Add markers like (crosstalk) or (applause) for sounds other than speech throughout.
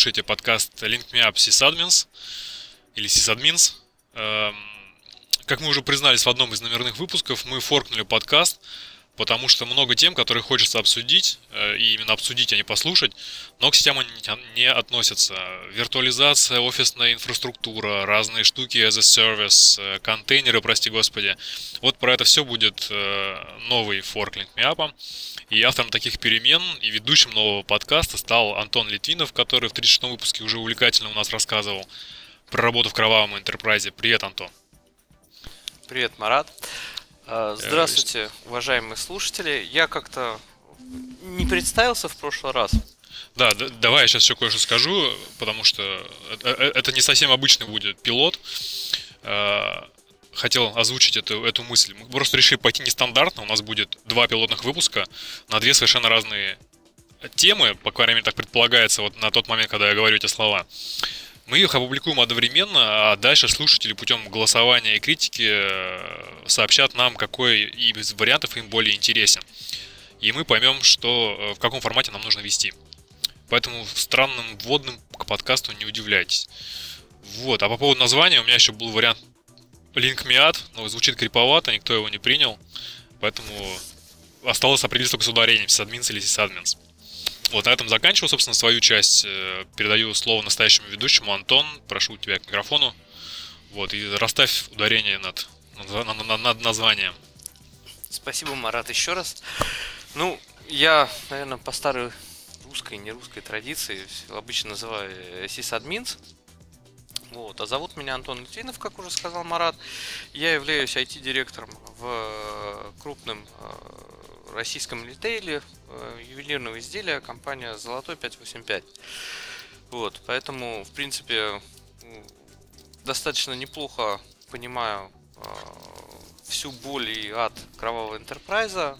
Слушаете подкаст Link Me Up Sysadmins или Sysadmins. Эм, как мы уже признались в одном из номерных выпусков, мы форкнули подкаст, потому что много тем, которые хочется обсудить, э, и именно обсудить, а не послушать, но к сетям они не относятся. Виртуализация, офисная инфраструктура, разные штуки as a service, э, контейнеры, прости господи. Вот про это все будет э, новый форк LinkMeUp. И автором таких перемен и ведущим нового подкаста стал Антон Литвинов, который в 36 выпуске уже увлекательно у нас рассказывал про работу в кровавом интерпрайзе. Привет, Антон. Привет, Марат. А, здравствуйте, уважаемые слушатели. Я как-то не представился в прошлый раз. Да, да, давай я сейчас еще кое-что скажу, потому что это не совсем обычный будет пилот. Хотел озвучить эту, эту мысль. Мы просто решили пойти нестандартно. У нас будет два пилотных выпуска на две совершенно разные темы, по крайней мере, так предполагается вот на тот момент, когда я говорю эти слова. Мы их опубликуем одновременно, а дальше слушатели путем голосования и критики э, сообщат нам, какой из вариантов им более интересен. И мы поймем, что, э, в каком формате нам нужно вести. Поэтому странным вводным к подкасту не удивляйтесь. Вот, а по поводу названия у меня еще был вариант Link Miat, но звучит криповато, никто его не принял. Поэтому осталось определиться только с ударением, сисадминс или сисадминс. Вот на этом заканчиваю, собственно, свою часть. Э, передаю слово настоящему ведущему. Антон, прошу тебя к микрофону. Вот, и расставь ударение над, над, над, над названием. Спасибо, Марат, еще раз. Ну, я, наверное, по старой русской, не русской традиции обычно называю сисадминс. Вот. А зовут меня Антон Литвинов, как уже сказал Марат. Я являюсь IT-директором в крупном э, российском ритейле э, ювелирного изделия компания Золотой 585. Вот, поэтому, в принципе, достаточно неплохо понимаю э, всю боль и ад кровавого энтерпрайза.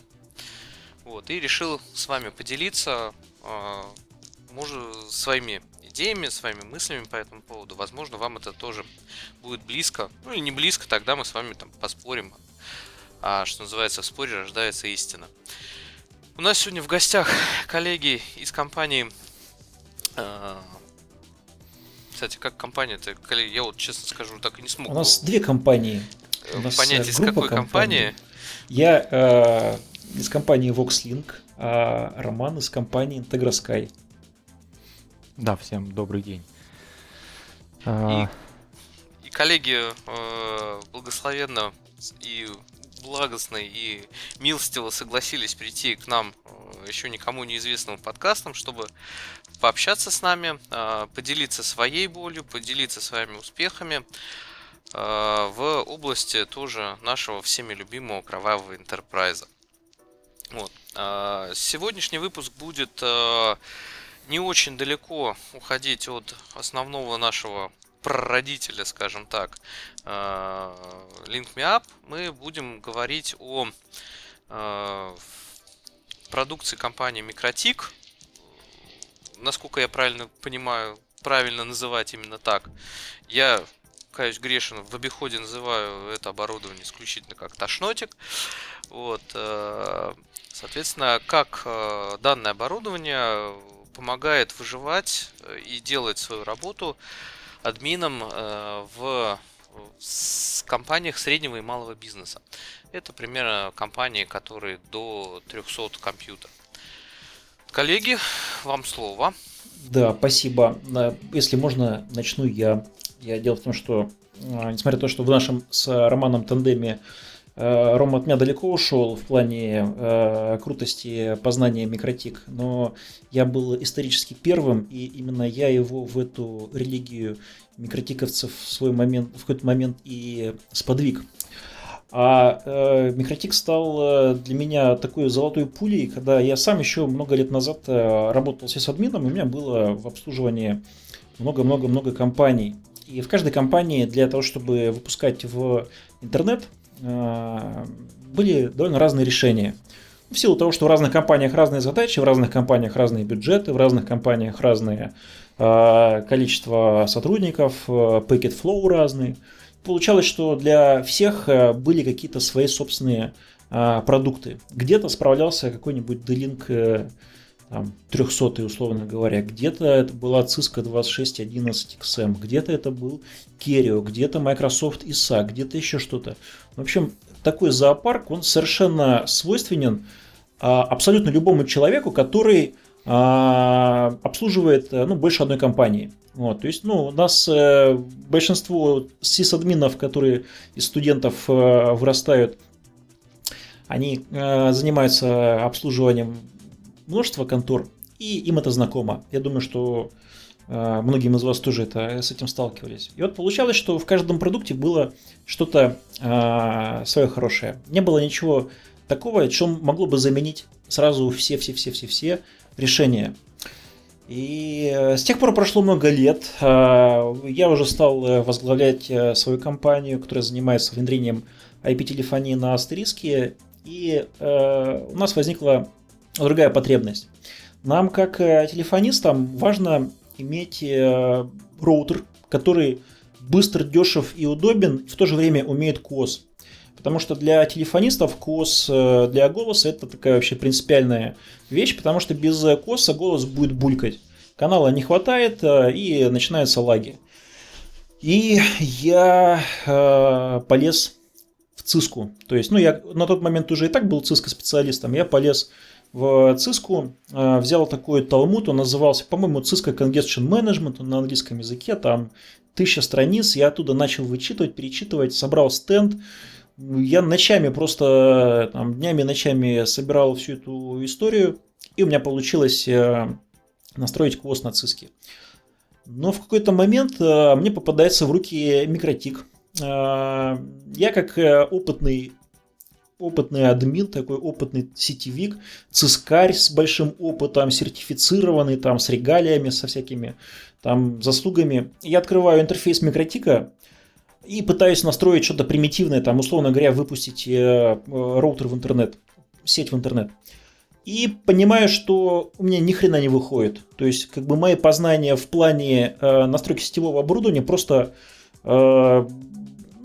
Вот, и решил с вами поделиться э, может, своими идеями, своими мыслями по этому поводу. Возможно, вам это тоже будет близко. Ну или не близко, тогда мы с вами там поспорим, а что называется, в споре рождается истина. У нас сегодня в гостях коллеги из компании... А, кстати, как компания-то, коллеги, я вот честно скажу, так и не смог. У нас две компании. У нас понять, из какой компании. Я э, из компании VoxLink, а Роман из компании IntegraSky. Да, всем добрый день. И, и коллеги э, благословенно и благостно и милостиво согласились прийти к нам э, еще никому неизвестным подкастом, чтобы пообщаться с нами, э, поделиться своей болью, поделиться своими успехами э, в области тоже нашего всеми любимого кровавого интерпрайза. Вот. Сегодняшний выпуск будет не очень далеко уходить от основного нашего прародителя, скажем так, Link Me Up, мы будем говорить о э, продукции компании Microtik. Насколько я правильно понимаю, правильно называть именно так. Я, каюсь грешен, в обиходе называю это оборудование исключительно как тошнотик. Вот, э, соответственно, как данное оборудование помогает выживать и делать свою работу админом э, в компаниях среднего и малого бизнеса. Это примерно компании, которые до 300 компьютеров. Коллеги, вам слово. Да, спасибо. Если можно, начну я. Я дело в том, что, э, несмотря на то, что в нашем с Романом тандеме Э, Рома от меня далеко ушел в плане э, крутости познания микротик, но я был исторически первым, и именно я его в эту религию микротиковцев в свой момент, в какой-то момент и сподвиг. А э, Микротик стал э, для меня такой золотой пулей, когда я сам еще много лет назад э, работал с админом, у меня было в обслуживании много-много-много компаний. И в каждой компании для того, чтобы выпускать в интернет Э, были довольно разные решения. В силу того, что в разных компаниях разные задачи, в разных компаниях разные бюджеты, в разных компаниях разные количество сотрудников, э, packet flow разный. Получалось, что для всех были какие-то свои собственные продукты. Где-то справлялся какой-нибудь D-Link там, 300 условно говоря, где-то это была Cisco 2611 XM, где-то это был Kerio, где-то Microsoft ISA, где-то еще что-то. В общем, такой зоопарк, он совершенно свойственен а, абсолютно любому человеку, который обслуживает ну, больше одной компании. Вот, то есть, ну, у нас э, большинство сисадминов, которые из студентов э, вырастают, они э, занимаются обслуживанием множества контор, и им это знакомо. Я думаю, что э, многим из вас тоже это, с этим сталкивались. И вот получалось, что в каждом продукте было что-то э, свое хорошее. Не было ничего такого, что могло бы заменить сразу все-все-все-все-все решения. И э, с тех пор прошло много лет. Э, я уже стал э, возглавлять свою компанию, которая занимается внедрением IP-телефонии на астериске. И у нас возникла другая потребность. Нам, как телефонистам, важно иметь роутер, который быстр, дешев и удобен, в то же время умеет КОС. Потому что для телефонистов КОС для голоса это такая вообще принципиальная вещь, потому что без КОСа голос будет булькать. Канала не хватает э, и начинаются лаги. И я э, полез в Циску. То есть, ну, я на тот момент уже и так был Cisco специалистом. Я полез в Циску, э, взял такой талмуд, он назывался, по-моему, Cisco Congestion Management, он на английском языке, там тысяча страниц, я оттуда начал вычитывать, перечитывать, собрал стенд, я ночами просто, там, днями, ночами собирал всю эту историю, и у меня получилось э, настроить квост на циски. Но в какой-то момент э, мне попадается в руки микротик. Э, я как опытный опытный админ, такой опытный сетевик, цискарь с большим опытом, сертифицированный, там, с регалиями, со всякими там заслугами. Я открываю интерфейс микротика и пытаюсь настроить что-то примитивное, там, условно говоря, выпустить роутер в интернет, сеть в интернет и понимаю, что у меня ни хрена не выходит. То есть, как бы мои познания в плане э, настройки сетевого оборудования просто э,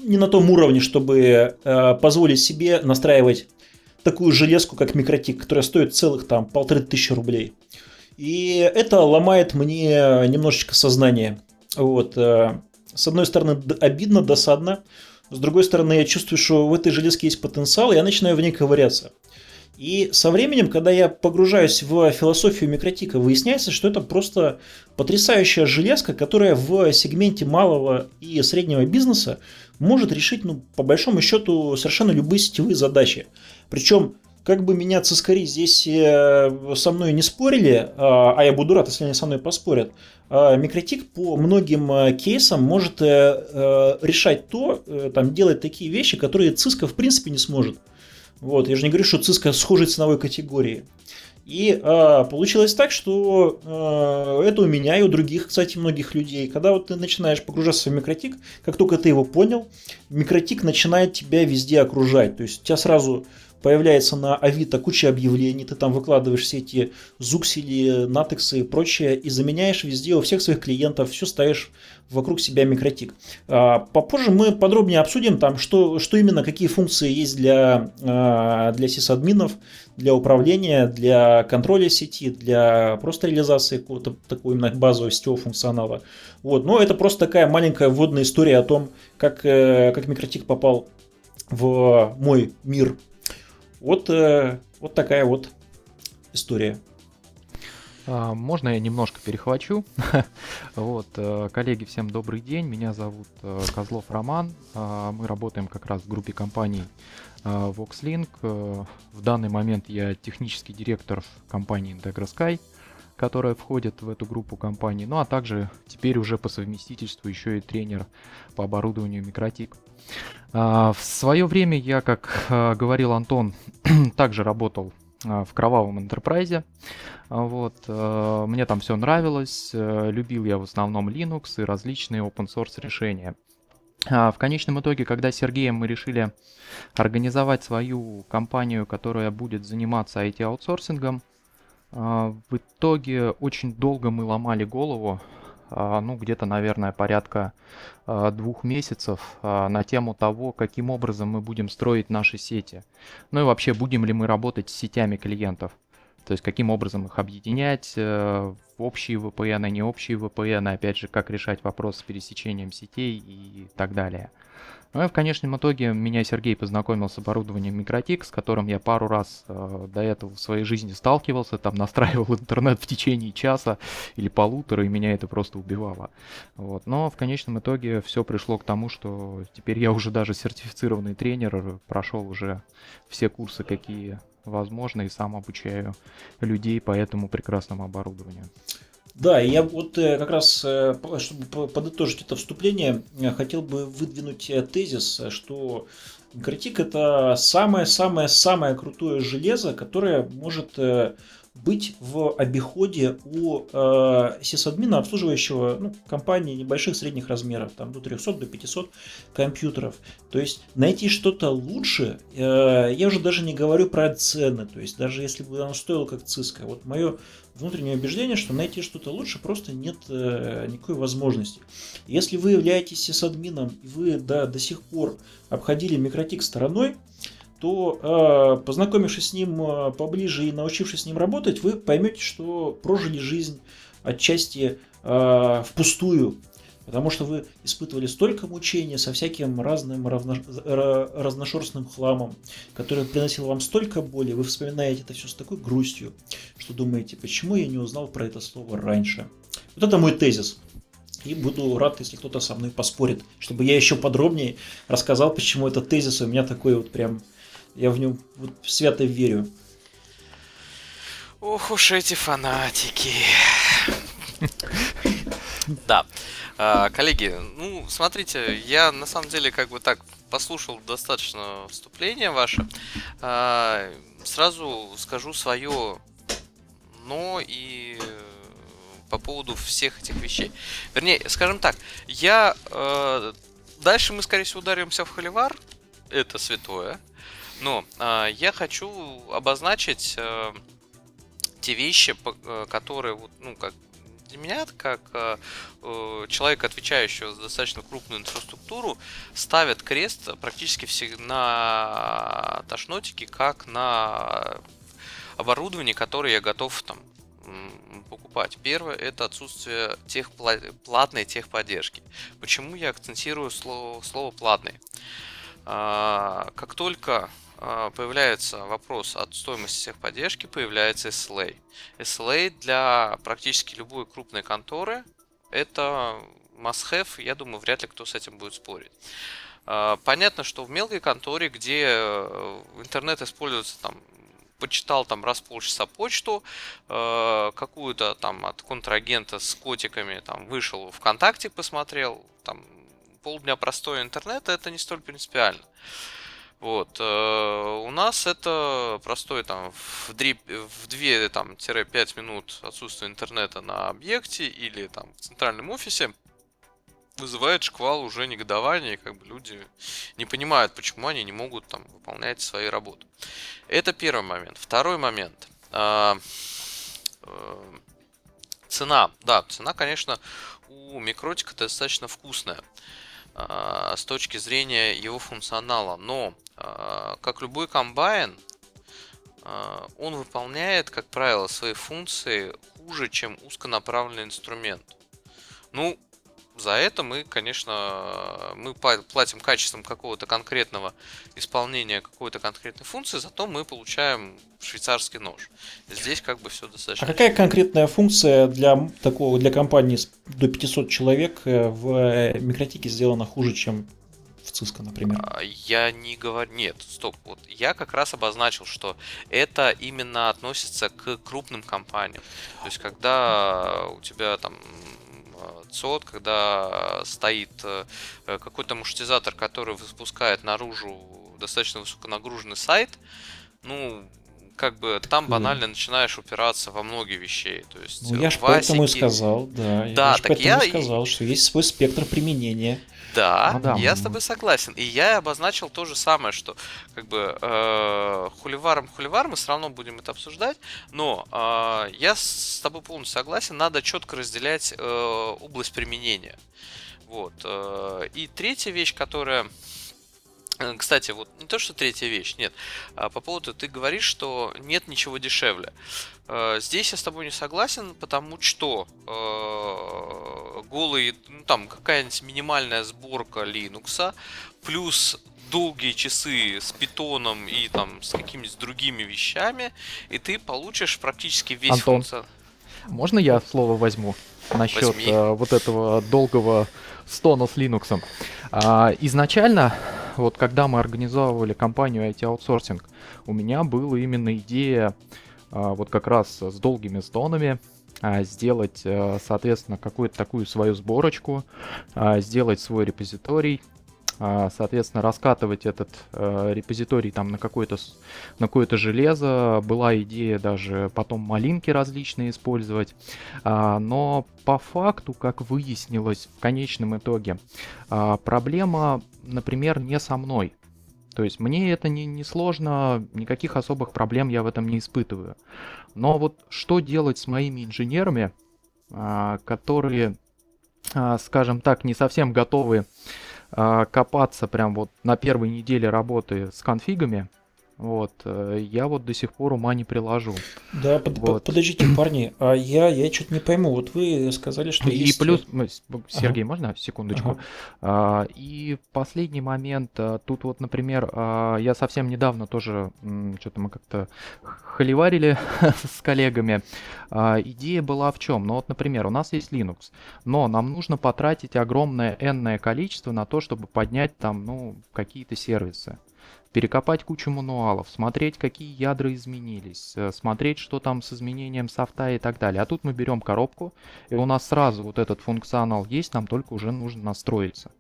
не на том уровне, чтобы э, позволить себе настраивать такую железку, как микротик, которая стоит целых там полторы тысячи рублей. И это ломает мне немножечко сознание. Вот. С одной стороны, обидно, досадно. С другой стороны, я чувствую, что в этой железке есть потенциал, и я начинаю в ней ковыряться. И со временем, когда я погружаюсь в философию микротика, выясняется, что это просто потрясающая железка, которая в сегменте малого и среднего бизнеса может решить, ну, по большому счету, совершенно любые сетевые задачи. Причем, как бы меня цискари здесь э, со мной не спорили, а, а я буду рад, если они со мной поспорят, а, микротик по многим э, кейсам может э, решать то, там, делать такие вещи, которые циска в принципе не сможет. Вот, я же не говорю, что ЦИСКа схожей ценовой категории. И а, получилось так, что а, это у меня и у других, кстати, многих людей. Когда вот ты начинаешь погружаться в микротик, как только ты его понял, микротик начинает тебя везде окружать. То есть у тебя сразу появляется на Авито куча объявлений, ты там выкладываешь все эти зуксили, натексы и прочее, и заменяешь везде у всех своих клиентов, все ставишь вокруг себя микротик. А, попозже мы подробнее обсудим, там, что, что именно, какие функции есть для, а, для сисадминов, для управления, для контроля сети, для просто реализации какого-то такого именно базового сетевого функционала. Вот. Но это просто такая маленькая вводная история о том, как, э, как микротик попал в мой мир вот, э, вот такая вот история. А, можно я немножко перехвачу? (laughs) вот, э, коллеги, всем добрый день. Меня зовут э, Козлов Роман. А, мы работаем как раз в группе компаний VoxLink. В данный момент я технический директор компании IntegraSky, которая входит в эту группу компаний. Ну а также теперь уже по совместительству еще и тренер по оборудованию Микротик. А, в свое время я, как а, говорил Антон, (clears throat) также работал а, в кровавом интерпрайзе. Вот, мне там все нравилось, э, любил я в основном Linux и различные open source решения. В конечном итоге, когда с Сергеем мы решили организовать свою компанию, которая будет заниматься IT-аутсорсингом, в итоге очень долго мы ломали голову, а, ну, где-то, наверное, порядка а, двух месяцев а, на тему того, каким образом мы будем строить наши сети. Ну и вообще, будем ли мы работать с сетями клиентов. То есть каким образом их объединять э, общие VPN, не общие VPN, опять же, как решать вопрос с пересечением сетей и так далее. Ну и в конечном итоге меня Сергей познакомил с оборудованием Микротик, с которым я пару раз э, до этого в своей жизни сталкивался, там настраивал (laughs) интернет в течение часа или полутора, и меня это просто убивало. Вот. Но в конечном итоге все пришло к тому, что теперь я уже даже сертифицированный тренер, прошел уже все курсы, какие возможно, и сам обучаю людей по этому прекрасному оборудованию. Да, я вот э, как раз, э, чтобы подытожить это вступление, хотел бы выдвинуть э, тезис, что Критик это самое-самое-самое крутое железо, которое может быть в обиходе у э, сисадмина, обслуживающего ну, компании небольших средних размеров, там до 300, до 500 компьютеров. То есть найти что-то лучше, э, я уже даже не говорю про цены, то есть даже если бы оно стоило как циска. Вот мое внутреннее убеждение, что найти что-то лучше просто нет э, никакой возможности. Если вы являетесь сисадмином и вы да, до сих пор обходили микротик стороной, то э, познакомившись с ним э, поближе и научившись с ним работать, вы поймете, что прожили жизнь отчасти э, впустую, потому что вы испытывали столько мучений со всяким разным равно, разношерстным хламом, который приносил вам столько боли, вы вспоминаете это все с такой грустью, что думаете, почему я не узнал про это слово раньше. Вот это мой тезис. И буду рад, если кто-то со мной поспорит, чтобы я еще подробнее рассказал, почему этот тезис у меня такой вот прям я в нем вот свято верю. Ох уж эти фанатики. (laughs) Да. А, коллеги, ну, смотрите, я на самом деле как бы так послушал достаточно вступление ваше. А, сразу скажу свое но и по поводу всех этих вещей. Вернее, скажем так, я... Э, дальше мы, скорее всего, ударимся в холивар. Это святое. Но э, я хочу обозначить э, те вещи, э, которые, вот, ну, как для меня, как э, э, человека, отвечающего за достаточно крупную инфраструктуру, ставят крест практически всегда на тошнотике, как на оборудовании, которое я готов там покупать. Первое это отсутствие тех платной техподдержки. Почему я акцентирую слово, слово платный? А, как только появляется вопрос от стоимости техподдержки, появляется SLA. SLA для практически любой крупной конторы это must-have, я думаю, вряд ли кто с этим будет спорить. А, понятно, что в мелкой конторе, где э, интернет используется там почитал там раз полчаса почту, э, какую-то там от контрагента с котиками там вышел ВКонтакте, посмотрел, там полдня простой интернет, это не столь принципиально. Вот. Э, у нас это простой там в 2, в 2 там, 5 минут отсутствие интернета на объекте или там в центральном офисе вызывает шквал уже негодования, и как бы люди не понимают, почему они не могут там выполнять свои работы. Это первый момент. Второй момент. А, э, цена. Да, цена, конечно, у микротика достаточно вкусная. А, с точки зрения его функционала. Но, а, как любой комбайн, а, он выполняет, как правило, свои функции хуже, чем узконаправленный инструмент. Ну, за это мы, конечно, мы платим качеством какого-то конкретного исполнения какой-то конкретной функции, зато мы получаем швейцарский нож. Здесь как бы все достаточно. А какая конкретная функция для такого для компании до 500 человек э, в э, микротике сделана хуже, чем в Cisco, например? А, я не говорю... Нет, стоп. Вот я как раз обозначил, что это именно относится к крупным компаниям. То есть, когда у тебя там ЦОД, когда стоит э, какой-то маршрутизатор, который выпускает наружу достаточно высоконагруженный сайт, ну, как бы там банально начинаешь упираться во многие вещей. То есть, ну, я же поэтому и сказал, да. Да, я так поэтому я и сказал, что есть свой спектр применения. Да, ну, да, я с тобой согласен. И я обозначил то же самое, что как бы э, хуливаром хуливар, мы все равно будем это обсуждать, но э, я с тобой полностью согласен, надо четко разделять э, область применения. Вот. Э, и третья вещь, которая кстати, вот не то, что третья вещь, нет. А по поводу, ты говоришь, что нет ничего дешевле. Э, здесь я с тобой не согласен, потому что э, голый, ну, там какая-нибудь минимальная сборка Linux, плюс долгие часы с питоном и там с какими-то другими вещами, и ты получишь практически весь Антон, функционал. Можно я слово возьму насчет э, вот этого долгого стона с Linux? А, изначально, вот когда мы организовывали компанию IT Outsourcing, у меня была именно идея а, вот как раз с долгими стонами, а, сделать, а, соответственно, какую-то такую свою сборочку, а, сделать свой репозиторий, соответственно, раскатывать этот э, репозиторий там на какое-то на какое-то железо. Была идея даже потом малинки различные использовать. Но по факту, как выяснилось в конечном итоге, проблема, например, не со мной. То есть мне это не, не сложно, никаких особых проблем я в этом не испытываю. Но вот что делать с моими инженерами, которые, скажем так, не совсем готовы а, копаться прям вот на первой неделе работы с конфигами, вот, э, я вот до сих пор ума не приложу. Да, под, вот. подождите, парни, а я, я что-то не пойму. Вот вы сказали, что и есть... плюс, Сергей, ага. можно секундочку? Ага. А, и последний момент, а, тут вот, например, а, я совсем недавно тоже, что-то мы как-то холиварили (laughs) с коллегами. А, идея была в чем? Ну вот, например, у нас есть Linux, но нам нужно потратить огромное n количество на то, чтобы поднять там, ну, какие-то сервисы перекопать кучу мануалов, смотреть, какие ядра изменились, э, смотреть, что там с изменением софта и так далее. А тут мы берем коробку, и у нас сразу вот этот функционал есть, нам только уже нужно настроиться.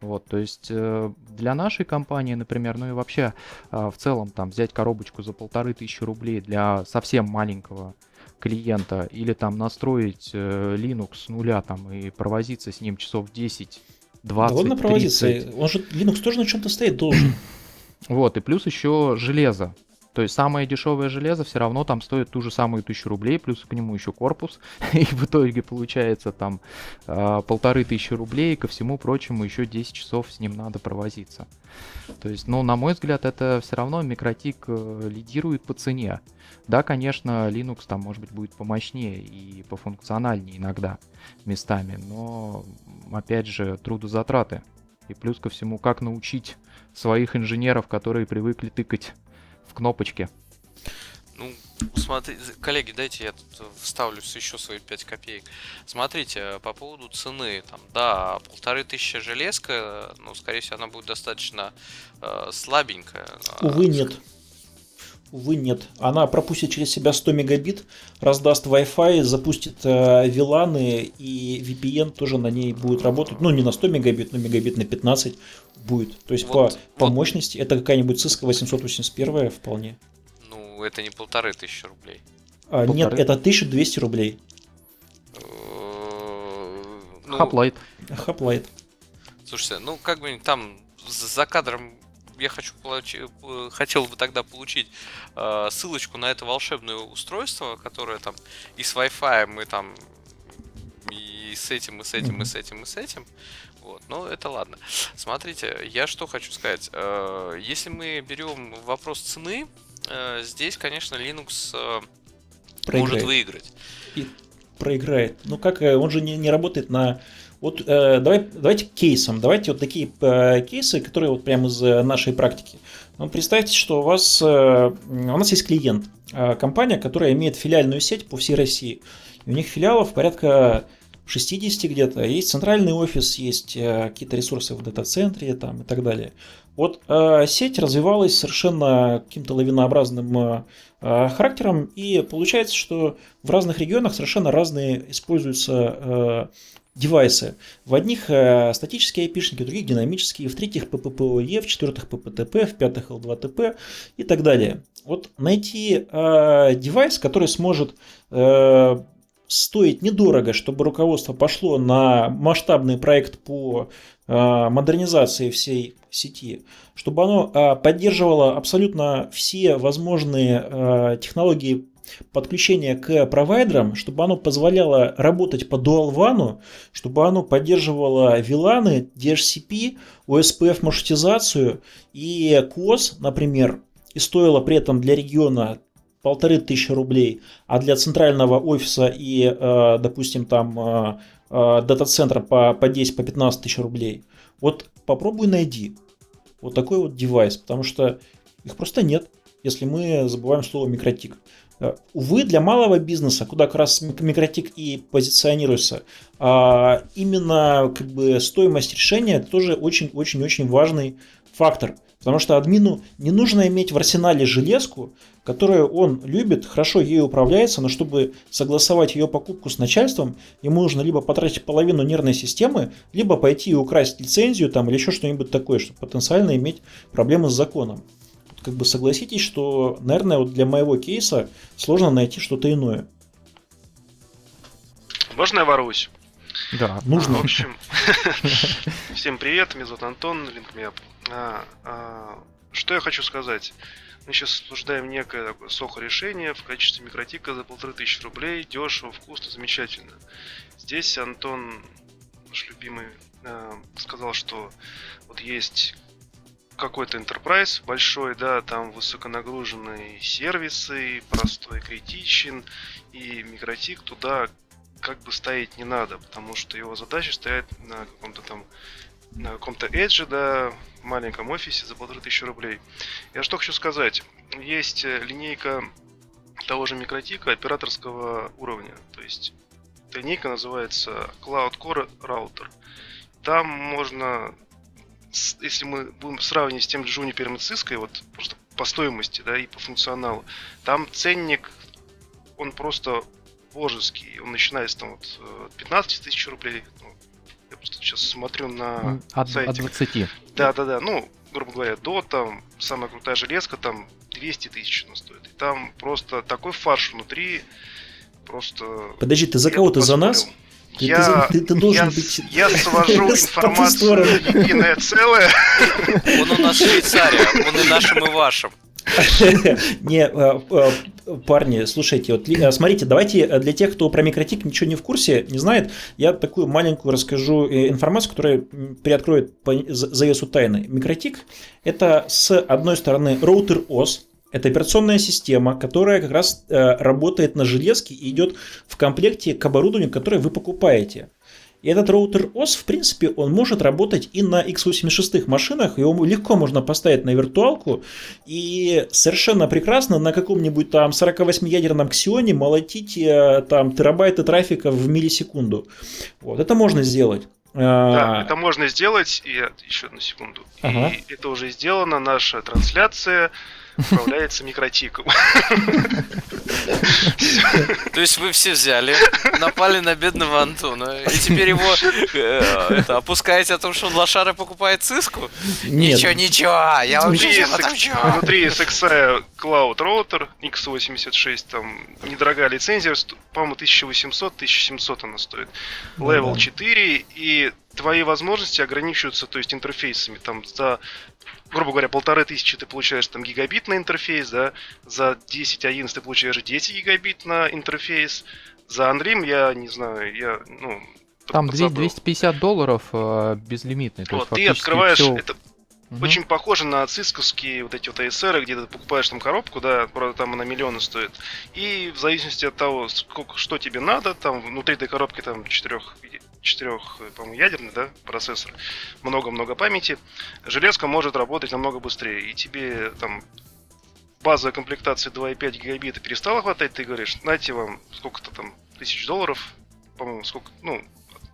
Вот, то есть э, для нашей компании, например, ну и вообще э, в целом там взять коробочку за полторы тысячи рублей для совсем маленького клиента или там настроить Linux с нуля там и провозиться с ним часов 10 20, Довольно провозиться. Он же Linux тоже на чем-то стоит должен. (clears throat) Вот, и плюс еще железо. То есть самое дешевое железо все равно там стоит ту же самую тысячу рублей, плюс к нему еще корпус. (laughs) И в итоге получается там э, полторы тысячи рублей, и ко всему прочему еще 10 часов с ним надо провозиться. То есть, ну, на мой взгляд, это все равно микротик э, лидирует по цене. Да, конечно, Linux там, может быть, будет помощнее и пофункциональнее иногда местами, но, опять же, трудозатраты. И плюс ко всему, как научить своих инженеров, которые привыкли тыкать в кнопочки. Ну, смотри, коллеги, дайте я тут вставлю еще свои 5 копеек. Смотрите, по поводу цены, там, да, полторы тысячи железка, ну, скорее всего, она будет достаточно э, слабенькая. Увы, нет. Увы, нет. Она пропустит через себя 100 мегабит, раздаст Wi-Fi, запустит э, VLAN и VPN тоже на ней будет работать. Ну, не на 100 мегабит, но мегабит на 15 будет. То есть вот, по, по мощности это какая-нибудь Cisco 881 вполне. Ну, это не полторы тысячи рублей. А, нет, это 1200 рублей. Хаплайт. Ну, Хаплайт. Слушайте, ну как бы там за кадром я хочу получить, э, хотел бы тогда получить э, ссылочку на это волшебное устройство, которое там и с Wi-Fi мы там и с этим, и с этим, и с этим, и с этим. Вот, но это ладно. Смотрите, я что хочу сказать. Э, если мы берем вопрос цены, э, здесь, конечно, Linux э, может выиграть. И проиграет. Ну как, он же не, не работает на вот э, давай, давайте кейсом, давайте вот такие э, кейсы, которые вот прямо из нашей практики. Ну, представьте, что у вас, э, у нас есть клиент, э, компания, которая имеет филиальную сеть по всей России. И у них филиалов порядка 60 где-то, есть центральный офис, есть э, какие-то ресурсы в дата-центре там, и так далее. Вот э, сеть развивалась совершенно каким-то лавинообразным э, э, характером, и получается, что в разных регионах совершенно разные используются э, девайсы. В одних э, статические айпишники, в других динамические, в третьих PPPoE, в четвертых PPTP, в пятых L2TP и так далее. Вот найти э, девайс, который сможет э, стоить недорого, чтобы руководство пошло на масштабный проект по э, модернизации всей сети, чтобы оно э, поддерживало абсолютно все возможные технологии подключение к провайдерам, чтобы оно позволяло работать по Dual WAN, чтобы оно поддерживало VLAN, DHCP, OSPF маршрутизацию и COS, например, и стоило при этом для региона полторы тысячи рублей, а для центрального офиса и, э, допустим, там э, э, дата-центра по, по 10, по 15 тысяч рублей. Вот попробуй найди вот такой вот девайс, потому что их просто нет, если мы забываем слово микротик. Увы, для малого бизнеса, куда как раз микротик и позиционируется, а, именно как бы стоимость решения тоже очень-очень-очень важный фактор. Потому что админу не нужно иметь в арсенале железку, которую он любит, хорошо ею управляется, но чтобы согласовать ее покупку с начальством, ему нужно либо потратить половину нервной системы, либо пойти и украсть лицензию там, или еще что-нибудь такое, чтобы потенциально иметь проблемы с законом. Как бы согласитесь, что, наверное, вот для моего кейса сложно найти что-то иное. Можно я воруюсь? Да, нужно. А, в общем, (laughs) всем привет, меня зовут Антон, LinkMeUp. А, а, что я хочу сказать? Мы сейчас обсуждаем некое такое сохо-решение в качестве микротика за полторы тысячи рублей. Дешево, вкусно, замечательно. Здесь Антон, наш любимый, э, сказал, что вот есть какой-то enterprise большой, да, там высоконагруженные сервисы, простой критичен, и микротик туда как бы ставить не надо, потому что его задача стоять на каком-то там на каком-то Edge, да, в маленьком офисе за полторы тысячи рублей. Я что хочу сказать. Есть э, линейка того же микротика операторского уровня. То есть линейка называется Cloud Core Router. Там можно, если мы будем сравнивать с тем же Juniper и Cisco, вот просто по стоимости, да, и по функционалу, там ценник, он просто божеский. Он начинается там вот от 15 тысяч рублей, сейчас смотрю на от, сайте. От 20. Да, да, да. Ну, грубо говоря, до там самая крутая железка там 200 тысяч она стоит. И там просто такой фарш внутри, просто. Подожди, ты за кого ты за нас? Ты, я, ты, ты должен я, быть... я свожу (laughs) информацию в единое целое. Он у нас Швейцария, он и нашим, и вашим. (laughs) Не, э, э, парни, слушайте, вот э, смотрите, давайте для тех, кто про микротик ничего не в курсе, не знает, я такую маленькую расскажу информацию, которая приоткроет завесу тайны. Микротик – это с одной стороны роутер OS, это операционная система, которая как раз работает на железке и идет в комплекте к оборудованию, которое вы покупаете. И этот роутер OS, в принципе, он может работать и на x86 машинах, его легко можно поставить на виртуалку и совершенно прекрасно на каком-нибудь там 48-ядерном ксионе молотить э, там терабайты трафика в миллисекунду. Вот, это можно сделать. Да, а, это можно сделать, и еще одну секунду. Ага. И это уже сделано, наша трансляция управляется микротиком. То есть вы все взяли, напали на бедного Антона, и теперь его э, опускаете о том, что он лошары покупает циску? Ничего, ничего, я вообще Внутри SXI Cloud Router X86, там недорогая лицензия, по-моему, 1800-1700 она стоит. Level 4, и твои возможности ограничиваются, то есть интерфейсами. Там за грубо говоря, полторы тысячи ты получаешь там гигабит на интерфейс, да, за 10 11 ты получаешь 10 гигабит на интерфейс, за Unreal я не знаю, я, ну, там 250 долларов э, безлимитный. Вот, ты открываешь, все... это угу. очень похоже на цисковские вот эти вот ASR, где ты покупаешь там коробку, да, правда там она миллионы стоит, и в зависимости от того, сколько, что тебе надо, там внутри этой коробки там четырех четырех, по-моему, ядерный, да, процессор, много-много памяти, железка может работать намного быстрее. И тебе там базовая комплектация 2,5 гигабита перестала хватать, ты говоришь, знаете вам сколько-то там тысяч долларов, по-моему, сколько, ну,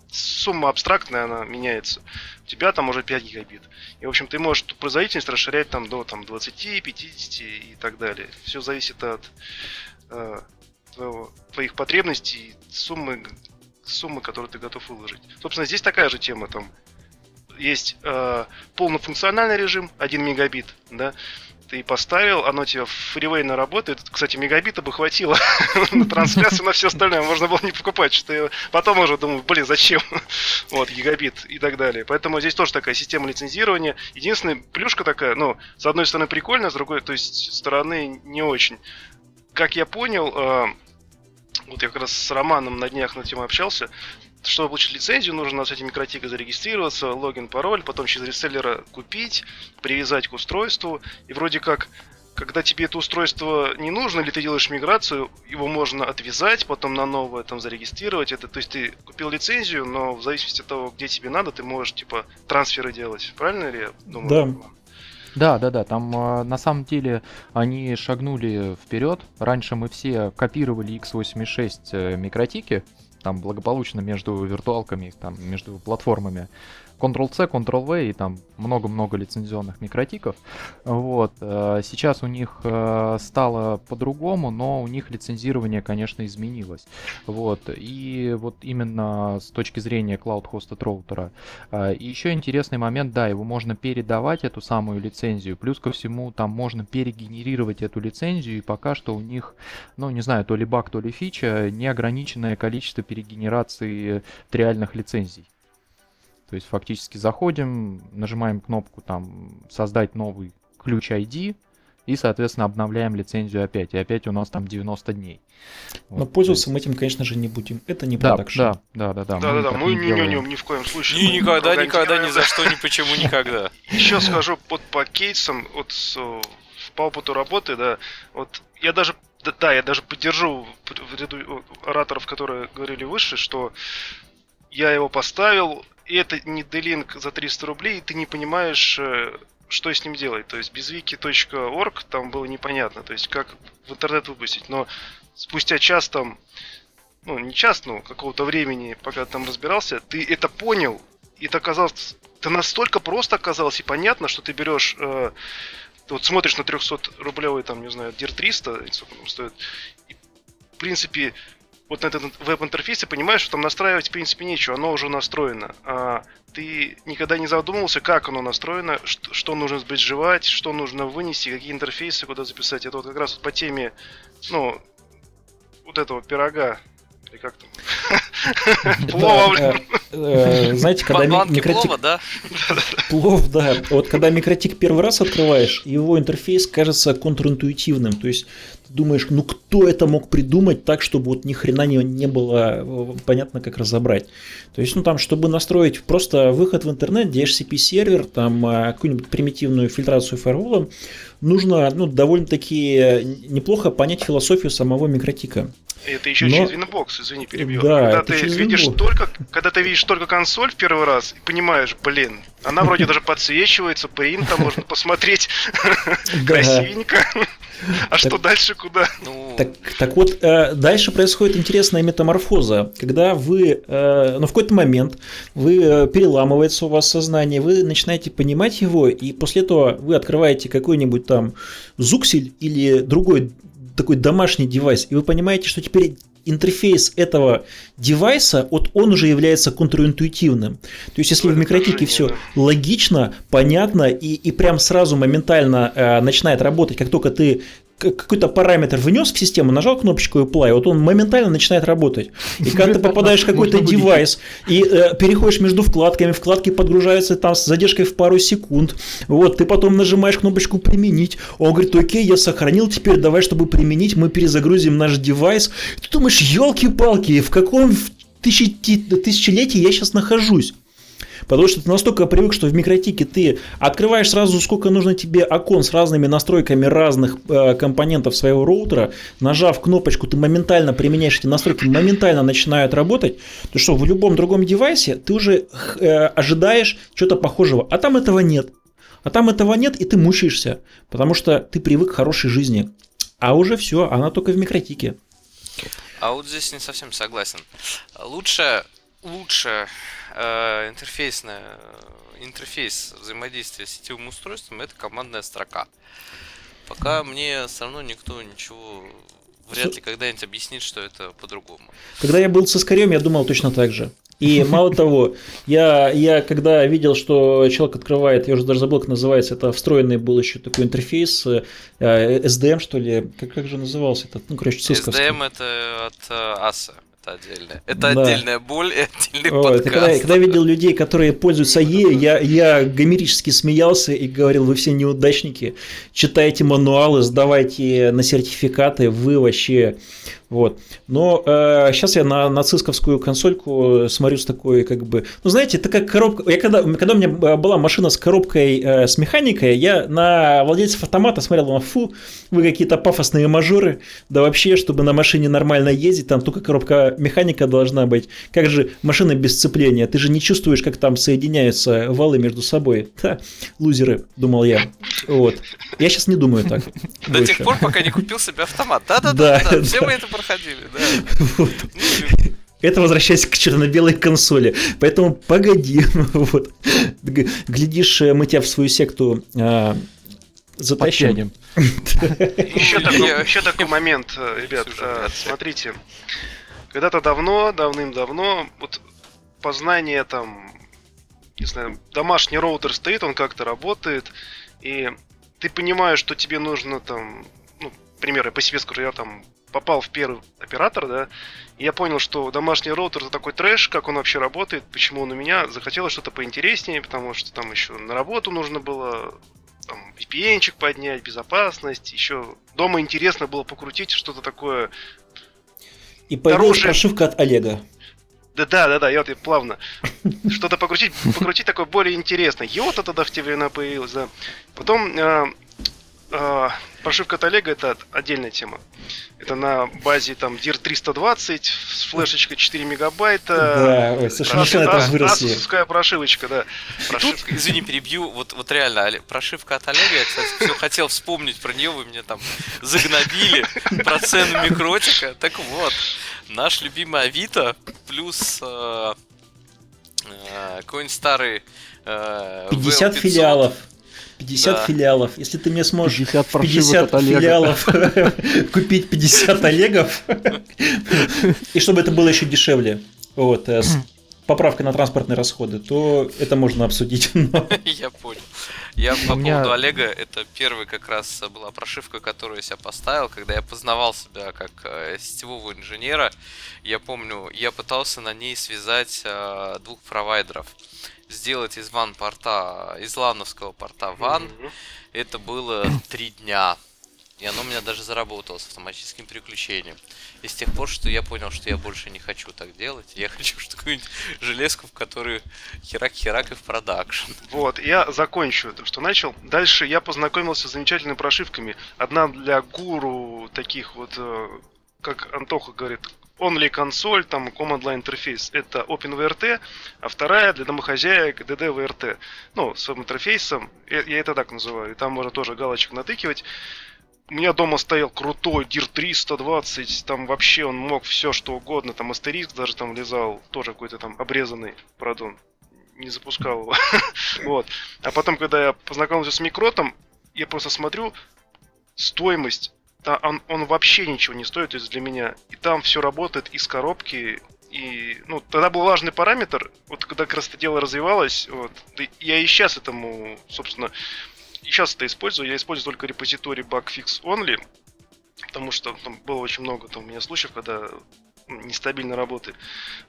сумма абстрактная, она меняется. У тебя там уже 5 гигабит. И, в общем, ты можешь производительность расширять там до там, 20, 50 и так далее. Все зависит от э, твоего, твоих потребностей, суммы суммы, которые ты готов выложить. Собственно, здесь такая же тема. Там есть э, полнофункциональный режим, 1 мегабит, да, ты поставил, оно тебе фривейно работает. Кстати, мегабита бы хватило (laughs) на трансляцию, на все остальное. Можно было не покупать, что я потом уже думаю, блин, зачем? (laughs) вот, гигабит и так далее. Поэтому здесь тоже такая система лицензирования. Единственная плюшка такая, ну, с одной стороны прикольно, с другой, то есть, стороны не очень. как я понял, э, вот я как раз с Романом на днях на тему общался, чтобы получить лицензию, нужно с этим микротикой зарегистрироваться, логин, пароль, потом через реселлера купить, привязать к устройству. И вроде как, когда тебе это устройство не нужно, или ты делаешь миграцию, его можно отвязать, потом на новое там зарегистрировать. Это, то есть ты купил лицензию, но в зависимости от того, где тебе надо, ты можешь типа трансферы делать. Правильно ли я думаю? Да. Да, да, да. Там э, на самом деле они шагнули вперед. Раньше мы все копировали x86 э, микротики, там благополучно между виртуалками, там между платформами. Ctrl-C, Ctrl-V и там много-много лицензионных микротиков. Вот. э, Сейчас у них э, стало по-другому, но у них лицензирование, конечно, изменилось. Вот. И вот именно с точки зрения Cloud Hosted роутера. Э, И еще интересный момент, да, его можно передавать, эту самую лицензию. Плюс ко всему, там можно перегенерировать эту лицензию, и пока что у них, ну, не знаю, то ли баг, то ли фича, неограниченное количество перегенерации триальных лицензий. То есть фактически заходим, нажимаем кнопку там создать новый ключ ID и, соответственно, обновляем лицензию опять. И опять у нас там 90 дней. Но Вот, пользоваться есть- мы этим, конечно же, не будем. Это не Да, продакшн. да, да, да, да. Да-да-да, мы так ни, не ни, в коем случае. Ни- никогда, никогда, ни за что, ни почему, никогда. Еще скажу вот по кейсам, вот с, э, по опыту работы, да, вот я даже, да, да, я даже поддержу в ряду э, ораторов, которые говорили выше, что я его поставил, и это не делинк за 300 рублей, и ты не понимаешь, э, что с ним делать. То есть без wiki.org там было непонятно, то есть как в интернет выпустить. Но спустя час там, ну не час, ну какого-то времени, пока ты там разбирался, ты это понял, и это оказалось, это настолько просто оказалось и понятно, что ты берешь, э, вот смотришь на 300 рублевый, там, не знаю, DIR 300, или сколько он стоит, и, в принципе, вот на этот веб-интерфейс и понимаешь, что там настраивать в принципе нечего, оно уже настроено. А ты никогда не задумывался, как оно настроено, что, что нужно сбриджевать, что нужно вынести, какие интерфейсы куда записать. Это вот как раз вот по теме, ну, вот этого пирога, или как там? (laughs) Плова, блин. э, э, Знаете, когда микротик... плова, да? Плов, да. Вот когда микротик первый раз открываешь, его интерфейс кажется контринтуитивным. То есть ты думаешь, ну кто это мог придумать так, чтобы вот ни хрена не, не было э, понятно, как разобрать. То есть, ну там, чтобы настроить просто выход в интернет, DHCP сервер, там э, какую-нибудь примитивную фильтрацию фаервола, нужно, ну, довольно-таки э, неплохо понять философию самого микротика. Это еще Но- через Winbox, извини, перебил. Да, когда ты видишь Winbox. только, когда ты видишь только консоль в первый раз и понимаешь, блин, она вроде (laughs) даже подсвечивается, принт там можно посмотреть красивенько. А что дальше куда? Ну, Так, так вот, э, дальше происходит интересная метаморфоза, когда вы, э, ну, в какой-то момент вы э, переламывается у вас сознание, вы начинаете понимать его, и после этого вы открываете какой-нибудь там зуксель или другой такой домашний девайс, и вы понимаете, что теперь интерфейс этого девайса, вот он уже является контринтуитивным. То есть, если в микротике все логично, понятно и, и прям сразу моментально э, начинает работать, как только ты какой-то параметр внес в систему, нажал кнопочку apply, вот он моментально начинает работать. И когда ты попадаешь в какой-то девайс и э, переходишь между вкладками, вкладки подгружаются там с задержкой в пару секунд, вот, ты потом нажимаешь кнопочку применить, он говорит, окей, я сохранил, теперь давай, чтобы применить, мы перезагрузим наш девайс. Ты думаешь, елки-палки, в каком тысячелетии я сейчас нахожусь? Потому что ты настолько привык, что в микротике ты открываешь сразу, сколько нужно тебе окон с разными настройками разных э, компонентов своего роутера. Нажав кнопочку, ты моментально применяешь эти настройки, моментально начинают работать. То что в любом другом девайсе ты уже э, ожидаешь что-то похожего. А там этого нет. А там этого нет, и ты мучаешься. Потому что ты привык к хорошей жизни. А уже все, она только в микротике. А вот здесь не совсем согласен. Лучше, лучше э, интерфейсное, интерфейс взаимодействия с сетевым устройством это командная строка. Пока мне все равно никто ничего вряд ли когда-нибудь объяснит, что это по-другому. Когда я был с Искарем, я думал точно так же. И (laughs) мало того, я, я когда видел, что человек открывает, я уже даже забыл, как называется, это встроенный был еще такой интерфейс, э, SDM, что ли, как, как же назывался этот, ну, короче, цисковский. SDM это от э, АСа. Это отдельная. Это Да. отдельная боль и Отдельный Вот, и когда, когда я видел людей, которые пользуются Е, я, я гомерически смеялся и говорил, вы все неудачники, читайте мануалы, сдавайте на сертификаты, вы вообще вот. Но э, сейчас я на нацистовскую консольку смотрю с такой, как бы, ну знаете, это как коробка. Я когда, когда у меня была машина с коробкой э, с механикой, я на владельцев автомата смотрел, фу, вы какие-то пафосные мажоры, да вообще, чтобы на машине нормально ездить, там только коробка механика должна быть. Как же машина без сцепления? Ты же не чувствуешь, как там соединяются валы между собой. (laughs) Ха, лузеры, думал я. Вот. Я сейчас не думаю так. До тех пор, пока не купил себе автомат. (laughs) Да-да-да, все мы это проходили, да. Вот. Это возвращаясь к черно-белой консоли. Поэтому погоди. (laughs) Вот. Глядишь, мы тебя в свою секту а, затащим. (laughs) Еще такой, еще такой момент, ребят. А, смотрите. Когда-то давно, давным-давно, вот познание там, не знаю, домашний роутер стоит, он как-то работает, и ты понимаешь, что тебе нужно там, ну, пример, я по себе скажу, я там попал в первый оператор, да, и я понял, что домашний роутер это такой трэш, как он вообще работает, почему он у меня, захотелось что-то поинтереснее, потому что там еще на работу нужно было там, VPN-чик поднять, безопасность, еще дома интересно было покрутить что-то такое. И появилась прошивка от Олега. Да, да, да, да, я вот плавно. Что-то покрутить, покрутить такое более интересное. Йота тогда в те времена появилась, да. Потом э, э, прошивка от Олега это отдельная тема. Это на базе там DIR 320 с флешечкой 4 мегабайта. Да, ой, слушай, выросли. Асусская прошивочка, да. Прошивка, Тут, извини, перебью, вот, вот реально, прошивка от Олега, я, кстати, все хотел вспомнить про нее, вы мне там загнобили про цену микротика. Так вот, наш любимый Авито плюс э, э, какой-нибудь старый э, 50 VL500, филиалов. 50 да. филиалов. Если ты мне сможешь 50, 50 филиалов (laughs) купить 50 Олегов, (laughs) и чтобы это было еще дешевле, вот, э, с поправкой на транспортные расходы, то это можно обсудить. (laughs) Я понял. Я по поводу Олега, это первый как раз была прошивка, которую я себя поставил, когда я познавал себя как э, сетевого инженера. Я помню, я пытался на ней связать э, двух провайдеров сделать из ван порта, из лановского порта ван, mm-hmm. это было три дня. И оно у меня даже заработало с автоматическим переключением. И с тех пор, что я понял, что я больше не хочу так делать, я (laughs) хочу какую-нибудь железку, в которую херак-херак и в продакшн. Вот, я закончу то, что начал. Дальше я познакомился с замечательными прошивками. Одна для гуру таких вот, э, как Антоха говорит, only консоль, там command line интерфейс, это OpenVRT, а вторая для домохозяек DDVRT. Ну, с интерфейсом, я это так называю, там можно тоже галочек натыкивать. У меня дома стоял крутой DIR 320, там вообще он мог все что угодно, там астериск даже там лезал, тоже какой-то там обрезанный, правда он не запускал его. (laughs) вот. А потом, когда я познакомился с микротом, я просто смотрю, стоимость да, он, он вообще ничего не стоит, то есть для меня. И там все работает из коробки. И, ну, тогда был важный параметр, вот когда как раз это дело развивалось, вот, я и сейчас этому, собственно, и сейчас это использую, я использую только репозиторий bugfix only, потому что там было очень много там, у меня случаев, когда нестабильно работает.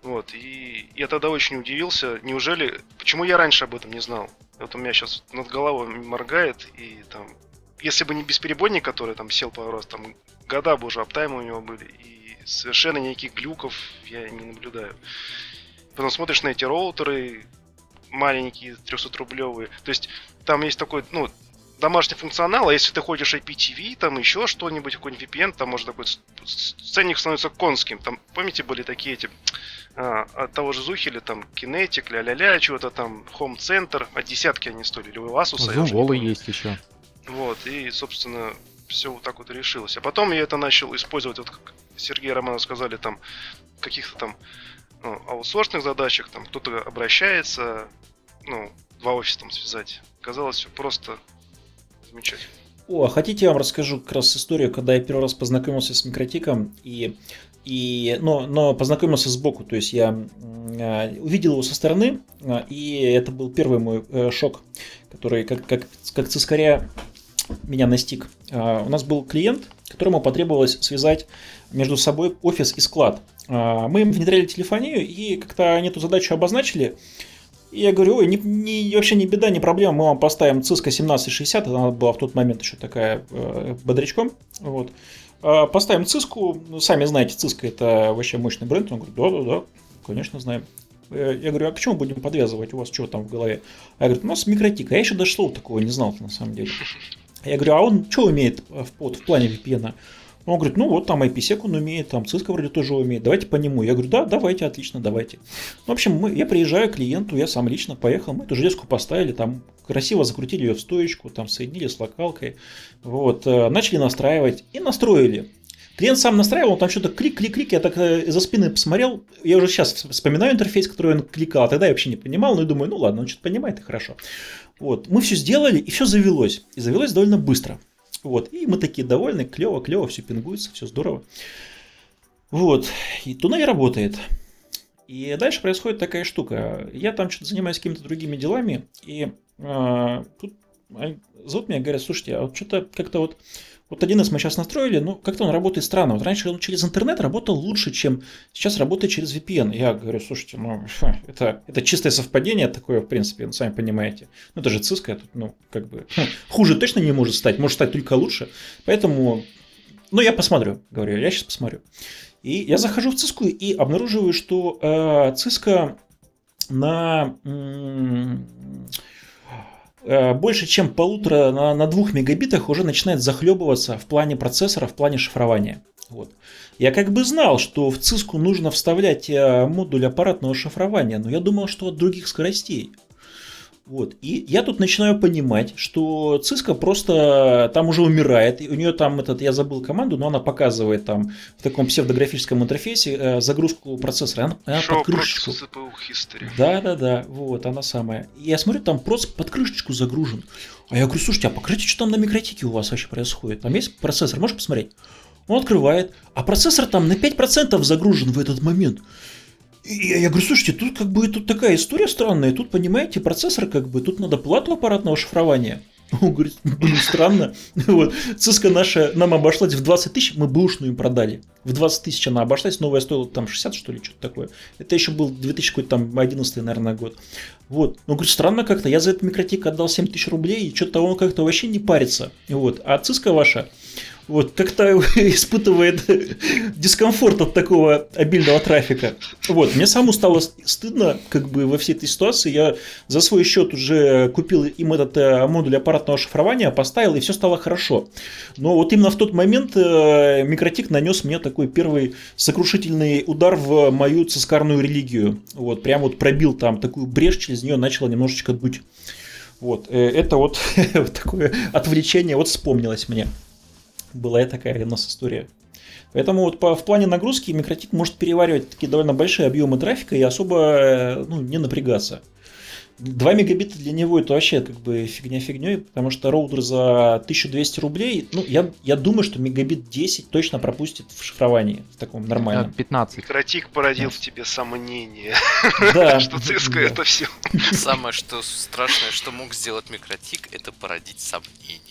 Вот. И я тогда очень удивился, неужели, почему я раньше об этом не знал? Вот у меня сейчас над головой моргает, и там если бы не бесперебойник, который там сел пару раз, там года бы уже аптаймы у него были, и совершенно никаких глюков я не наблюдаю. Потом смотришь на эти роутеры, маленькие, 300-рублевые, то есть там есть такой, ну, домашний функционал, а если ты ходишь IPTV, там еще что-нибудь, какой-нибудь VPN, там может такой ценник становится конским. Там, помните, были такие эти а, от того же Зухеля, там, Kinetic, ля-ля-ля, чего-то там, Home Center, а десятки они стоили, или у Asus. Зумволы есть еще. Вот, и, собственно, все вот так вот решилось. А потом я это начал использовать, вот как Сергей Романов сказали, там, каких-то там ну, аутсорсных задачах, там кто-то обращается, ну, два офиса там связать. Казалось, все просто замечательно. О, а хотите, я вам расскажу как раз историю, когда я первый раз познакомился с микротиком, и, и, но, но познакомился сбоку, то есть я э, увидел его со стороны, э, и это был первый мой э, шок, который как, как, как цискаря меня настиг. А, у нас был клиент, которому потребовалось связать между собой офис и склад. А, мы им внедряли телефонию, и как-то они эту задачу обозначили. И я говорю, ой, не, не, вообще не беда, не проблема, мы вам поставим Cisco 1760, она была в тот момент еще такая э, бодрячком. Вот. А, поставим Cisco, ну, сами знаете, Cisco это вообще мощный бренд. Он говорит, да-да-да, конечно знаем. Э, я говорю, а к чему будем подвязывать? У вас что там в голове? А я говорю, у нас микротик. Я еще даже слова такого не знал на самом деле. Я говорю, а он что умеет в, в, в плане VPN? Он говорит, ну вот там IPsec он умеет, там Cisco вроде тоже умеет, давайте по нему. Я говорю, да, давайте, отлично, давайте. Ну, в общем, мы, я приезжаю к клиенту, я сам лично поехал, мы эту железку поставили, там красиво закрутили ее в стоечку, там соединили с локалкой, вот, э, начали настраивать и настроили. Клиент сам настраивал, там что-то клик-клик-клик, я так э, за спины посмотрел, я уже сейчас вспоминаю интерфейс, который он кликал, а тогда я вообще не понимал, но я думаю, ну ладно, он что-то понимает, и хорошо. Вот, мы все сделали, и все завелось, и завелось довольно быстро. Вот, и мы такие довольны, клево, клево, все пингуется, все здорово. Вот, и туннель работает. И дальше происходит такая штука. Я там что-то занимаюсь какими-то другими делами, и э, тут зовут меня, говорят, слушайте, а вот что-то как-то вот вот 1С мы сейчас настроили, но как-то он работает странно. Вот раньше он через интернет работал лучше, чем сейчас работает через VPN. Я говорю, слушайте, ну, это, это чистое совпадение такое, в принципе, ну, сами понимаете. Ну, это же Cisco, это, ну, как бы, хуже точно не может стать, может стать только лучше. Поэтому, ну, я посмотрю, говорю, я сейчас посмотрю. И я захожу в Cisco и обнаруживаю, что э, Cisco на... М- больше чем полутора на, на двух мегабитах уже начинает захлебываться в плане процессора, в плане шифрования. Вот. Я как бы знал, что в циску нужно вставлять э, модуль аппаратного шифрования, но я думал, что от других скоростей. Вот. И я тут начинаю понимать, что Циска просто там уже умирает. И у нее там этот, я забыл команду, но она показывает там в таком псевдографическом интерфейсе э, загрузку процессора. Она, она под крышечку. Да, да, да. Вот, она самая. И я смотрю, там просто под крышечку загружен. А я говорю, слушайте, а покажите, что там на микротике у вас вообще происходит? Там есть процессор, можешь посмотреть? Он открывает, а процессор там на 5% загружен в этот момент. И я, говорю, слушайте, тут как бы тут такая история странная, тут, понимаете, процессор как бы, тут надо плату аппаратного шифрования. (laughs) Он говорит, блин, странно. (laughs) Вот. Циска наша нам обошлась в 20 тысяч, мы бэушную им продали. В 20 тысяч она обошлась, новая стоила там 60, что ли, что-то такое. Это еще был 2011, наверное, год. Вот. Он говорит, странно как-то, я за этот микротик отдал 7 тысяч рублей, и что-то он как-то вообще не парится. Вот. А циска ваша, вот, как-то (laughs) испытывает дискомфорт от такого обильного трафика. Вот, мне самому стало стыдно, как бы, во всей этой ситуации. Я за свой счет уже купил им этот э, модуль аппаратного шифрования, поставил, и все стало хорошо. Но вот именно в тот момент э, микротик нанес мне такой первый сокрушительный удар в мою цискарную религию. Вот, прям вот пробил там такую брешь, через нее начало немножечко дуть. Вот, э, это вот (laughs) такое отвлечение вот вспомнилось мне была такая у нас история. Поэтому вот по, в плане нагрузки микротик может переваривать такие довольно большие объемы трафика и особо э, ну, не напрягаться. 2 мегабита для него это вообще как бы фигня фигней, потому что роутер за 1200 рублей, ну, я, я думаю, что мегабит 10 точно пропустит в шифровании, в таком нормальном. 15. Микротик породил в тебе сомнение, (laughs) да, что Cisco это все. Самое что страшное, что мог сделать микротик, это породить сомнение.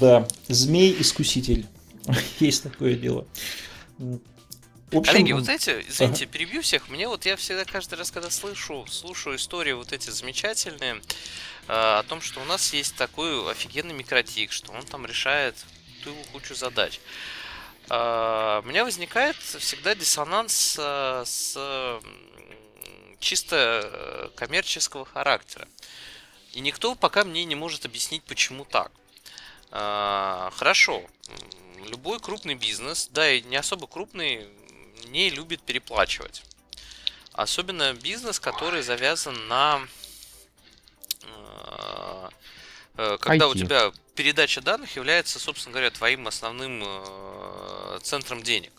Да, змей-искуситель. Есть такое дело. В общем, Коллеги, вот знаете, извините, ага. перебью всех. Мне вот я всегда каждый раз, когда слышу, слушаю истории вот эти замечательные, э, о том, что у нас есть такой офигенный микротик, что он там решает ту кучу задач. Э, у меня возникает всегда диссонанс э, с чисто э, коммерческого характера. И никто пока мне не может объяснить, почему так. Э, хорошо, любой крупный бизнес, да и не особо крупный, не любит переплачивать. Особенно бизнес, который завязан на... Э, э, когда IT. у тебя передача данных является, собственно говоря, твоим основным э, центром денег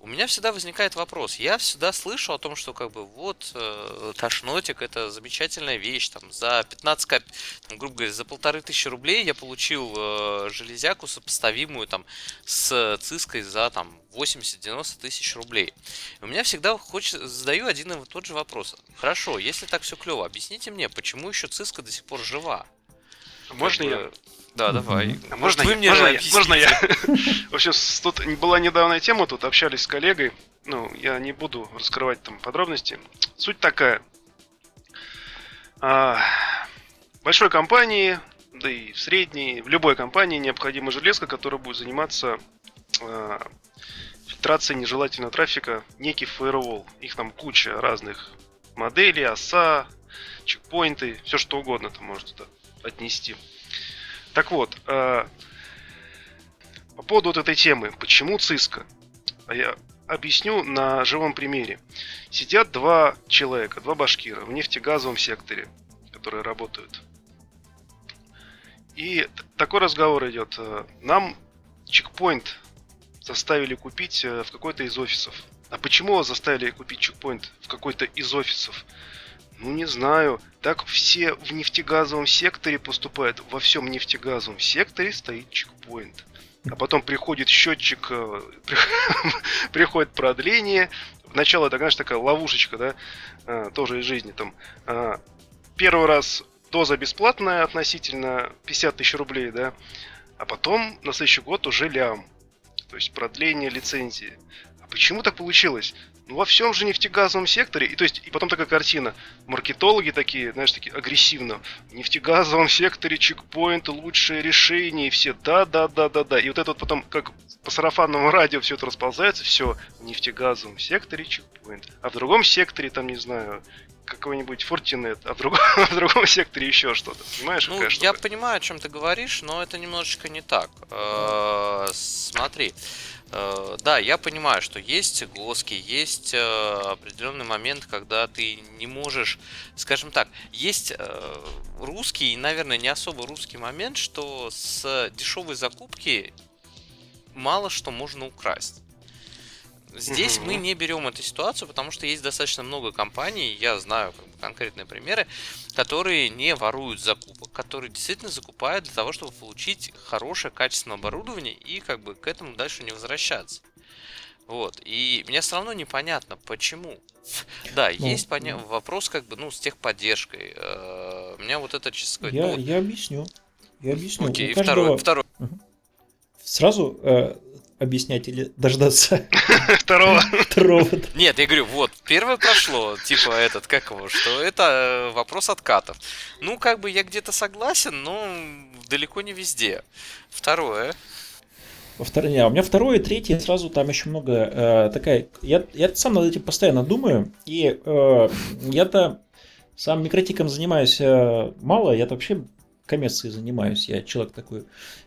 у меня всегда возникает вопрос. Я всегда слышу о том, что как бы вот э, Ташнотик это замечательная вещь. Там за 15 кап... там, грубо говоря, за полторы тысячи рублей я получил э, железяку сопоставимую там с циской за там 80-90 тысяч рублей. И у меня всегда хочет, задаю один и тот же вопрос. Хорошо, если так все клево, объясните мне, почему еще циска до сих пор жива? Можно как я? Да, давай. А можно вы я? мне Можно я? Можно я? (laughs) В общем, тут была недавняя тема, тут общались с коллегой. Ну, я не буду раскрывать там подробности. Суть такая. А, большой компании, да и в средней, в любой компании необходима железка, которая будет заниматься а, фильтрацией нежелательного трафика, некий firewall. Их там куча разных моделей, оса, чекпоинты, все что угодно там может отнести. Так вот, э, по поводу вот этой темы, почему циска? А я объясню на живом примере. Сидят два человека, два башкира в нефтегазовом секторе, которые работают. И такой разговор идет. э, Нам чекпоинт заставили купить э, в какой-то из офисов. А почему вас заставили купить чекпоинт в какой-то из офисов? Ну, не знаю. Так все в нефтегазовом секторе поступают. Во всем нефтегазовом секторе стоит чекпоинт. А потом приходит счетчик, э, при- (laughs) приходит продление. Вначале это, конечно, такая ловушечка, да, э, тоже из жизни. Там э, первый раз доза бесплатная относительно 50 тысяч рублей, да, а потом на следующий год уже лям. То есть продление лицензии. А почему так получилось? Ну, во всем же нефтегазовом секторе. И то есть, и потом такая картина. Маркетологи такие, знаешь, такие агрессивно. В нефтегазовом секторе чекпоинт лучшее решение. И все да, да, да, да, да. И вот это вот потом, как по сарафанному (laughs) радио все это расползается, все, в нефтегазовом секторе чекпоинт. А в другом секторе, там, не знаю, какой-нибудь Fortinet, а в другом, (laughs) в другом секторе еще что-то. Понимаешь, Ну, я понимаю, о чем ты говоришь, но это немножечко не так. Э, Смотри, да, я понимаю, что есть глоски, есть э, определенный момент, когда ты не можешь, скажем так, есть э, русский, и, наверное, не особо русский момент, что с дешевой закупки мало что можно украсть. Здесь мы не берем эту ситуацию, потому что есть достаточно много компаний, я знаю как бы, конкретные примеры, которые не воруют закупок, которые действительно закупают для того, чтобы получить хорошее качественное оборудование и как бы к этому дальше не возвращаться. Вот. И мне все равно непонятно, почему. Да, Ну, есть поня- вопрос как бы, ну, с техподдержкой. Э, У меня вот это, честно сказать, Я, ну, я объясню. Я объясню. окей, каждого- второй, второй. Сразу э, объяснять или дождаться (laughs) Второго. второго? Нет, я говорю, вот, первое прошло, типа этот, как его, что это э, вопрос откатов. Ну, как бы я где-то согласен, но далеко не везде. Второе. Во второй, не, а у меня второе, третье, сразу там еще много э, такая. Я, я сам над этим постоянно думаю, и э, я-то сам микротиком занимаюсь э, мало, я-то вообще коммерцией занимаюсь, я человек такой.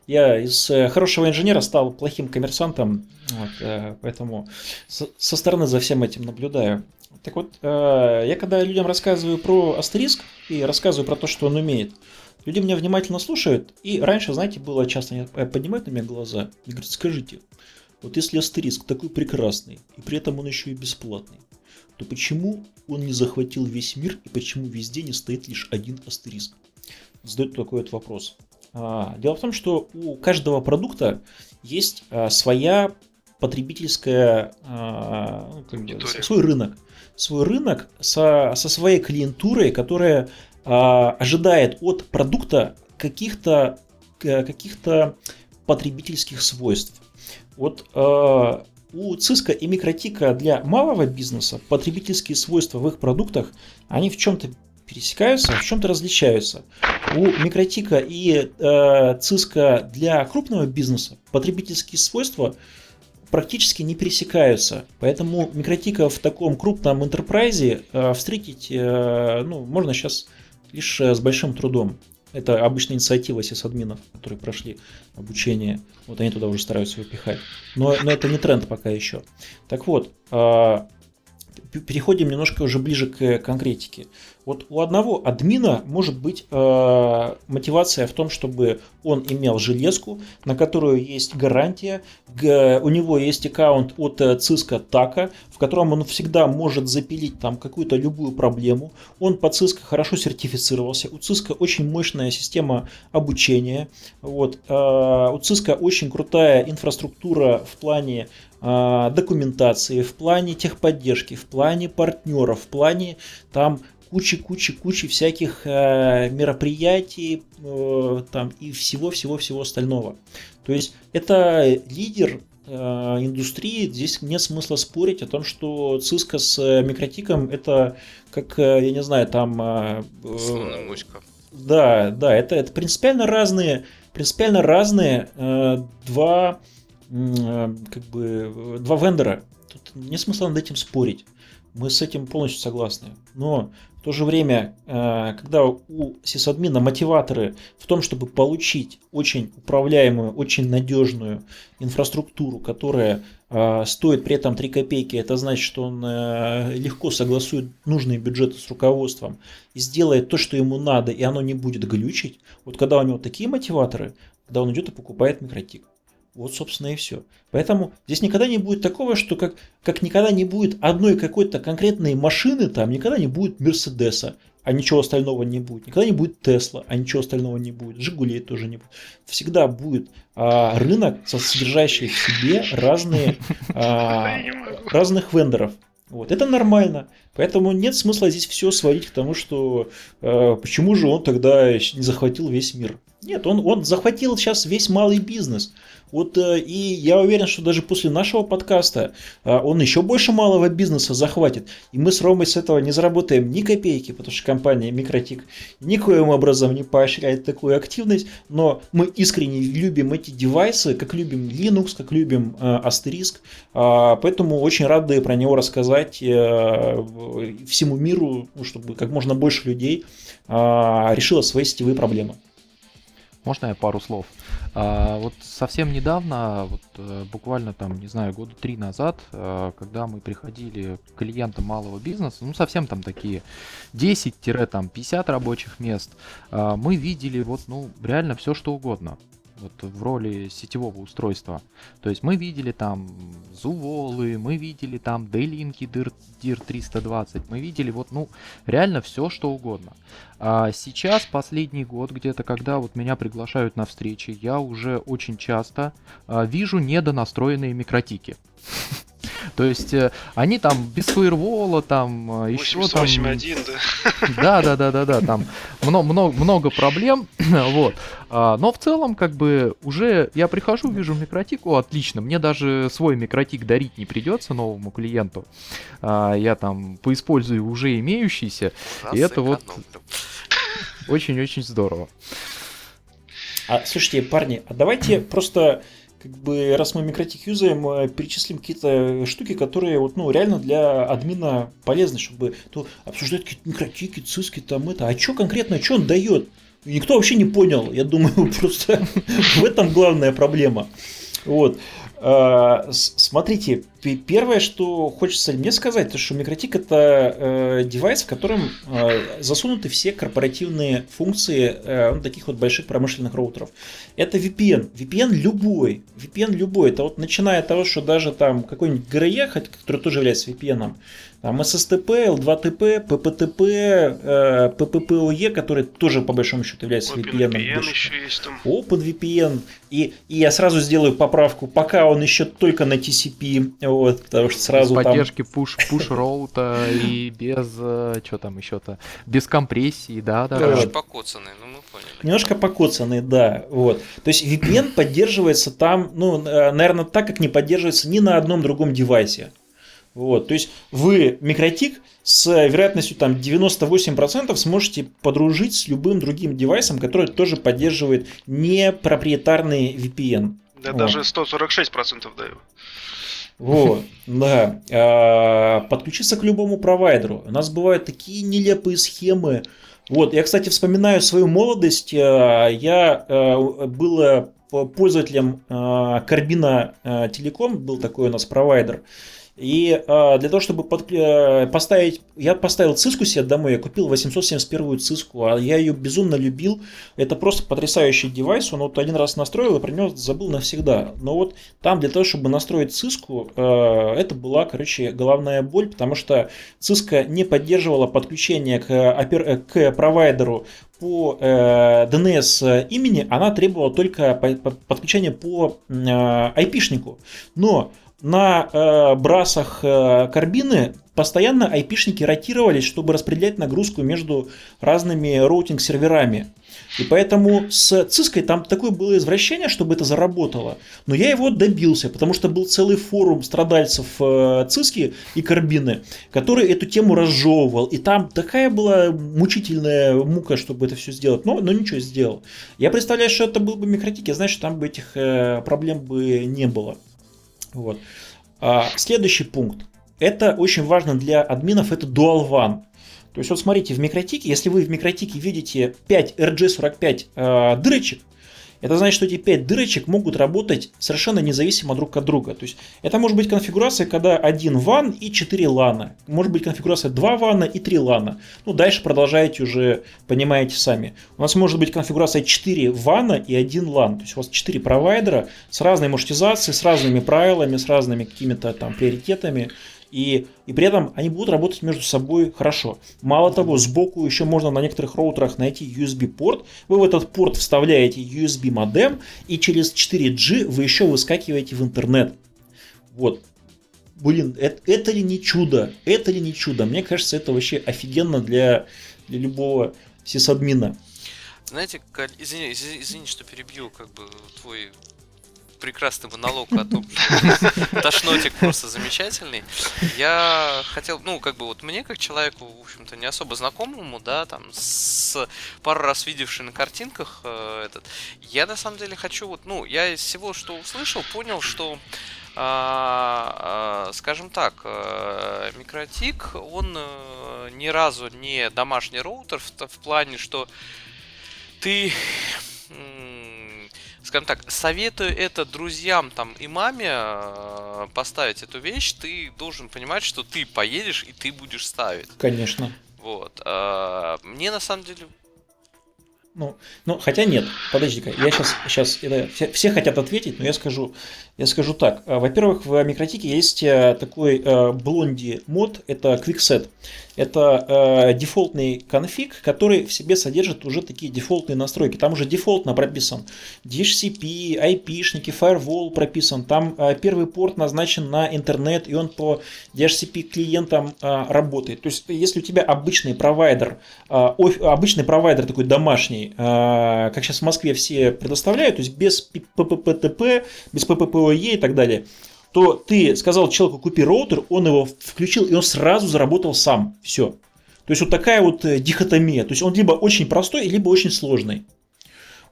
Я из э, хорошего инженера стал плохим коммерсантом, вот, э, поэтому со, стороны за всем этим наблюдаю. Так вот, э, я когда людям рассказываю про астериск и рассказываю про то, что он умеет, Люди меня внимательно слушают, и раньше, знаете, было часто, они поднимают на меня глаза и говорят, скажите, вот если астериск такой прекрасный, и при этом он еще и бесплатный, то почему он не захватил весь мир, и почему везде не стоит лишь один астериск? Задают такой вот вопрос. А, дело в том, что у каждого продукта есть а, своя потребительская, а, Аудитория. свой рынок. Свой рынок со, со своей клиентурой, которая ожидает от продукта каких-то каких-то потребительских свойств. Вот у Cisco и Микротика для малого бизнеса потребительские свойства в их продуктах, они в чем-то пересекаются, в чем-то различаются. У Микротика и э, Cisco для крупного бизнеса потребительские свойства практически не пересекаются. Поэтому Микротика в таком крупном интерпрайзе э, встретить э, ну, можно сейчас лишь э, с большим трудом. Это обычная инициатива сисадминов, которые прошли обучение. Вот они туда уже стараются выпихать. Но, но это не тренд пока еще. Так вот, п- переходим немножко уже ближе к конкретике. Вот у одного админа может быть э, мотивация в том, чтобы он имел железку, на которую есть гарантия, г- у него есть аккаунт от э, Cisco TACA, в котором он всегда может запилить там какую-то любую проблему. Он по Cisco хорошо сертифицировался. У Cisco очень мощная система обучения. Вот. э, У Cisco очень крутая инфраструктура в плане э, документации, в плане техподдержки, в плане партнеров, в плане там кучей-кучей-кучей всяких э, мероприятий э, там и всего-всего-всего остального. То есть это лидер э, индустрии, здесь нет смысла спорить о том, что Cisco с Микротиком это как, э, я не знаю, там... Э, э да, да, это, это принципиально разные, принципиально разные э, два, э, как бы, два вендора. Тут нет смысла над этим спорить. Мы с этим полностью согласны. Но в то же время, э, когда у сисадмина мотиваторы в том, чтобы получить очень управляемую, очень надежную инфраструктуру, которая э, стоит при этом 3 копейки, это значит, что он э, легко согласует нужные бюджеты с руководством и сделает то, что ему надо, и оно не будет глючить. Вот когда у него такие мотиваторы, когда он идет и покупает микротик. Вот, собственно, и все. Поэтому здесь никогда не будет такого, что как, как никогда не будет одной какой-то конкретной машины, там никогда не будет Мерседеса, а ничего остального не будет. Никогда не будет Тесла, а ничего остального не будет. Жигулей тоже не будет. Всегда будет а, рынок, содержащий в себе разные, (laughs) а, разных вендоров. Вот, это нормально. Поэтому нет смысла здесь все сводить к тому, что э, почему же он тогда не захватил весь мир. Нет, он, он захватил сейчас весь малый бизнес. Вот э, и я уверен, что даже после нашего подкаста э, он еще больше малого бизнеса захватит. И мы с Ромой с этого не заработаем ни копейки, потому что компания Микротик никоим образом не поощряет такую активность. Но мы искренне любим эти девайсы, как любим Linux, как любим э, Asterisk. А, поэтому очень рады про него рассказать всему миру, ну, чтобы как можно больше людей а, решило свои сетевые проблемы. Можно я пару слов? А, вот совсем недавно, вот э, буквально там, не знаю, года три назад, э, когда мы приходили к клиентам малого бизнеса, ну совсем там такие 10-50 рабочих мест, а, мы видели вот, ну, реально все что угодно вот в роли сетевого устройства. То есть мы видели там Зуволы, мы видели там Дейлинки DIR, DIR 320, мы видели вот, ну, реально все, что угодно. А сейчас, последний год, где-то, когда вот меня приглашают на встречи, я уже очень часто а, вижу недонастроенные микротики. (laughs) То есть э, они там без фаервола, там э, еще там... 8.1, да? (laughs) Да, да, да, да, да, там много, много, много проблем, (clears throat) вот. А, но в целом, как бы, уже я прихожу, вижу микротику, отлично, мне даже свой микротик дарить не придется новому клиенту. А, я там поиспользую уже имеющийся, и это вот (laughs) очень-очень здорово. А, слушайте, парни, а давайте просто как бы, раз мы микротик юзаем, э, перечислим какие-то штуки, которые вот, ну, реально для админа полезны, чтобы то обсуждать какие-то микротики, циски, там это. А что конкретно, что он дает? Никто вообще не понял. Я думаю, (laughs) просто в этом главная проблема. Вот. А, смотрите, первое, что хочется мне сказать, то что микротик это э, девайс, в котором э, засунуты все корпоративные функции э, ну, таких вот больших промышленных роутеров. Это VPN. VPN любой. VPN любой. Это вот начиная от того, что даже там какой-нибудь GRE, который тоже является VPN, там SSTP, L2TP, PPTP, PPPoE, который тоже по большому счету является VPN. OpenVPN еще есть там. OpenVPN. И, и я сразу сделаю поправку, пока он еще только на TCP, вот, потому что сразу без поддержки там... push, push роута и без, э, что там еще-то, без компрессии, да, да. Короче, да. покоцанный, ну мы поняли. Немножко покоцанный, да, вот. То есть VPN поддерживается там, ну, э, наверное, так, как не поддерживается ни на одном другом девайсе. Вот, то есть вы микротик с вероятностью там 98% сможете подружить с любым другим девайсом, который тоже поддерживает не проприетарный VPN. Да, вот. даже 146% даю. Вот, да. А, подключиться к любому провайдеру. У нас бывают такие нелепые схемы. Вот, я, кстати, вспоминаю свою молодость. А, я а, был пользователем Карбина Телеком, был такой у нас провайдер. И э, для того, чтобы под, э, поставить, я поставил циску себе домой, я купил 871 циску, а я ее безумно любил. Это просто потрясающий девайс, он вот один раз настроил и про него забыл навсегда. Но вот там для того, чтобы настроить циску, э, это была, короче, головная боль, потому что циска не поддерживала подключение к, опер, к провайдеру по э, DNS имени, она требовала только подключения по э, IP-шнику. Но на э, BRAS ах э, Корбины постоянно айпишники ротировались, чтобы распределять нагрузку между разными роутинг-серверами. И поэтому с Циской там такое было извращение, чтобы это заработало. Но я его добился, потому что был целый форум страдальцев э, Циски и Корбины, который эту тему разжевывал. И там такая была мучительная мука, чтобы это все сделать. Но, но ничего сделал. Я представляю, что это был бы микротик, я знаю, что там бы этих э, проблем бы не было. Вот. А, следующий пункт. Это очень важно для админов, это Dual One. То есть вот смотрите, в микротике, если вы в микротике видите 5 RG45 э, дырочек, это значит, что эти 5 дырочек могут работать совершенно независимо друг от друга. То есть это может быть конфигурация, когда один ван и 4 лана. Может быть конфигурация 2 вана и 3 лана. Ну, дальше продолжаете уже, понимаете сами. У нас может быть конфигурация 4 вана и 1 лан. То есть у вас 4 провайдера с разной маршрутизацией, с разными правилами, с разными какими-то там приоритетами. И, и при этом они будут работать между собой хорошо. Мало того, сбоку еще можно на некоторых роутерах найти USB-порт. Вы в этот порт вставляете USB-модем, и через 4G вы еще выскакиваете в интернет. Вот. Блин, это, это ли не чудо? Это ли не чудо? Мне кажется, это вообще офигенно для, для любого сисадмина. Знаете, извини, извини, что перебью как бы твой прекрасный монолог о том, что тошнотик просто замечательный. Я хотел, ну, как бы вот мне, как человеку, в общем-то, не особо знакомому, да, там, с пару раз видевший на картинках э, этот, я на самом деле хочу вот, ну, я из всего, что услышал, понял, что а, а, скажем так, а, микротик, он а, ни разу не домашний роутер в, в плане, что ты скажем так, советую это друзьям там и маме э, поставить эту вещь, ты должен понимать, что ты поедешь и ты будешь ставить. Конечно. Вот. Э, мне на самом деле ну, ну, хотя нет, подожди-ка, я сейчас, сейчас это, все, все хотят ответить, но я скажу, я скажу так. А, во-первых, в микротике есть э, такой э, блонди мод, это QuickSet. Это э, дефолтный конфиг, который в себе содержит уже такие дефолтные настройки. Там уже дефолтно прописан DHCP, IP-шники, Firewall прописан. Там э, первый порт назначен на интернет, и он по DHCP клиентам э, работает. То есть, если у тебя обычный провайдер, э, обычный провайдер такой домашний, э, как сейчас в Москве все предоставляют, то есть без PPPTP, без PPPoE и так далее, то ты сказал человеку купи роутер, он его включил, и он сразу заработал сам. Все. То есть вот такая вот э, дихотомия. То есть он либо очень простой, либо очень сложный.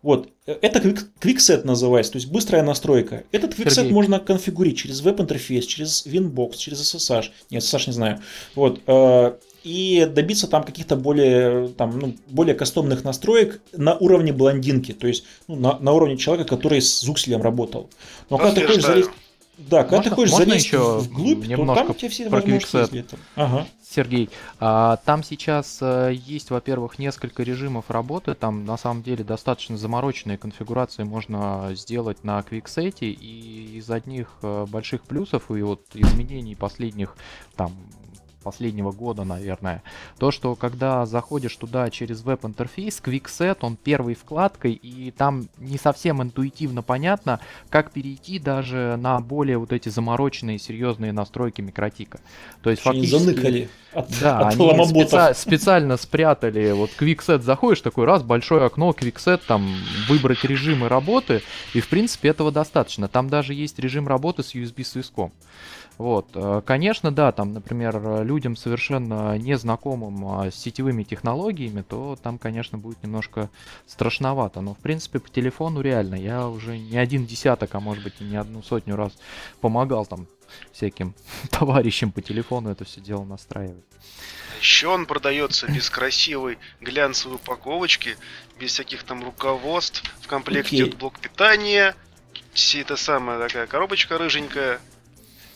Вот. Э, это QuickSet называется, то есть быстрая настройка. Этот Сергей. можно конфигурить через веб-интерфейс, через Winbox, через SSH. Нет, SSH не знаю. Вот. Э, и добиться там каких-то более, там, ну, более кастомных настроек на уровне блондинки, то есть ну, на, на уровне человека, который с Зукселем работал. Но когда ты хочешь залезть... Да, когда можно, ты хочешь залезть еще вглубь, немножко то там тебе все про QuickSet. Ага. Сергей, а, там сейчас а, есть, во-первых, несколько режимов работы. Там на самом деле достаточно замороченные конфигурации можно сделать на QuickSet. И из одних а, больших плюсов и вот изменений последних там последнего года, наверное, то, что когда заходишь туда через веб-интерфейс, QuickSet, он первой вкладкой, и там не совсем интуитивно понятно, как перейти даже на более вот эти замороченные, серьезные настройки микротика. То есть фактически... заныкали от, (laughs) да, от они специ... специально спрятали, вот QuickSet заходишь, такой раз, большое окно, QuickSet, там, выбрать режимы работы, и в принципе этого достаточно. Там даже есть режим работы с USB-связком. Вот, э, конечно, да, там, например, людям совершенно незнакомым а, с сетевыми технологиями, то там, конечно, будет немножко страшновато. Но, в принципе, по телефону реально. Я уже не один десяток, а может быть и не одну сотню раз помогал там всяким (laughs) товарищам по телефону это все дело настраивать. Еще он продается без красивой глянцевой упаковочки, без всяких там руководств. В комплекте okay. блок питания, все это самая такая коробочка рыженькая,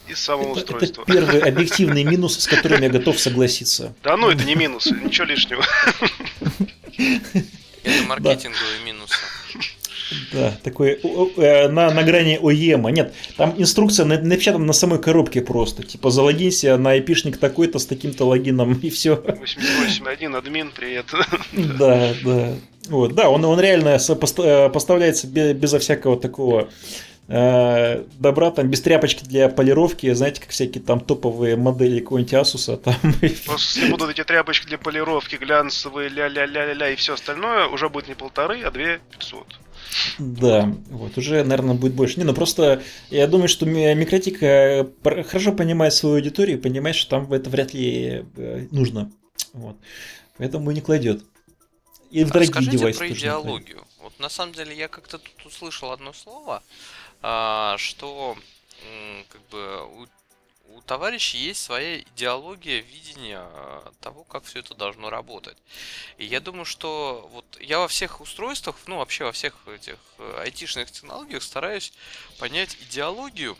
и самоустройство. Это, это первый объективный минус, с которым я готов согласиться. Да ну, это не минус, ничего лишнего. Это маркетинговый минус. Да, такой э, на, на грани ОЕМа. Нет, там инструкция напечатана на самой коробке просто. Типа залогинься на айпишник такой-то с таким-то логином и все. 88.1, админ, привет. Да, да. Вот, да, он, он реально э, поставляется безо всякого такого добра, там без тряпочки для полировки, знаете, как всякие там топовые модели какого-нибудь Asus, там... (laughs) Если будут эти тряпочки для полировки, глянцевые, ля-ля-ля-ля-ля и все остальное, уже будет не полторы, а две пятьсот. Да, вот, уже, наверное, будет больше. Не, ну просто я думаю, что Микротика хорошо понимает свою аудиторию, понимает, что там это вряд ли э, нужно. Вот. Поэтому не кладет. И в дорогие Расскажите девайсы про идеологию. Вот на самом деле я как-то тут услышал одно слово, а, что как бы у у товарища есть своя идеология видения а, того, как все это должно работать. И я думаю, что вот я во всех устройствах, ну вообще во всех этих э, айтишных технологиях стараюсь понять идеологию,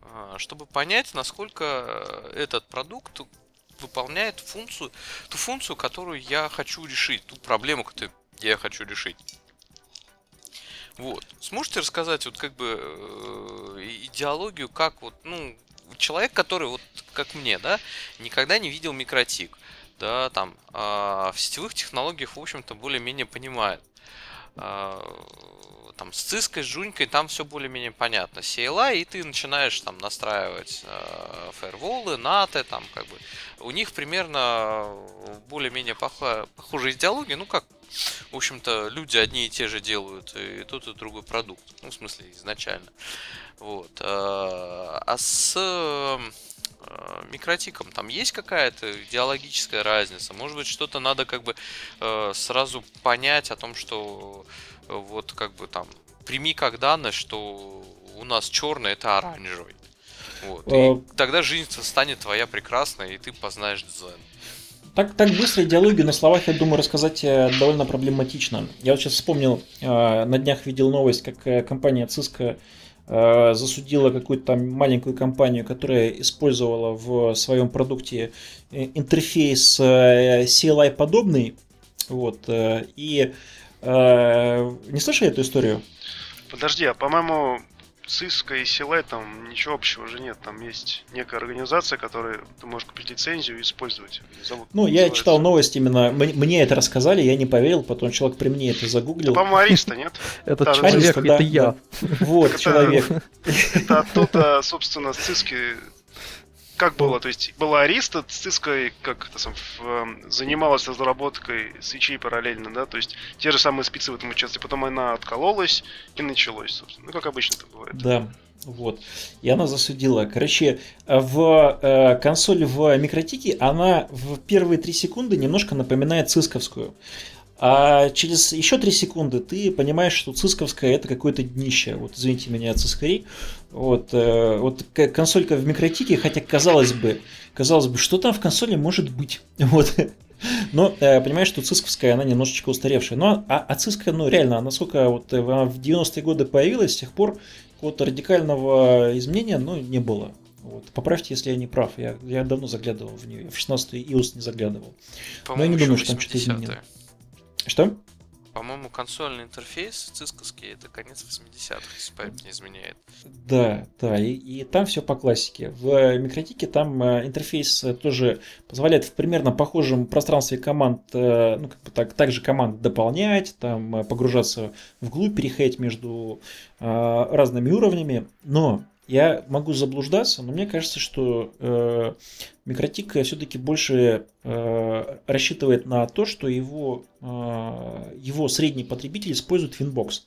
а, чтобы понять, насколько этот продукт выполняет функцию, ту функцию, которую я хочу решить, ту проблему, которую я хочу решить. Вот. Сможете рассказать вот как бы э, идеологию, как вот, ну, человек, который, вот как мне, да, никогда не видел микротик, да, там, э, в сетевых технологиях, в общем-то, более-менее понимает. Э, там, с циской, с жунькой, там все более-менее понятно. CLI, и ты начинаешь там настраивать э, фаерволы, наты, там, как бы. У них примерно более-менее похожая идеология, ну, как в общем-то, люди одни и те же делают и тот, и другой продукт. Ну, в смысле, изначально. Вот. А, а с э, микротиком там есть какая-то идеологическая разница? Может быть, что-то надо как бы э, сразу понять о том, что э, вот как бы там прими как данность, что у нас черный это оранжевый. Вот. И тогда жизнь станет твоя прекрасная, и ты познаешь дзен. Так, так быстро идеологию на словах, я думаю, рассказать довольно проблематично. Я вот сейчас вспомнил, на днях видел новость, как компания Cisco Э, засудила какую-то там маленькую компанию, которая использовала в своем продукте э, интерфейс э, CLI подобный. Вот, и не слышали эту историю? Подожди, а по-моему, Cisco и Силай там ничего общего уже нет. Там есть некая организация, которая ты можешь купить лицензию и использовать. Зовут, ну, я читал новость именно. Мне это рассказали, я не поверил, потом человек при мне это загуглил. по-моему, Ариста, нет? Это человек, это я. Вот, человек. Это оттуда, собственно, с Cisco как было? То есть была Ариста, Cisco как это сам, эм, занималась разработкой свечей параллельно, да, то есть те же самые спицы в этом участвовали, потом она откололась и началось, собственно. Ну, как обычно это бывает. Да, вот. И она засудила. Короче, в э, консоль в микротике она в первые три секунды немножко напоминает цисковскую. А через еще 3 секунды ты понимаешь, что цисковская это какое-то днище. Вот извините меня, цискари. Вот, э, вот консолька в микротике, хотя казалось бы, казалось бы, что там в консоли может быть. (laughs) Вот. Но э, понимаешь, что цисковская, она немножечко устаревшая. Но а, а циска, ну реально, насколько вот э, она в 90-е годы появилась, с тех пор какого-то радикального изменения ну, не было. Вот. Поправьте, если я не прав. Я, я давно заглядывал в нее. В 16-й iOS не заглядывал. Но я не думаю, что там что-то изменилось. Что? По-моему, консольный интерфейс цисковский это конец 80-х, если память не изменяет. Да, да, и, и там все по классике. В микротике там э, интерфейс э, тоже позволяет в примерно похожем пространстве команд, э, ну, как бы так, также команд дополнять, там погружаться вглубь, переходить между разными уровнями, но я могу заблуждаться, но мне кажется, что э, Микротик все-таки больше э, рассчитывает на то, что его, э, его средний потребитель использует Winbox.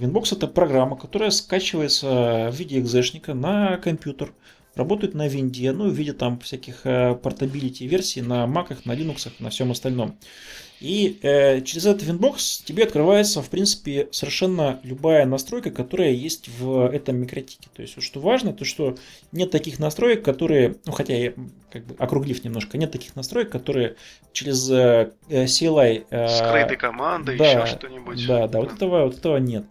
Winbox это программа, которая скачивается в виде экзешника на компьютер, работает на винде, ну, в виде там всяких э, портабилити версий на маках, на линуксах, на всем остальном. И э, через этот Winbox тебе открывается, в принципе, совершенно любая настройка, которая есть в этом микротике. То есть, что важно, то что нет таких настроек, которые, ну хотя я как бы округлив немножко, нет таких настроек, которые через э, CLI... Э, Скрытой командой, да, еще что-нибудь. Да, да, вот этого, вот этого нет.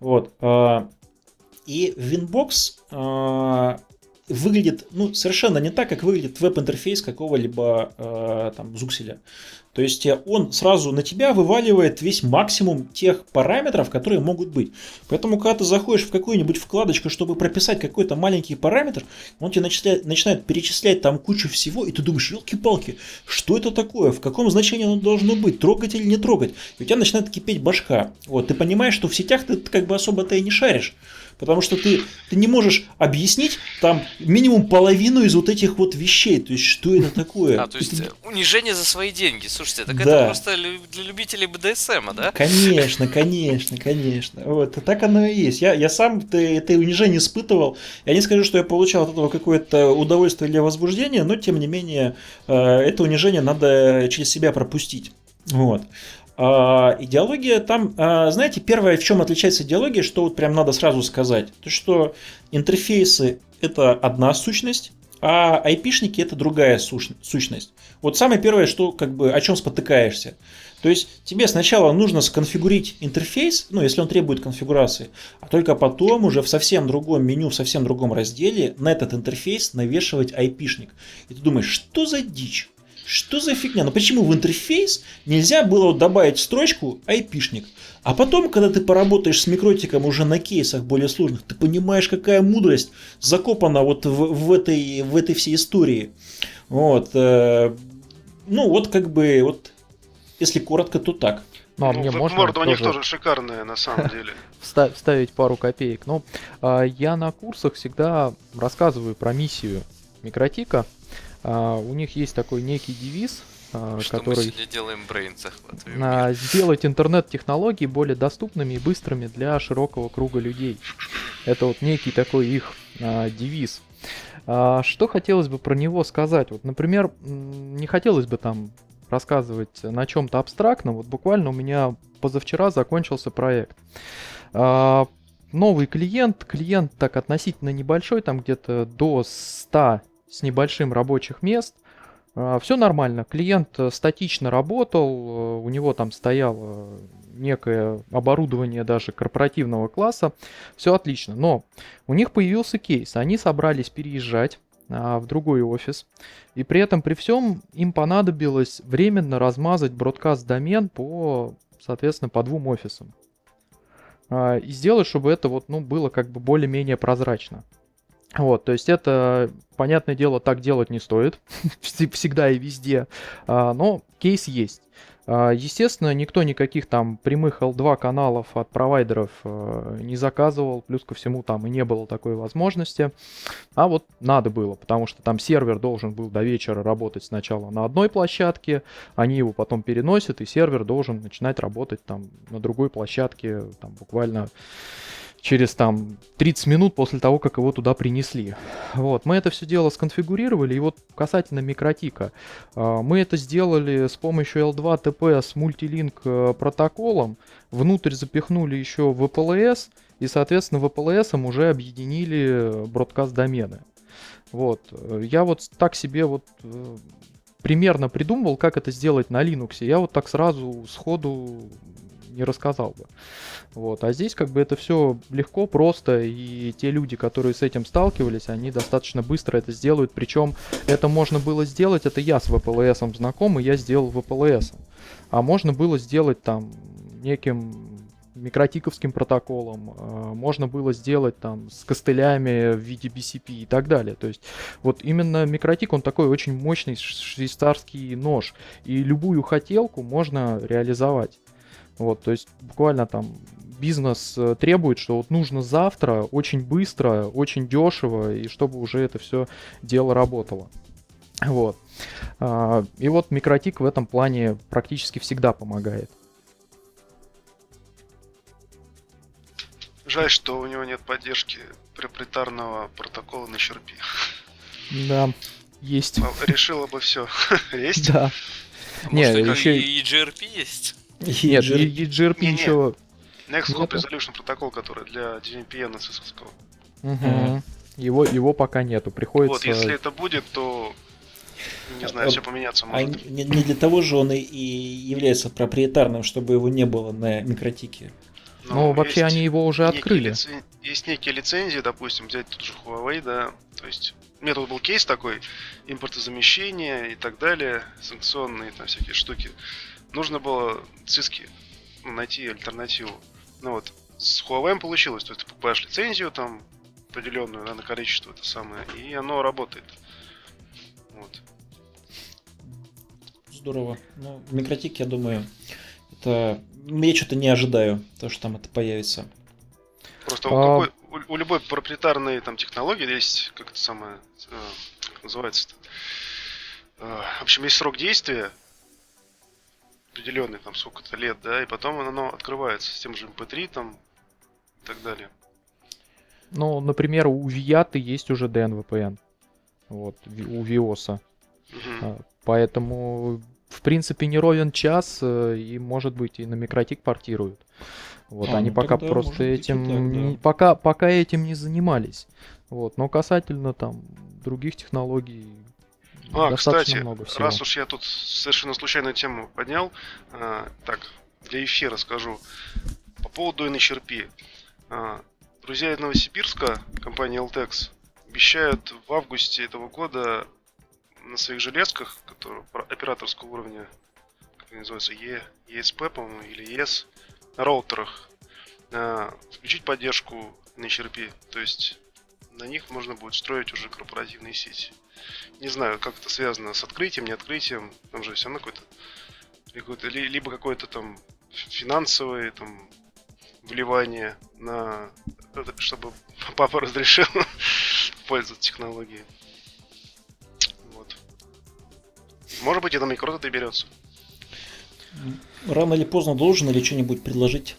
Вот. Э, и Winbox э, выглядит ну, совершенно не так, как выглядит веб-интерфейс какого-либо э, там зукселя. То есть э, он сразу на тебя вываливает весь максимум тех параметров, которые могут быть. Поэтому, когда ты заходишь в какую-нибудь вкладочку, чтобы прописать какой-то маленький параметр, он тебе начинает, начинает перечислять там кучу всего, и ты думаешь, елки-палки, что это такое, в каком значении оно должно быть, трогать или не трогать. И у тебя начинает кипеть башка. Вот, ты понимаешь, что в сетях ты как бы особо-то и не шаришь. Потому что ты, ты не можешь объяснить там минимум половину из вот этих вот вещей. То есть, что это такое? А, то есть это... унижение за свои деньги. Слушайте, так да. это просто для любителей БДСМа, да? Конечно, конечно, конечно. Вот, так оно и есть. Я, я сам это, это унижение испытывал. Я не скажу, что я получал от этого какое-то удовольствие или возбуждение, но тем не менее, э, это унижение надо через себя пропустить. Вот. А, идеология там, а, знаете, первое, в чем отличается идеология, что вот прям надо сразу сказать, то что интерфейсы это одна сущность, а айпишники это другая сущность. Вот самое первое, что как бы о чем спотыкаешься. То есть тебе сначала нужно сконфигурить интерфейс, ну если он требует конфигурации, а только потом уже в совсем другом меню, в совсем другом разделе на этот интерфейс навешивать айпишник. И ты думаешь, что за дичь? Что за фигня? Ну почему в интерфейс нельзя было добавить строчку айпишник? А потом, когда ты поработаешь с микротиком уже на кейсах более сложных, ты понимаешь, какая мудрость закопана вот в, в, этой, в этой всей истории. Вот. Э, ну, вот как бы, вот, если коротко, то так. Ну, а ну, мне можно морда у них тоже шикарная, на самом (laughs) деле. Вставить пару копеек. Ну, а, я на курсах всегда рассказываю про миссию микротика. А, у них есть такой некий девиз, а, что который... мы сегодня делаем брейнцах. А, сделать интернет-технологии более доступными и быстрыми для широкого круга людей. Это вот некий такой их девиз. А, что хотелось бы про него сказать? Вот, например, не хотелось бы там рассказывать на чем-то абстрактно. Вот буквально у меня позавчера закончился проект. А, новый клиент, клиент так относительно небольшой, там где-то до 100 с небольшим рабочих мест. А, Все нормально. Клиент э, статично работал, э, у него там стояло некое оборудование даже корпоративного класса. Все отлично. Но у них появился кейс. Они собрались переезжать а, в другой офис. И при этом, при всем, им понадобилось временно размазать бродкаст домен по, соответственно, по двум офисам. А, и сделать, чтобы это вот, ну, было как бы более-менее прозрачно. Вот, то есть это, понятное дело, так делать не стоит, (laughs) всегда и везде, а, но кейс есть. А, естественно, никто никаких там прямых L2 каналов от провайдеров э, не заказывал, плюс ко всему там и не было такой возможности. А вот надо было, потому что там сервер должен был до вечера работать сначала на одной площадке, они его потом переносят, и сервер должен начинать работать там на другой площадке, там буквально через там 30 минут после того, как его туда принесли. Вот, мы это все дело сконфигурировали, и вот касательно микротика, а, мы это сделали с помощью L2 TP с мультилинк э, протоколом, внутрь запихнули еще VPLS, и, соответственно, VPLS уже объединили бродкаст домены. Вот, я вот так себе вот э, примерно придумывал, как это сделать на Linux. Я вот так сразу сходу не рассказал бы. Вот. А здесь как бы это все легко, просто, и те люди, которые с этим сталкивались, они достаточно быстро это сделают. Причем это можно было сделать, это я с VPLS знаком, и я сделал VPLS. А можно было сделать там неким микротиковским протоколом, а, можно было сделать там с костылями в виде BCP и так далее. То есть вот именно микротик, он такой очень мощный швейцарский нож, и любую хотелку можно реализовать. Вот, то есть буквально там бизнес э, требует, что вот нужно завтра, очень быстро, очень дешево, и чтобы уже это все дело работало. Вот. А, и вот микротик в этом плане практически всегда помогает. Жаль, что у него нет поддержки проприетарного протокола на Sharp. Да, есть. Решила бы все. (laughs) Есть? Да. Нет, еще и GRP есть. Нет, и GRP еще... Next Hop Resolution протокол, который для DVPN SSL. Угу. Его, его пока нету, приходится... Вот, если это будет, то не знаю, все поменяться а может. А не, не для того же он и, и является проприетарным, чтобы его не было на микротике. Ну, вообще они его уже открыли. Лицен... есть некие лицензии, допустим, взять тут же Huawei, да, то есть у меня тут был кейс такой, импортозамещение и так далее, санкционные там всякие штуки. Нужно было циски ну, найти альтернативу. Ну вот, с Huawei получилось, то есть ты покупаешь лицензию там определенную да, на количество это самое, и оно работает. Вот. Здорово. Ну, микротик, я думаю, это... Я что-то не ожидаю, то, что там это появится. Просто а... у, какой, у, у любой проприетарной там технологии есть, как это самое, э, как называется -то? Э, в общем, есть срок действия, определенный, там, сколько-то лет, да, и потом оно открывается с тем же MP3, эм там, и так далее. Ну, например, у Viat есть уже DNVPN, вот, у Виоса. Угу. Поэтому, в принципе, не ровен час, э, и, может быть, и на микротик портируют. Вот, а, они ну, пока просто этим, так, да. пока, пока этим не занимались. Вот, но касательно там других технологий, а, кстати, много всего. раз уж я тут совершенно случайную тему поднял, э, так, для эфира скажу. По поводу NHRP. Э, друзья из Новосибирска, компания LTEX, обещают в августе этого года на своих железках, которые операторского уровня, как они называются, e, ESP, по-моему, или ES, на роутерах, э, включить поддержку NHRP. То есть на них можно будет строить уже корпоративные сети. Не знаю, как это связано с открытием, не открытием. Там же все равно какой-то, какой-то либо какое-то там финансовое там вливание на чтобы (laughs) папа разрешил (laughs) пользоваться технологией. Вот. Может быть, и на микро доберется. Рано или поздно должен или что-нибудь предложить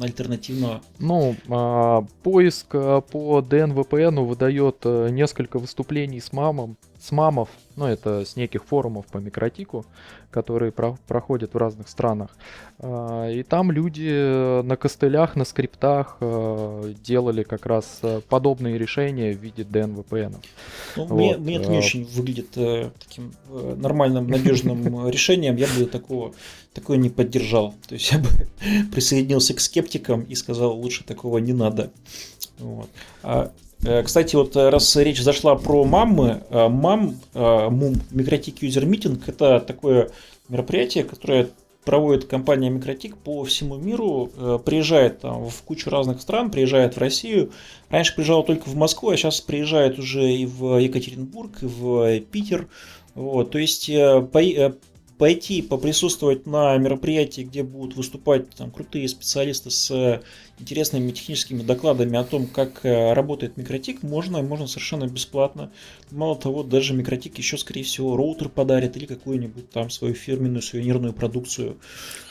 альтернативного? Ну, а, поиск а, по DNVPN выдает а, несколько выступлений с мамом, с мамов, ну это с неких форумов по микротику, которые про проходят в разных странах. А, и там люди на костылях, на скриптах а, делали как раз а, подобные решения в виде DNVPN. Ну, вот. мне, мне это не очень выглядит э, таким э, нормальным, надежным (laughs) решением. Я бы такого, такое не поддержал. То есть я бы (laughs) присоединился к скептикам и сказал, лучше такого не надо. Вот. А Э, кстати, вот э, раз речь зашла про мамы, э, мам, мум, Микротик Юзер Митинг, это такое мероприятие, которое проводит компания Микротик по всему миру, приезжает там в кучу разных стран, приезжает в Россию. Раньше приезжал только в Москву, а сейчас приезжает уже и в Екатеринбург, и в Питер. Вот, то есть пойти поприсутствовать на мероприятии, где будут выступать там, крутые специалисты с интересными техническими докладами о том, как э, работает микротик, можно, можно совершенно бесплатно. Мало того, даже микротик еще, скорее всего, роутер подарит или какую-нибудь там свою фирменную сувенирную продукцию.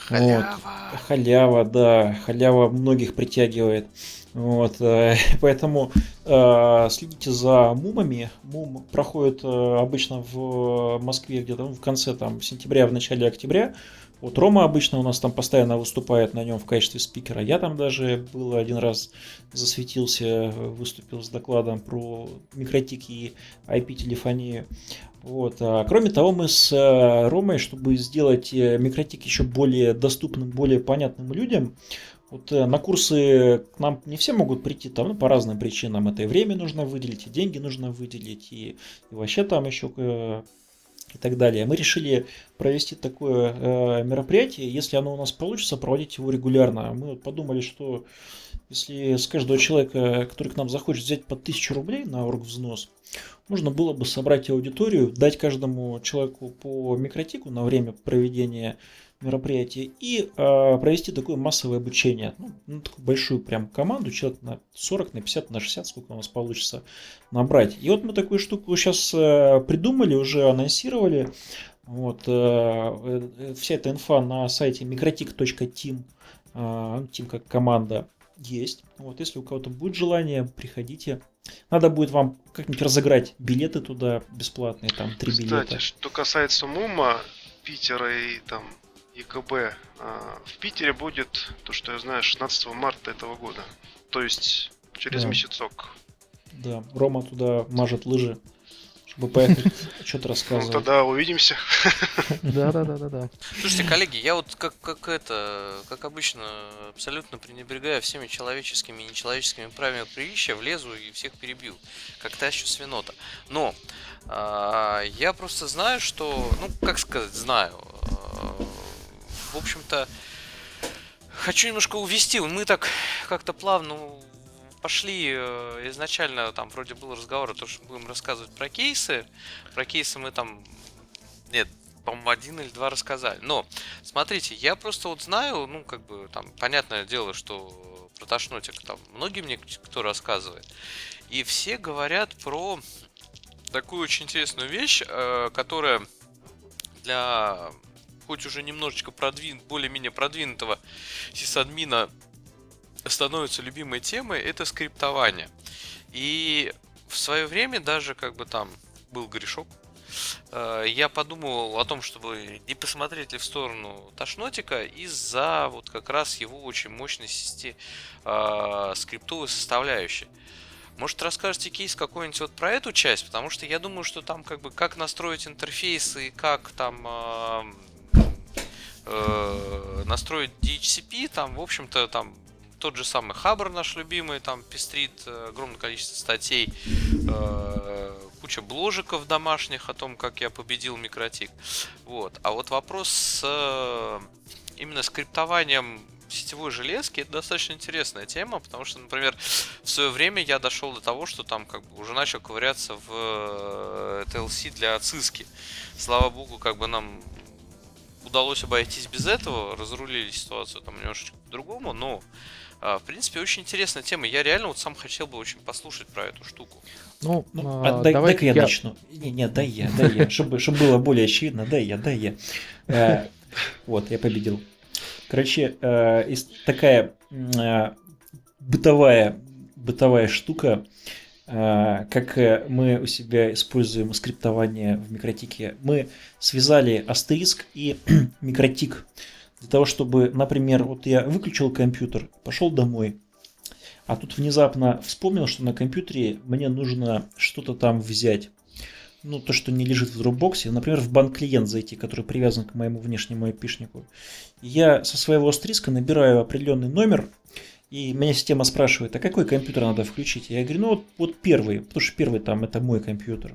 Халява. Вот. Халява, да, халява многих притягивает. Вот, э, (laughs) поэтому э, следите за мумами. Мум проходит э, обычно в Москве где-то в конце там, сентября, в начале октября. Вот Рома обычно у нас там постоянно выступает на нем в качестве спикера. Я там даже был один раз засветился, выступил с докладом про микротики и IP-телефонию. Вот. А, кроме того, мы с э, Ромой, чтобы сделать э, микротик еще более доступным, более понятным людям, вот э, на курсы к нам не все могут прийти там ну, по разным причинам. Это и время нужно выделить, и деньги нужно выделить, и, и вообще там еще э, и так далее. Мы решили провести такое э, мероприятие. Если оно у нас получится, проводить его регулярно. Мы вот подумали, что если с каждого человека, который к нам захочет взять по 1000 рублей на оргвзнос, можно было бы собрать аудиторию, дать каждому человеку по микротику на время проведения мероприятие и э, провести такое массовое обучение. Ну, ну, такую большую прям команду, человек на 40, на 50, на 60, сколько у нас получится набрать. И вот мы такую штуку сейчас э, придумали, уже анонсировали. Вот, э, э, вся эта инфа на сайте microtik.team, э, team как команда, есть. Вот, если у кого-то будет желание, приходите. Надо будет вам как-нибудь разыграть билеты туда бесплатные, там три билета. Кстати, что касается МУМа, Питера и там ЕКБ а, в Питере будет, то что я знаю, 16 марта этого года. То есть через да. месяцок. Да, Рома туда мажет лыжи. чтобы поехать (laughs) что-то Ну, рассказывать. тогда увидимся. (laughs) Да-да-да-да-да. Слушайте, коллеги, я вот как, как это, как обычно, абсолютно пренебрегая всеми человеческими и нечеловеческими правилами приличия, влезу и всех перебью, как тащу свинота. Но а, я просто знаю, что, ну, как сказать, знаю, а, в общем-то, хочу немножко увести. Мы так как-то плавно пошли э, изначально, там вроде был разговор о том, что будем рассказывать про кейсы. Про кейсы мы там, нет, по-моему, один или два рассказали. Но, смотрите, я просто вот знаю, ну, как бы, там, понятное дело, что про тошнотик там многие мне кто рассказывает. И все говорят про такую очень интересную вещь, э, которая для хоть уже немножечко продвин, более-менее продвинутого сисадмина становится любимой темой, это скриптование. И в свое время даже как бы там был грешок, э, я подумал о том, чтобы не посмотреть ли в сторону Тошнотика из-за вот как раз его очень мощной сети э, скриптовой составляющей. Может, расскажете кейс какой-нибудь вот про эту часть, потому что я думаю, что там как бы как настроить интерфейсы и как там э, э, настроить DHCP, там, в общем-то, там тот же самый Хабр наш любимый, там пестрит э, огромное количество статей, э, куча бложиков домашних о том, как я победил микротик. Вот. А вот вопрос с э, именно скриптованием сетевой железки это достаточно интересная тема, потому что, например, в свое время я дошел до того, что там как бы уже начал ковыряться в э, TLC для циски. Слава богу, как бы нам удалось обойтись без этого, разрулили ситуацию там немножечко по-другому, но а, в принципе, очень интересная тема. Я реально вот сам хотел бы очень послушать про эту штуку. Ну, ну а, дай, дай-ка я, я начну. Не, не, дай я, дай я, чтобы, чтобы было более очевидно, дай я, дай я. Э, вот, я победил. Короче, э, такая э, бытовая, бытовая штука, как мы у себя используем скриптование в микротике. Мы связали астериск и (clears throat) микротик для того, чтобы, например, вот я выключил компьютер, пошел домой, а тут внезапно вспомнил, что на компьютере мне нужно что-то там взять. Ну, то, что не лежит в Dropbox, например, в банк-клиент зайти, который привязан к моему внешнему айпишнику. Я со своего астриска набираю определенный номер, и меня система спрашивает, а какой компьютер надо включить? Я говорю, ну вот, вот первый, потому что первый там это мой компьютер.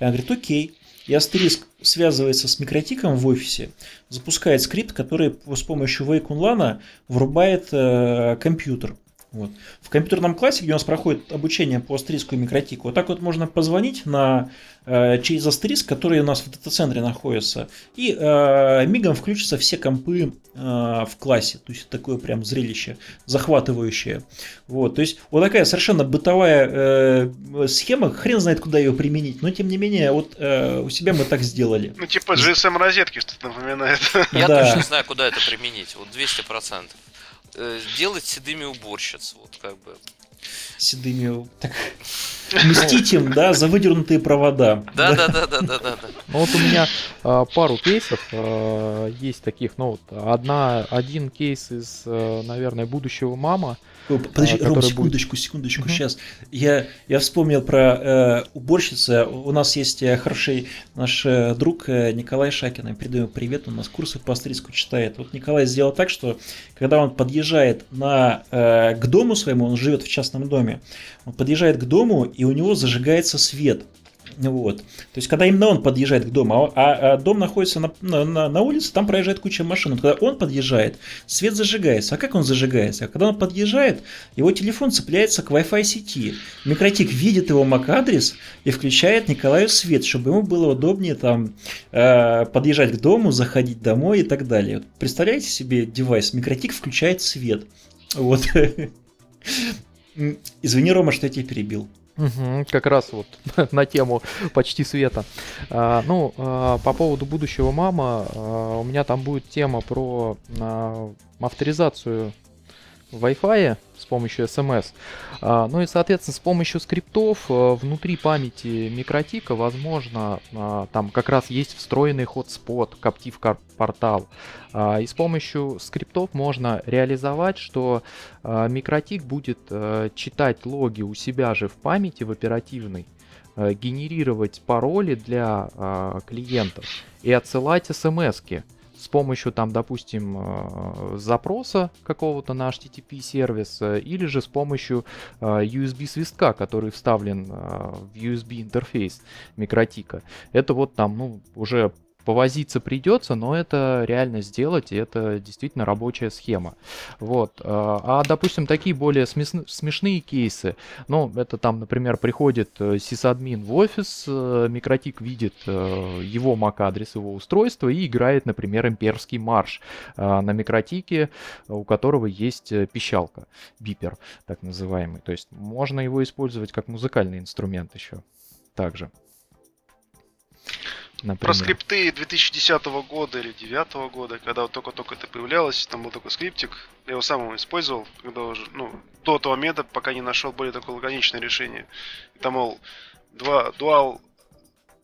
Я говорю, окей. И Астериск связывается с микротиком в офисе, запускает скрипт, который с помощью Wake врубает э, компьютер. Вот. В компьютерном классе, где у нас проходит обучение по астериску и микротику, вот так вот можно позвонить на, э, через астериск, который у нас в дата-центре находится, и э, мигом включатся все компы э, в классе. То есть такое прям зрелище захватывающее. Вот. То есть вот такая совершенно бытовая э, схема, хрен знает, куда ее применить, но тем не менее вот э, у себя мы так сделали. Ну типа GSM-розетки что-то напоминает. Я да. точно знаю, куда это применить, вот 200% э, делать седыми уборщиц, вот как бы. Седыми, так, (laughs) мстить им, да, за выдернутые провода. Да, да, да, да, да, да. Ну вот у меня а, пару кейсов а, есть таких, ну вот одна, один кейс из, а, наверное, будущего мама, Подожди, а, Ром, секундочку, будет... секундочку, угу. сейчас. Я, я вспомнил про э, уборщицы. У нас есть э, хороший наш э, друг э, Николай Шакин. Передаю привет, он у нас курсы по австрийску читает. Вот Николай сделал так, что когда он подъезжает на, э, к дому своему, он живет в частном доме, он подъезжает к дому, и у него зажигается свет. Вот. То есть, когда именно он подъезжает к дому, а, а дом находится на, на, на улице, там проезжает куча машин. Вот когда он подъезжает, свет зажигается. А как он зажигается? А когда он подъезжает, его телефон цепляется к Wi-Fi сети. Микротик видит его MAC-адрес и включает Николаю свет, чтобы ему было удобнее там э, подъезжать к дому, заходить домой и так далее. Представляете себе девайс? Микротик включает свет. Вот. (laughs) Извини, Рома, что я тебя перебил. Угу, как раз вот (laughs) на тему почти света. А, ну, а, по поводу будущего мама, а, у меня там будет тема про а, авторизацию Wi-Fi с помощью SMS. А, ну и, соответственно, с помощью скриптов а, внутри памяти микротика, возможно, а, там как раз есть встроенный hotspot, Captive портал. И с помощью скриптов можно реализовать, что микротик будет читать логи у себя же в памяти, в оперативной, э, генерировать пароли для э, клиентов и отсылать смс-ки с помощью, там, допустим, э, запроса какого-то на HTTP сервис, э, или же с помощью э, USB свистка, который вставлен в USB интерфейс микротика. Это вот там, ну, уже повозиться придется, но это реально сделать, и это действительно рабочая схема. Вот. А, а допустим, такие более смешные кейсы, ну, это там, например, приходит э, сисадмин в офис, э, микротик видит э, его MAC-адрес, его устройства и играет, например, имперский марш на микротике, у которого есть пищалка, бипер, так называемый. То есть можно его использовать как музыкальный инструмент еще также. Например. Про скрипты 2010 года или 2009 года, когда вот только-только это появлялось, там был такой скриптик, я его сам использовал, когда уже, ну, до того момента, пока не нашел более такое лаконичное решение. Там, мол, два, дуал,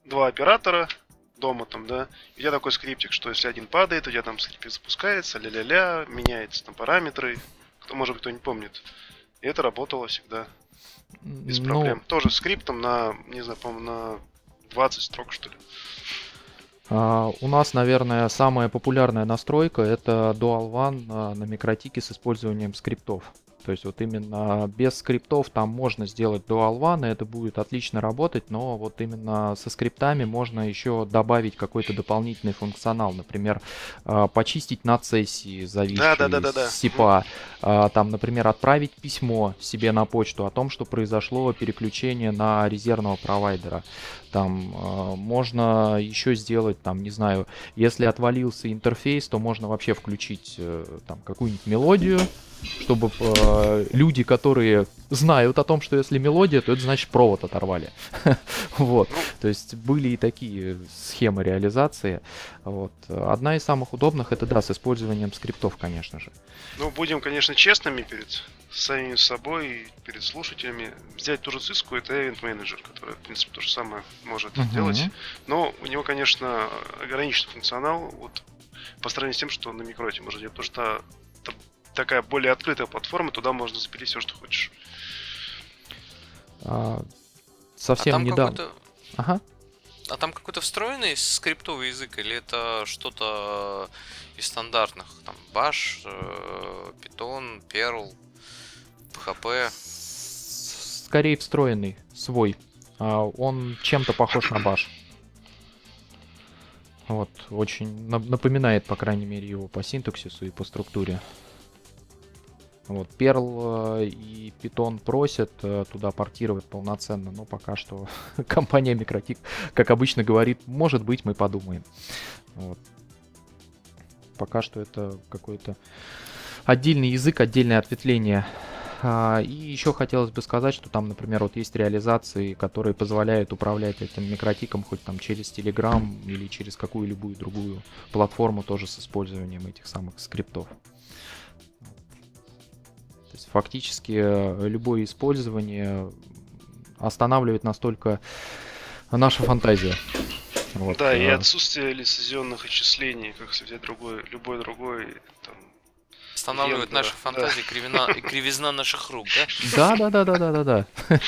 два оператора дома там, да, и у тебя такой скриптик, что если один падает, у тебя там скриптик запускается, ля-ля-ля, меняется там параметры, кто, может быть, кто не помнит. И это работало всегда. Без ну... проблем. Тоже скриптом на, не знаю, по-моему, на 20 строк, что ли. Uh, у нас, наверное, самая популярная настройка это Dual One uh, на микротике с использованием скриптов. То есть вот именно без скриптов там можно сделать Dual One, и это будет отлично работать, но вот именно со скриптами можно еще добавить какой-то дополнительный функционал. Например, uh, почистить над сессии зависшие да, да, да, да, СИПа. Там, например, отправить письмо себе на почту о том, что произошло переключение на резервного провайдера. Там э, можно еще сделать, там, не знаю, если отвалился интерфейс, то можно вообще включить э, там какую-нибудь мелодию, чтобы э, люди, которые знают о том, что если мелодия, то это значит провод оторвали. (laughs) вот. То есть были и такие схемы реализации. Вот. Одна из самых удобных это да, с использованием скриптов, конечно же. Ну, будем, конечно, честными перед самим собой, перед слушателями. Взять ту же циску, это event менеджер, который, в принципе, то же самое может uh-huh. делать. Но у него, конечно, ограниченный функционал вот, по сравнению с тем, что на микроте может делать. Потому что такая более открытая платформа, туда можно запилить все, что хочешь. А, совсем а недавно. Ага. А там какой-то встроенный скриптовый язык или это что-то из стандартных? Там Bash, э, Python, Perl, PHP? Скорее встроенный, свой. А, он чем-то похож на Bash. Вот, очень напоминает, по крайней мере, его по синтаксису и по структуре. Вот, Perl э, и Python просят э, туда портировать полноценно, но пока что (laughs) компания Микротик, как обычно говорит, может быть, мы подумаем. Вот. Пока что это какой-то отдельный язык, отдельное ответвление. А, и еще хотелось бы сказать, что там, например, вот есть реализации, которые позволяют управлять этим микротиком хоть там через Telegram или через какую-либо другую платформу тоже с использованием этих самых скриптов фактически э, любое использование останавливает настолько наша фантазия. Вот. Да, и э. отсутствие лицензионных отчислений, как взять другой, любой другой там, Останавливает наши фантазии да. кривина, кривизна наших рук, да? Да, да, да, да, да, да, да.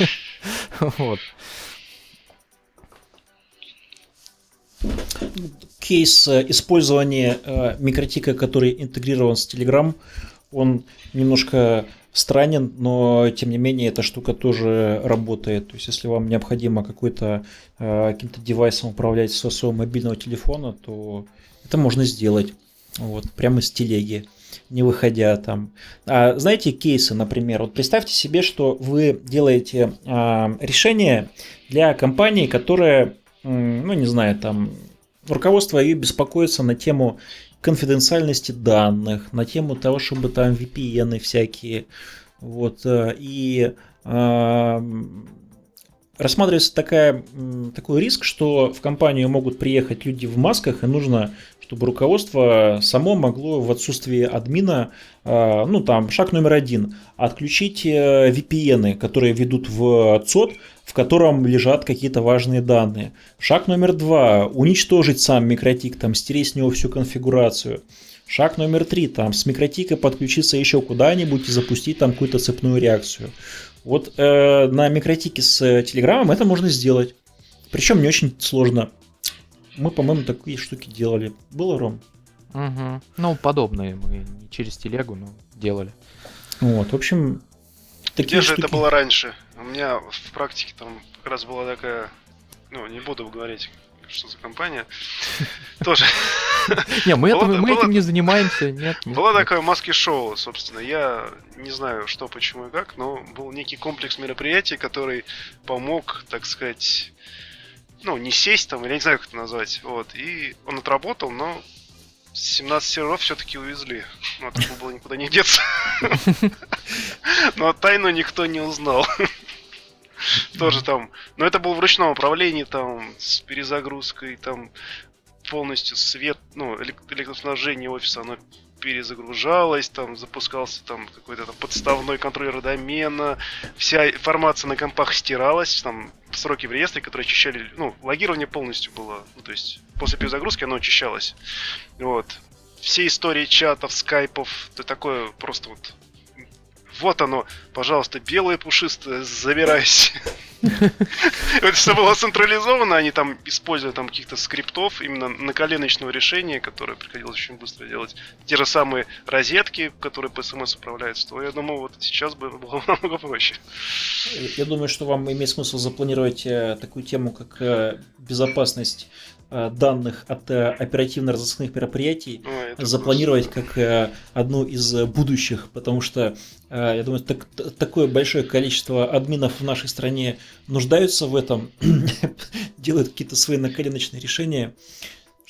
(laughs) Вот. Кейс э, использования микротика, который интегрирован с Telegram, он немножко странен, но тем не менее эта штука тоже работает. То есть, если вам необходимо какой-то э, каким-то девайсом управлять со своего мобильного телефона, то это можно сделать. Вот, прямо с телеги, не выходя там. А, знаете, кейсы, например, вот представьте себе, что вы делаете а, решение для компании, которая, ну, не знаю, там, руководство ее беспокоится на тему конфиденциальности данных, на тему того, чтобы там VPN всякие. Вот, э, и э, рассматривается такая, такой риск, что в компанию могут приехать люди в масках, и нужно, чтобы руководство само могло в отсутствии админа, э, ну там, шаг номер один, отключить э, VPN, которые ведут в ЦОД, котором лежат какие-то важные данные. Шаг номер два – уничтожить сам микротик, там, стереть с него всю конфигурацию. Шаг номер три, там, с микротика подключиться еще куда-нибудь и запустить там какую-то цепную реакцию. Вот э, на микротике с Телеграмом это можно сделать. Причем не очень сложно. Мы, по-моему, такие штуки делали. Было, Ром? Угу. Ну, подобные мы не через телегу, но делали. Вот, в общем, такие Где же штуки... это было раньше? У меня в практике там как раз была такая, ну, не буду говорить, что за компания. (laughs) Тоже. Не, мы, этим, не занимаемся, нет. Было такое маски-шоу, собственно. Я не знаю, что, почему и как, но был некий комплекс мероприятий, который помог, так сказать, ну, не сесть там, я не знаю, как это назвать. Вот. И он отработал, но 17 серверов все-таки увезли. Ну, от было никуда не деться. (laughs) Но тайну никто не узнал. (laughs) Тоже там. Но это было в ручном управлении, там, с перезагрузкой, там полностью свет, ну, электроснабжение офиса, оно перезагружалось, там запускался там какой-то там подставной контроллер домена, вся информация на компах стиралась, там сроки в реестре, которые очищали, ну, логирование полностью было, ну, то есть после перезагрузки оно очищалось. Вот. Все истории чатов, скайпов, это такое просто вот вот оно, пожалуйста, белое пушистое, забирайся. Это все было централизовано, они там используя там каких-то скриптов именно на коленочного решения, которое приходилось очень быстро делать. Те же самые розетки, которые по смс управляются, то я думаю, вот сейчас бы (laughs) было намного проще. Я думаю, что вам имеет смысл запланировать э, такую тему, как э, безопасность данных от э, оперативно-розыскных мероприятий Ой, запланировать как э, одну из будущих, потому что я думаю, так, такое большое количество админов в нашей стране нуждаются в этом, (coughs) делают какие-то свои наколеночные решения,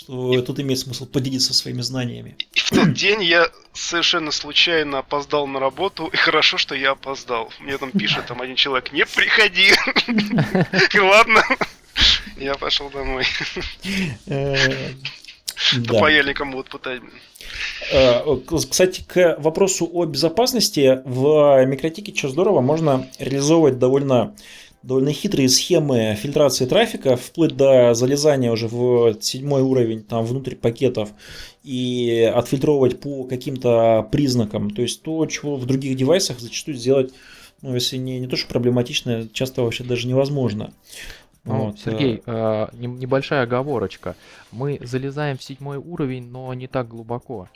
что тут имеет смысл поделиться своими знаниями. И в тот день я совершенно случайно опоздал на работу, и хорошо, что я опоздал. Мне там пишет там один человек, не приходи. (laughs) (laughs) Ладно. Я пошел домой. Э, По паяльникам будут пытать. Э, кстати, к вопросу о безопасности в микротике, что здорово, можно реализовывать довольно довольно хитрые схемы фильтрации трафика, вплоть до залезания уже в седьмой уровень, там, внутрь пакетов, и отфильтровывать по каким-то признакам. То есть то, чего в других девайсах зачастую сделать, ну, если не, не то, что проблематично, часто вообще даже невозможно. Ну, вот, Сергей, э, небольшая оговорочка. Мы залезаем в седьмой уровень, но не так глубоко.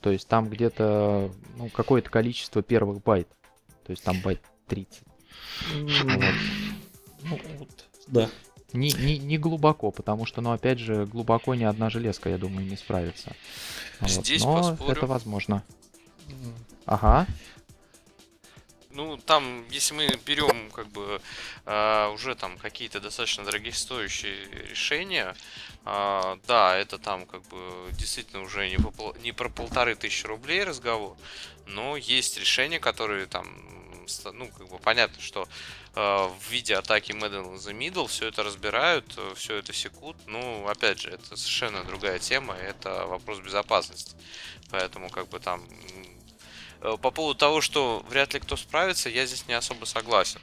То есть там где-то ну, какое-то количество первых байт. То есть там байт 30. Ну, вот, да. Не, не, не глубоко, потому что, ну, опять же, глубоко ни одна железка, я думаю, не справится. Здесь вот. Но поспорю. это возможно. Ага. Ну, там, если мы берем, как бы, э, уже там какие-то достаточно дорогостоящие решения, э, да, это там, как бы, действительно уже не, по, не про полторы тысячи рублей разговор, но есть решения, которые там, ну, как бы, понятно, что э, в виде атаки Madden in the Middle все это разбирают, все это секут, ну, опять же, это совершенно другая тема, это вопрос безопасности, поэтому, как бы, там по поводу того, что вряд ли кто справится, я здесь не особо согласен.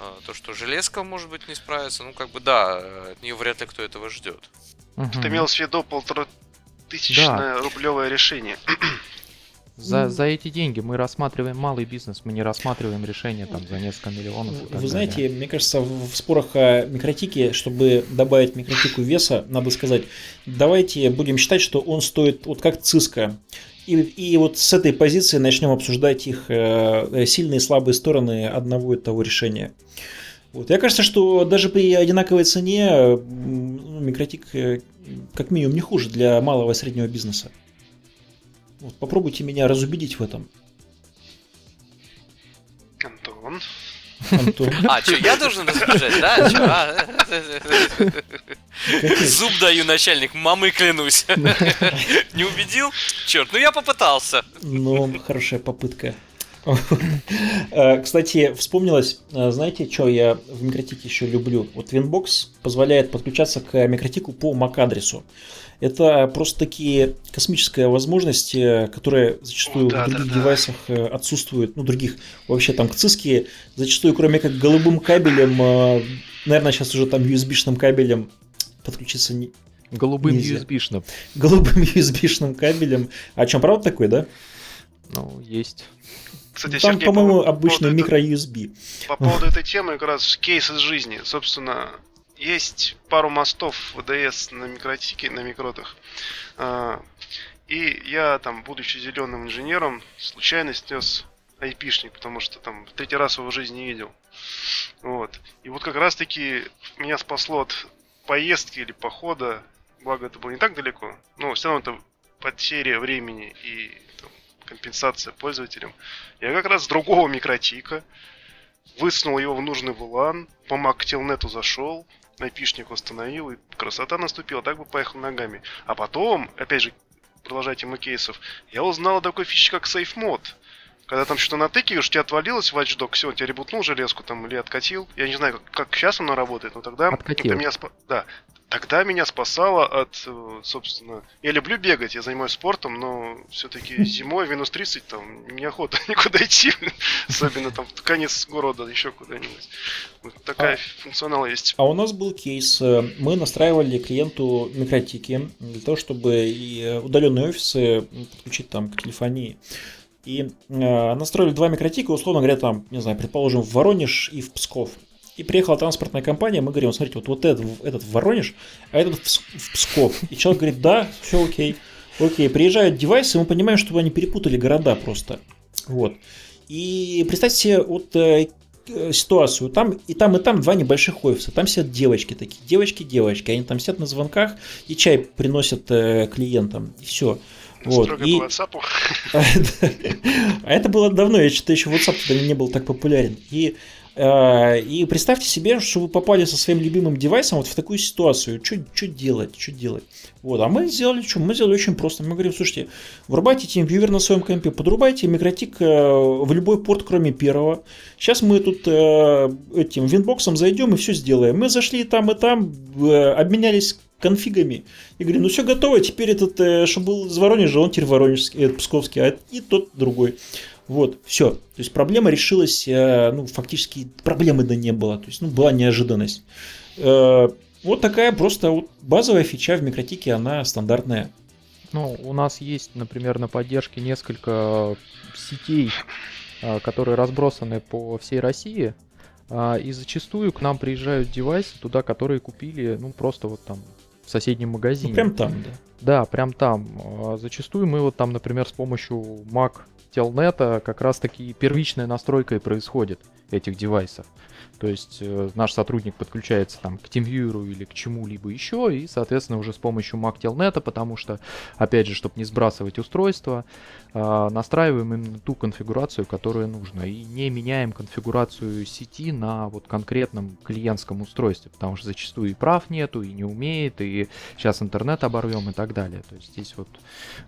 Э, то, что железка, может быть, не справится, ну, как бы, да, э, от нее вряд ли кто этого ждет. Угу. Ты имел в виду полтора тысячное да. рублевое решение. (clears throat) За, за эти деньги мы рассматриваем малый бизнес, мы не рассматриваем решение там за несколько миллионов. Вы знаете, далее. мне кажется, в спорах о микротике, чтобы добавить микротику веса, надо сказать, давайте будем считать, что он стоит вот как циска. И, и вот с этой позиции начнем обсуждать их э, сильные и слабые стороны одного и того решения. Вот. Я кажется, что даже при одинаковой цене микротик э, как минимум не хуже для малого и среднего бизнеса. Вот, попробуйте меня разубедить в этом. Антон. А, что, я должен разбежать, да? А? Зуб даю, начальник, мамой клянусь. Не убедил? Черт, ну я попытался. Ну, хорошая попытка. Э, (laughs) кстати, вспомнилось, э, знаете, что я в микротике еще люблю? Вот Winbox позволяет подключаться к микротику по MAC-адресу. Это просто такие космическая возможность, э, которая зачастую О, да, в других да, девайсах да. отсутствует. Ну, других вообще там к ЦИСКе зачастую, кроме как голубым кабелем, наверное, сейчас уже там USB-шным кабелем подключиться не, Голубым USB-шным. Голубым (laughs) USB-шным кабелем. А чем правда такой, да? Ну, есть. Кстати, Там, по-моему, по обычный микро-USB. По поводу этой темы как раз кейс из жизни. Собственно, есть пару мостов ВДС на микротике, на микротах. А, и я там, будучи зеленым инженером, случайно снес айпишник, потому что там в третий раз его в жизни не видел. Вот. И вот как раз таки меня спасло от поездки или похода, благо это было не так далеко, но все равно это потеря времени и компенсация пользователям. Я как раз с другого микротика высунул его в нужный вулан, по MacTelnet зашел, айпишник установил, и красота наступила, так бы поехал ногами. А потом, опять же, продолжая тему кейсов, я узнал о такой фиче, как Safe Mode. Когда там что-то натыкиваешь, у тебя отвалилось Watch Dogs, все, тебя ребутнул железку там или откатил. Я не знаю, как, как сейчас оно работает, но тогда Откатил. это меня спа... Да. Тогда меня спасало от, э, собственно... Я люблю бегать, я занимаюсь спортом, но все-таки (laughs) зимой минус 30, там, неохота (laughs) никуда идти. Особенно там в конец города, еще куда-нибудь. Вот такая функционал есть. А у нас был кейс. э, Мы настраивали клиенту микротики для того, чтобы и э, удаленные офисы подключить там к телефонии. И э, настроили два микротика, условно говоря, там, не знаю, предположим, в Воронеж и в Псков. И приехала транспортная компания, мы говорим, смотрите, вот, вот этот, этот в Воронеж, а этот в Псков. И человек говорит, да, все окей. Окей, приезжают девайсы, мы понимаем, что они перепутали города просто. Вот. И представьте себе вот э, э, ситуацию. Там и там, и там два небольших офиса. Там сидят девочки такие. Девочки-девочки. Они там сидят на звонках и чай приносят э, клиентам. И все. Вот. Строго И- по WhatsApp. а это было давно, я что-то еще WhatsApp тогда не был так популярен. И, э, и представьте себе, что вы попали со своим любимым девайсом вот в такую ситуацию. Что делать? Что делать? Вот, а мы сделали что? Мы сделали очень просто. Мы говорим, слушайте, врубайте TeamViewer на своем компе, подрубайте микротик э, в любой порт, кроме первого. Сейчас мы тут э, этим винбоксом зайдем и все сделаем. Мы зашли и там, и там, обменялись конфигами. И говорю, ну все готово, теперь этот, э, что был из Воронежа, он теперь воронежский, э, псковский, а и тот другой. Вот, все. То есть проблема решилась, э, ну, фактически проблемы да не было. То есть, ну, была неожиданность. Э, Вот такая просто вот базовая фича в микротике, она стандартная. Ну, у нас есть, например, на поддержке несколько сетей, а, которые разбросаны по всей России. а, И зачастую к нам приезжают девайсы туда, которые купили, ну, просто вот там в соседнем Ну, магазине. прям там, да. Да, прям там. А, Зачастую мы вот там, например, с помощью Mac Telnet как раз таки первичная настройка и происходит этих девайсов. То есть э, наш сотрудник подключается там к TeamViewer или к чему-либо еще, и, соответственно, уже с помощью Mac Telnet, потому что, опять же, чтобы не сбрасывать устройство, а, настраиваем именно ту конфигурацию, которая нужна, и не меняем конфигурацию сети на вот конкретном клиентском устройстве, потому что зачастую и прав нету, и не умеет, и сейчас интернет оборвем и так далее. То есть здесь вот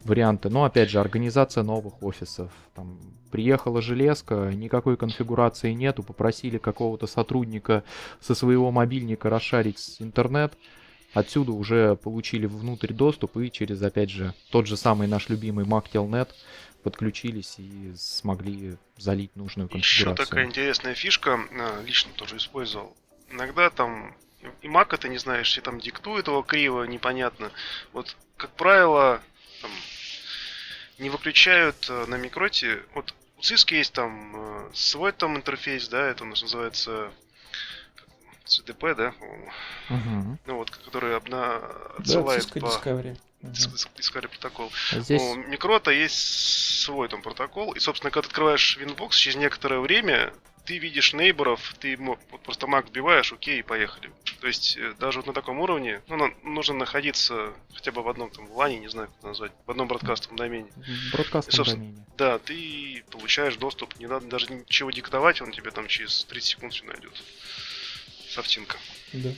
варианты. Но опять же, организация новых офисов. Там приехала железка, никакой конфигурации нету, попросили какого-то сотрудника со своего мобильника расшарить интернет. Отсюда уже получили внутрь доступ и через, опять же, тот же самый наш любимый MacTelnet подключились и смогли залить нужную Еще конфигурацию. такая интересная фишка, а, лично тоже использовал. Иногда там и Mac это не знаешь, и там диктует его криво, непонятно. Вот, как правило, там, не выключают э, на микроте. Вот у Cisco есть там э, свой там интерфейс, да, это у нас называется CDP, да, по-моему. Ну вот, который обна... Да, отсылает Cisco по Discovery. Discovery протокол. А Здесь У микрота есть свой там протокол, и, собственно, когда ты открываешь Winbox, через некоторое время ты видишь нейборов, ты вот просто Mac вбиваешь, окей, поехали. То есть э, даже вот на таком уровне, ну, на- нужно находиться хотя бы в одном там лане, не знаю, как это назвать, в одном бродкастовом домене. собственно, домене. Да, ты получаешь доступ, не надо даже ничего диктовать, он тебе там через 30 секунд все найдет. Софтинка. Да.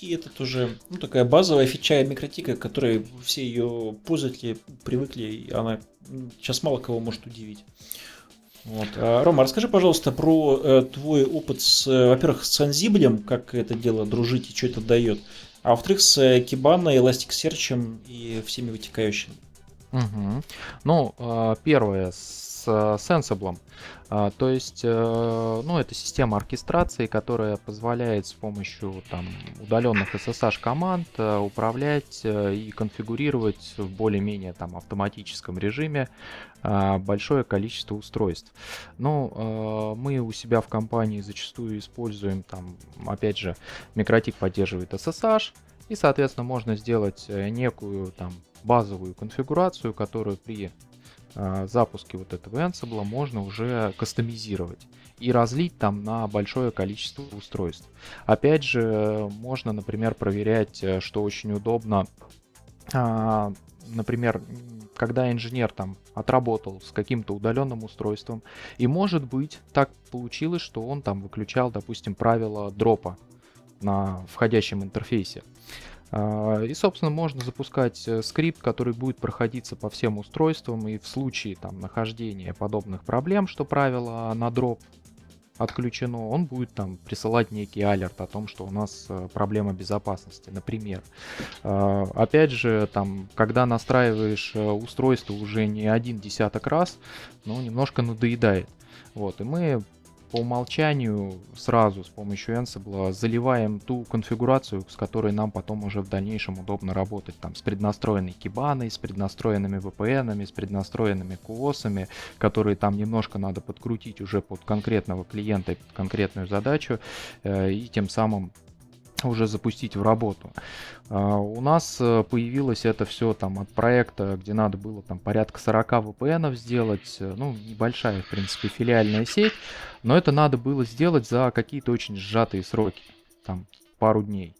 И это тоже ну, такая базовая фича микротика, которой все ее пользователи привыкли, и она м, сейчас мало кого может удивить. Вот. А, Рома, расскажи, пожалуйста, про э, твой опыт с, э, во-первых, с Ansible, как это дело дружить и что это дает, а во-вторых, с э, Elasticsearch и всеми вытекающими. Угу. Ну, а, первое с Sensible. А, то есть, э, ну, это система оркестрации, которая позволяет с помощью там удаленных SSH команд э, управлять э, и конфигурировать в более-менее там автоматическом режиме а, большое количество устройств. Ну, мы у себя в компании зачастую используем там, опять же, Микротик поддерживает SSH, и, соответственно, можно сделать некую там базовую конфигурацию, которую при запуске вот этого Ansible можно уже кастомизировать и разлить там на большое количество устройств. Опять же, можно, например, проверять, э, что очень удобно, э, например, когда инженер там отработал с каким-то удаленным устройством, и может быть так получилось, что он там выключал, допустим, правила дропа на входящем интерфейсе. А, и, собственно, можно запускать э, скрипт, который будет проходиться по всем устройствам, и в случае там, нахождения подобных проблем, что правило на дроп отключено, он будет там присылать некий алерт о том, что у нас э, проблема безопасности, например. А, опять же, там, когда настраиваешь э, устройство уже не один десяток раз, ну, немножко надоедает. Вот, и мы по умолчанию сразу с помощью Ansible заливаем ту конфигурацию, с которой нам потом уже в дальнейшем удобно работать. Там с преднастроенной кибаной, с преднастроенными VPN, с преднастроенными QoS, которые там немножко надо подкрутить уже под конкретного клиента и под конкретную задачу. Э, и тем самым уже запустить в работу. Uh, у нас э, появилось это все там от проекта, где надо было там порядка 40 VPN сделать, э, ну небольшая в принципе филиальная сеть, но это надо было сделать за какие-то очень сжатые сроки, там пару дней.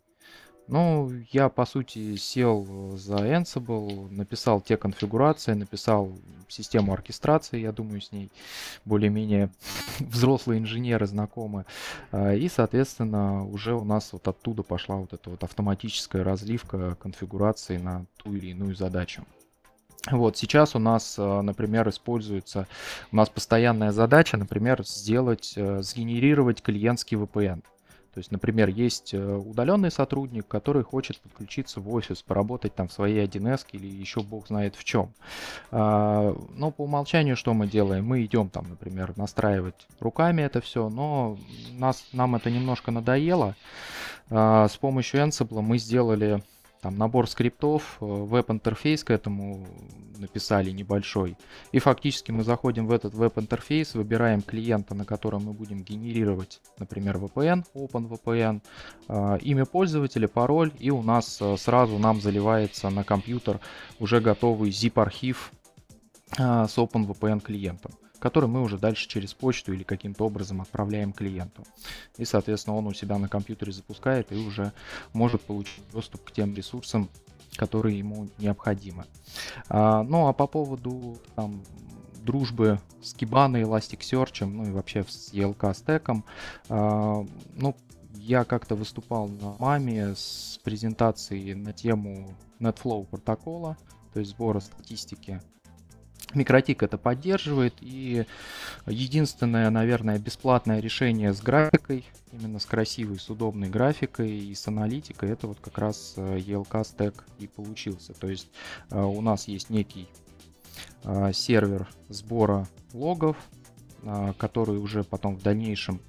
Ну, я, по сути, сел за Ansible, написал те конфигурации, написал систему оркестрации, я думаю, с ней более-менее (laughs) взрослые инженеры знакомы. А, и, соответственно, уже у нас вот оттуда пошла вот эта вот автоматическая разливка конфигурации на ту или иную задачу. Вот сейчас у нас, а, например, используется, у нас постоянная задача, например, сделать, э, сгенерировать клиентский VPN. То есть, например, есть э, удаленный сотрудник, который хочет подключиться в офис, поработать там в своей 1С или еще бог знает в чем. А, но по умолчанию что мы делаем? Мы идем там, например, настраивать руками это все, но нас, нам это немножко надоело. А, с помощью Ansible мы сделали там набор скриптов, э, веб-интерфейс к этому написали небольшой. И фактически мы заходим в этот веб-интерфейс, выбираем клиента, на котором мы будем генерировать, например, VPN, OpenVPN, э, имя пользователя, пароль, и у нас э, сразу нам заливается на компьютер уже готовый zip-архив с OpenVPN клиентом который мы уже дальше через почту или каким-то образом отправляем клиенту. И, соответственно, он у себя на компьютере запускает и уже может получить доступ к тем ресурсам, которые ему необходимы. А, ну а по поводу там, дружбы с Kibana, Elasticsearch, ну и вообще с ELK стеком, а, ну, я как-то выступал на маме с презентацией на тему NetFlow протокола, то есть сбора статистики Микротик это поддерживает. И единственное, наверное, бесплатное решение с графикой, именно с красивой, с удобной графикой и с аналитикой, это вот как раз э, ELK стек и получился. То есть э, у нас есть некий э, сервер сбора логов, который уже потом в дальнейшем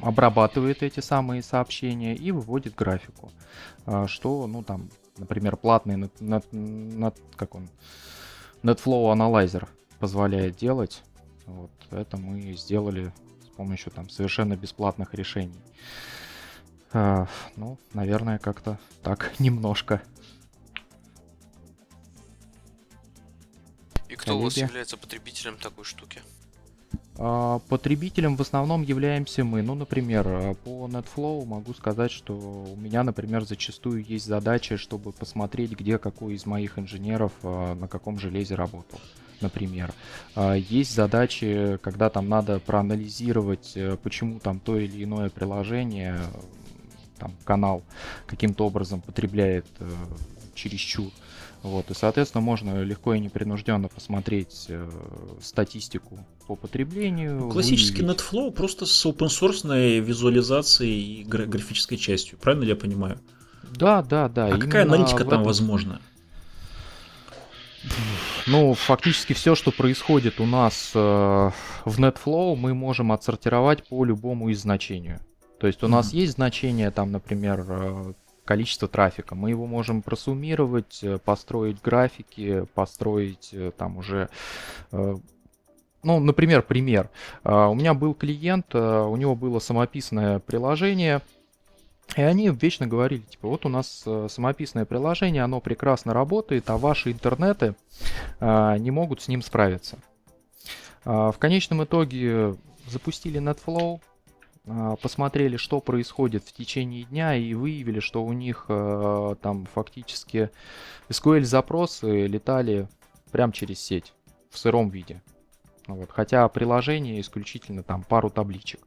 обрабатывает эти самые сообщения и выводит графику. Что, ну там, например, платный, как он, NetFlow Analyzer позволяет делать. Вот это мы сделали с помощью там совершенно бесплатных решений. А, ну, наверное, как-то так (laughs) немножко. И кто Коллеги? у вас является потребителем такой штуки? А, потребителем в основном являемся мы. Ну, например, э, по NetFlow могу сказать, что у меня, например, зачастую есть задача, чтобы посмотреть, где какой из моих инженеров э, на каком железе работал например. А, есть задачи, когда там надо проанализировать, э, почему там то или иное приложение, там канал каким-то образом потребляет чересчур. Вот, и, соответственно, можно легко и непринужденно посмотреть э, статистику по потреблению. Классический выявить. NetFlow просто с open source визуализацией и гра- графической частью, правильно ли я понимаю? Да, да, да. А какая аналитика там возможна? ну, фактически все, что происходит у нас э, в NetFlow, мы можем отсортировать по любому из значению. То есть у mm-hmm. нас есть значение, там, например, э, количество трафика. Мы его можем просуммировать, э, построить графики, построить э, там уже э, ну, например, пример. Uh, у меня был клиент, у него было самописное приложение, и они вечно говорили, типа, вот у нас самописное приложение, оно прекрасно работает, а ваши интернеты не могут с ним справиться. В конечном итоге запустили NetFlow, посмотрели, что происходит в течение дня и выявили, что у них там фактически SQL-запросы летали прямо через сеть в сыром виде. Вот. Хотя приложение исключительно там пару табличек.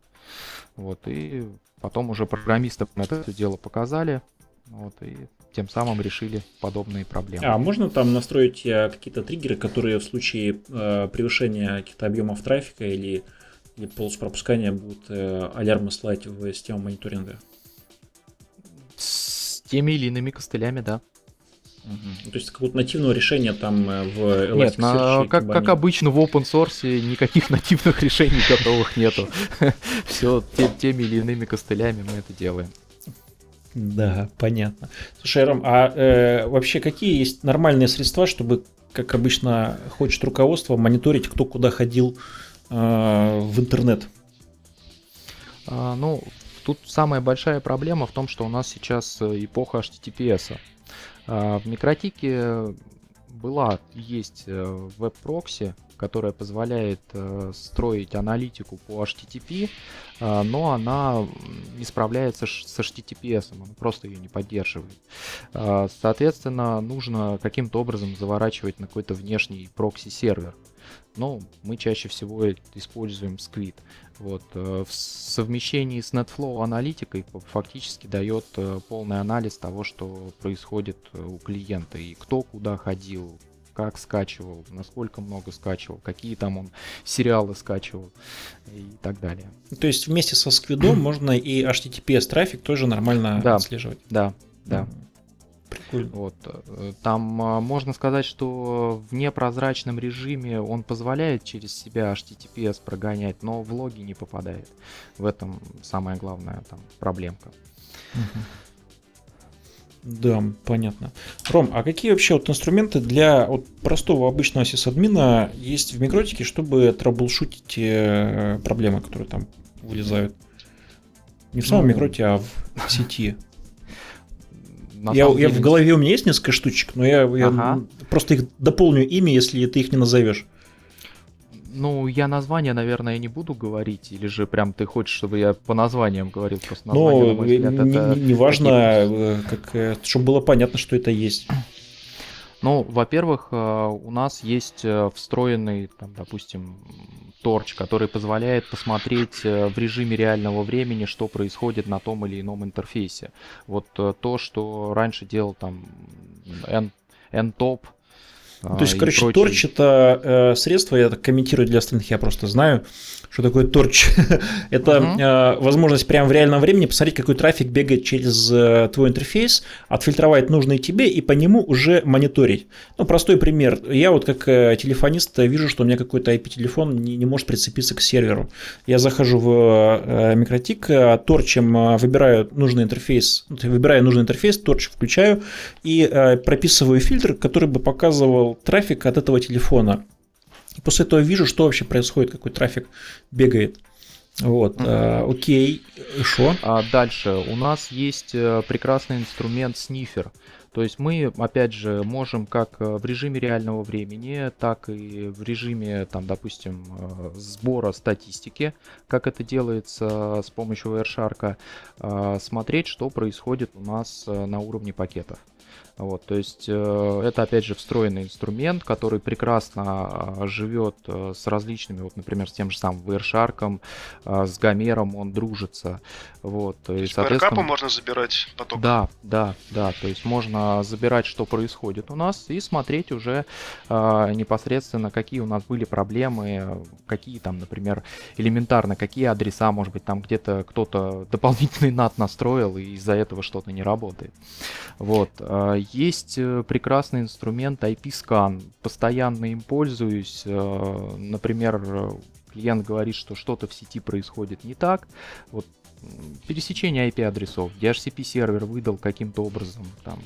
Вот. И потом уже программистам это все дело показали. Вот. И тем самым решили подобные проблемы. А можно там настроить э, какие-то триггеры, которые в случае э, превышения каких-то объемов трафика или, или полос пропускания будут э, алярмы слать в систему мониторинга? С теми или иными костылями, да. Угу. То есть какого-то нативного решения там э, в Elasticsearch Нет, на, как, как обычно в open source никаких (laughs) нативных решений готовых нету. (laughs) Все теми или иными костылями мы это делаем. Да, понятно. Слушай, Ром, а э, вообще какие есть нормальные средства, чтобы, как обычно хочет руководство, мониторить, кто куда ходил э, в интернет? А, ну, тут самая большая проблема в том, что у нас сейчас э, эпоха HTTPS. А, в микротике была, есть э, веб-прокси, которая позволяет э, строить аналитику по HTTP, а, но она не справляется с HTTPS, она просто ее не поддерживает. А, соответственно, нужно каким-то образом заворачивать на какой-то внешний прокси-сервер. Но мы чаще всего используем Squid. Вот. Э, в совмещении с NetFlow аналитикой фактически дает э, полный анализ того, что происходит э, у клиента и кто куда ходил, как скачивал, насколько много скачивал, какие там он сериалы скачивал и так далее. То есть вместе со Squid можно и HTTPS трафик тоже нормально да, отслеживать. Да, да. Прикольно. Вот. Э, там а, можно сказать, что в непрозрачном режиме он позволяет через себя HTTPS прогонять, но в логи не попадает. В этом самая главная там проблемка. Да, понятно. Ром, а какие вообще вот инструменты для вот простого обычного сисадмина есть в микротике, чтобы траблшутить э, проблемы, которые там вылезают? Не в самом ну, микроте, а в сети я, деле... я в голове у меня есть несколько штучек, но я, я ага. просто их дополню ими, если ты их не назовешь. Ну, я название, наверное, не буду говорить, или же прям ты хочешь, чтобы я по названиям говорил просто название, ну, взгляд, не, это... не важно, э, как, э, чтобы было понятно, что это есть. Ну, во-первых, э, у нас есть встроенный, там, допустим, торч, который позволяет посмотреть э, в режиме реального времени, что происходит на том или ином интерфейсе. Вот э, то, что раньше делал там N-Top, то есть, короче, прочие. торч это э, средство, я так комментирую для остальных, я просто знаю, что такое торч? (laughs) Это угу. э, возможность прямо в реальном времени посмотреть, какой трафик бегает через э, твой интерфейс, отфильтровать нужный тебе и по нему уже мониторить. Ну, простой пример. Я вот как э, телефонист вижу, что у меня какой-то IP-телефон не, не может прицепиться к серверу. Я захожу в э, микротик, э, торчем э, выбираю нужный интерфейс, ну, выбираю нужный интерфейс, торч включаю и э, прописываю фильтр, который бы показывал трафик от этого телефона. И после этого вижу, что вообще происходит, какой трафик бегает. Вот, а, окей, что? А дальше у нас есть э, прекрасный инструмент снифер. То есть мы, опять же, можем как э, в режиме реального времени, так и в режиме, там, допустим, э, сбора статистики, как это делается с помощью Wireshark, смотреть, что происходит у нас на уровне пакетов. Вот, то есть э, это опять же встроенный инструмент, который прекрасно э, живет э, с различными, вот, например, с тем же самым Wireshark, э, с Гомером он дружится. Вот, то есть, соответственно... можно забирать поток? Да, да, да, то есть можно забирать, что происходит у нас, и смотреть уже э, непосредственно, какие у нас были проблемы, какие там, например, элементарно, какие адреса, может быть, там где-то кто-то дополнительный (laughs) NAT настроил, и из-за этого что-то не работает. Вот. Есть прекрасный инструмент IP-Scan. Постоянно им пользуюсь. Например, клиент говорит, что что-то в сети происходит не так. Вот пересечение IP-адресов. DHCP сервер выдал каким-то образом там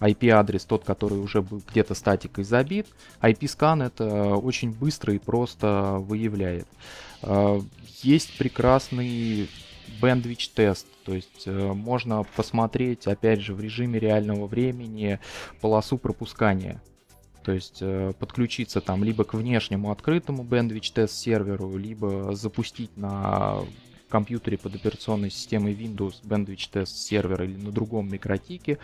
IP-адрес, тот, который уже был где-то статикой забит. IP-скан это очень быстро и просто выявляет. Есть прекрасный Bandwidth тест, то есть э, можно посмотреть, опять же, в режиме реального времени полосу пропускания. То есть э, подключиться там либо к внешнему открытому Bandwidth тест серверу, либо запустить на компьютере под операционной системой Windows Bandwidth Test сервер или на другом микротике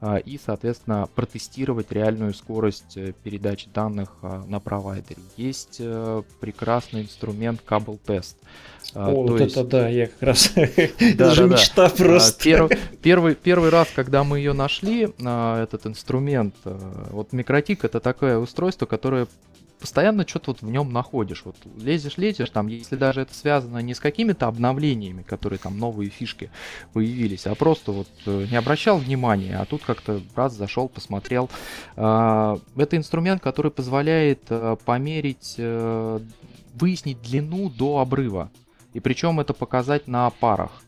а, и, соответственно, протестировать реальную скорость э, передачи данных а, на провайдере. Есть э, прекрасный инструмент Cable Test. А, О, вот есть... это да, я как раз (laughs) да, да, мечта просто. Первый, первый, первый раз, когда мы ее нашли, этот инструмент, э, вот микротик это такое устройство, которое постоянно что-то вот в нем находишь. Вот лезешь, лезешь, там, если даже это связано не с какими-то обновлениями, которые там новые фишки появились, а просто вот э, не обращал внимания, а тут как-то раз зашел, посмотрел. А, это инструмент, который позволяет э, померить, э, выяснить длину до обрыва. И причем это показать на парах.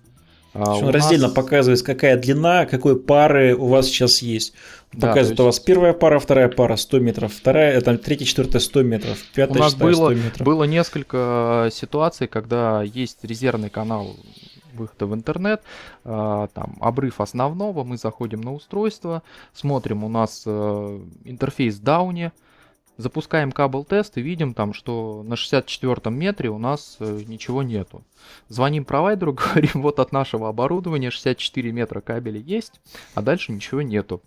А, Он раздельно нас... показывает, какая длина, какой пары у вас сейчас есть. Показывает, есть... у вас первая пара, вторая пара 100 метров, вторая, это третья, четвертая 100 метров, пятая, у нас шестая, было, 100 метров. Было несколько ситуаций, когда есть резервный канал выхода в интернет, а, там обрыв основного, мы заходим на устройство, смотрим, у нас э, интерфейс дауне, Запускаем кабел тест и видим там, что на 64 метре у нас э, ничего нету. Звоним провайдеру, (laughs) говорим, вот от нашего оборудования 64 метра кабеля есть, а дальше ничего нету.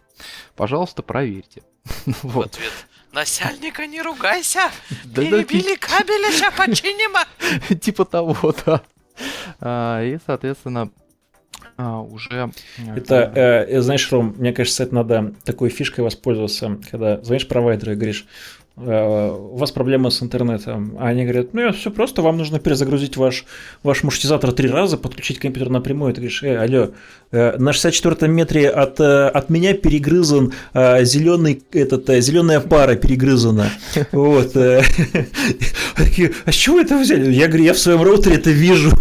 Пожалуйста, проверьте. (laughs) В ответ. Насяльника не ругайся! Перебили кабеля, сейчас (laughs) починим! Типа того, да. А, и, соответственно, а, уже... Э, это, э, знаешь, Ром, мне кажется, это надо такой фишкой воспользоваться, когда звонишь провайдеру и говоришь, у вас проблема с интернетом. А они говорят, ну, все просто, вам нужно перезагрузить ваш, ваш маршрутизатор три раза, подключить компьютер напрямую. Ты говоришь, э, алло, э, на 64 метре от, э, от меня перегрызан э, зеленый, этот, зеленая пара перегрызана. (laughs) Вот. (laughs) А с чего это взяли? Я говорю, я в своем роутере это вижу.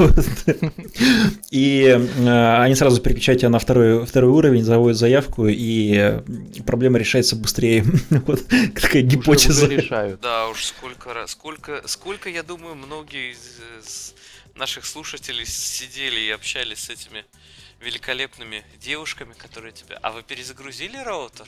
(laughs) И они сразу переключают тебя на второй, второй уровень, заводят заявку, и проблема решается быстрее. Вот такая гипотеза решают. Да уж, сколько раз, сколько, сколько, я думаю, многие из, из наших слушателей сидели и общались с этими великолепными девушками, которые тебя... А вы перезагрузили роутер?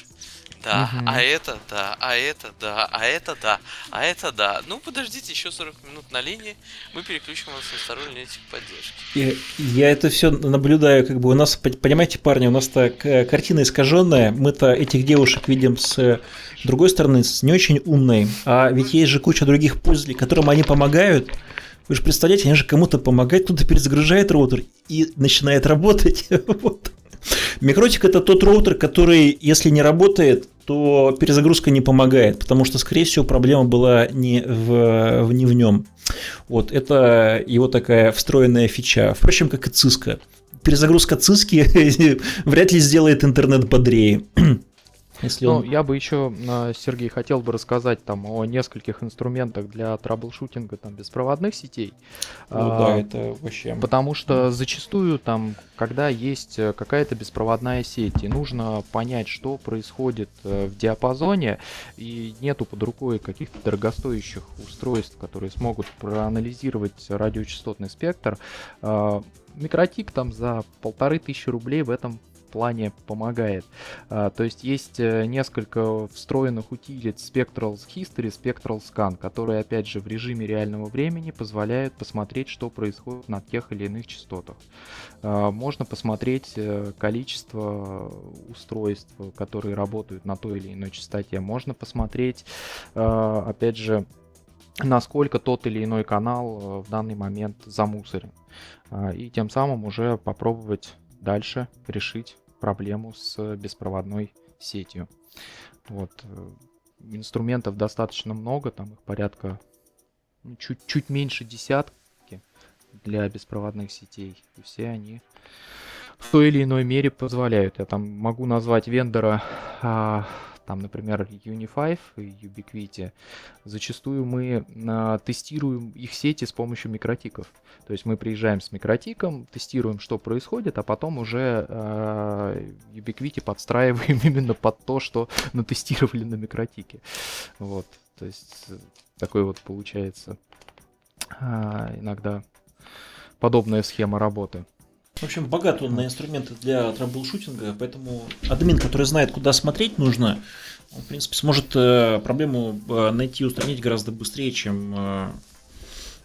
Да, угу. а это да, а это да, а это да, а это да. Ну, подождите еще 40 минут на линии, мы переключим вас на вторую линию поддержки. Я, я это все наблюдаю, как бы у нас, понимаете, парни, у нас-то картина искаженная, мы-то этих девушек видим с другой стороны, с не очень умной, а ведь есть же куча других пользователей, которым они помогают, вы же представляете, они же кому-то помогают, кто-то перезагружает роутер и начинает работать. (laughs) вот. Mikrotik это тот роутер, который, если не работает, то перезагрузка не помогает, потому что, скорее всего, проблема была не в, не в нем. Вот, это его такая встроенная фича. Впрочем, как и циска. Перезагрузка циски (laughs) вряд ли сделает интернет бодрее. (clears throat) Если ну, он... я бы еще, а, Сергей, хотел бы рассказать там о нескольких инструментах для troubleshooting а там беспроводных сетей. Ну а, да, это вообще. Потому что зачастую там, когда есть э, какая-то беспроводная сеть, и нужно понять, что происходит э, в диапазоне, и нету под рукой каких-то дорогостоящих устройств, которые смогут проанализировать радиочастотный спектр, а, Микротик там за полторы тысячи рублей в этом плане помогает. А, то есть есть э, несколько встроенных утилит Spectral History, Spectral Scan, которые опять же в режиме реального времени позволяют посмотреть, что происходит на тех или иных частотах. А, можно посмотреть э, количество устройств, которые работают на той или иной частоте. Можно посмотреть, а, опять же, насколько тот или иной канал э, в данный момент замусорен. И тем самым уже попробовать дальше решить проблему с беспроводной сетью. Вот. Э, инструментов достаточно много, там их порядка ну, чуть, чуть меньше десятки для беспроводных сетей. И все они в той или иной мере позволяют. Я там могу назвать вендора, а, там, например, Unify и Ubiquiti. Зачастую мы а, тестируем их сети с помощью микротиков. То есть мы приезжаем с микротиком, тестируем, что происходит, а потом уже э, Ubiquiti подстраиваем (laughs) именно под то, что натестировали на микротике. Вот, то есть э, такой вот получается э, иногда подобная схема работы. В общем, богат он на инструменты для troubleshooting а, поэтому админ, который знает, куда смотреть нужно, он, в принципе, сможет э, проблему э, найти и устранить гораздо быстрее, чем, э,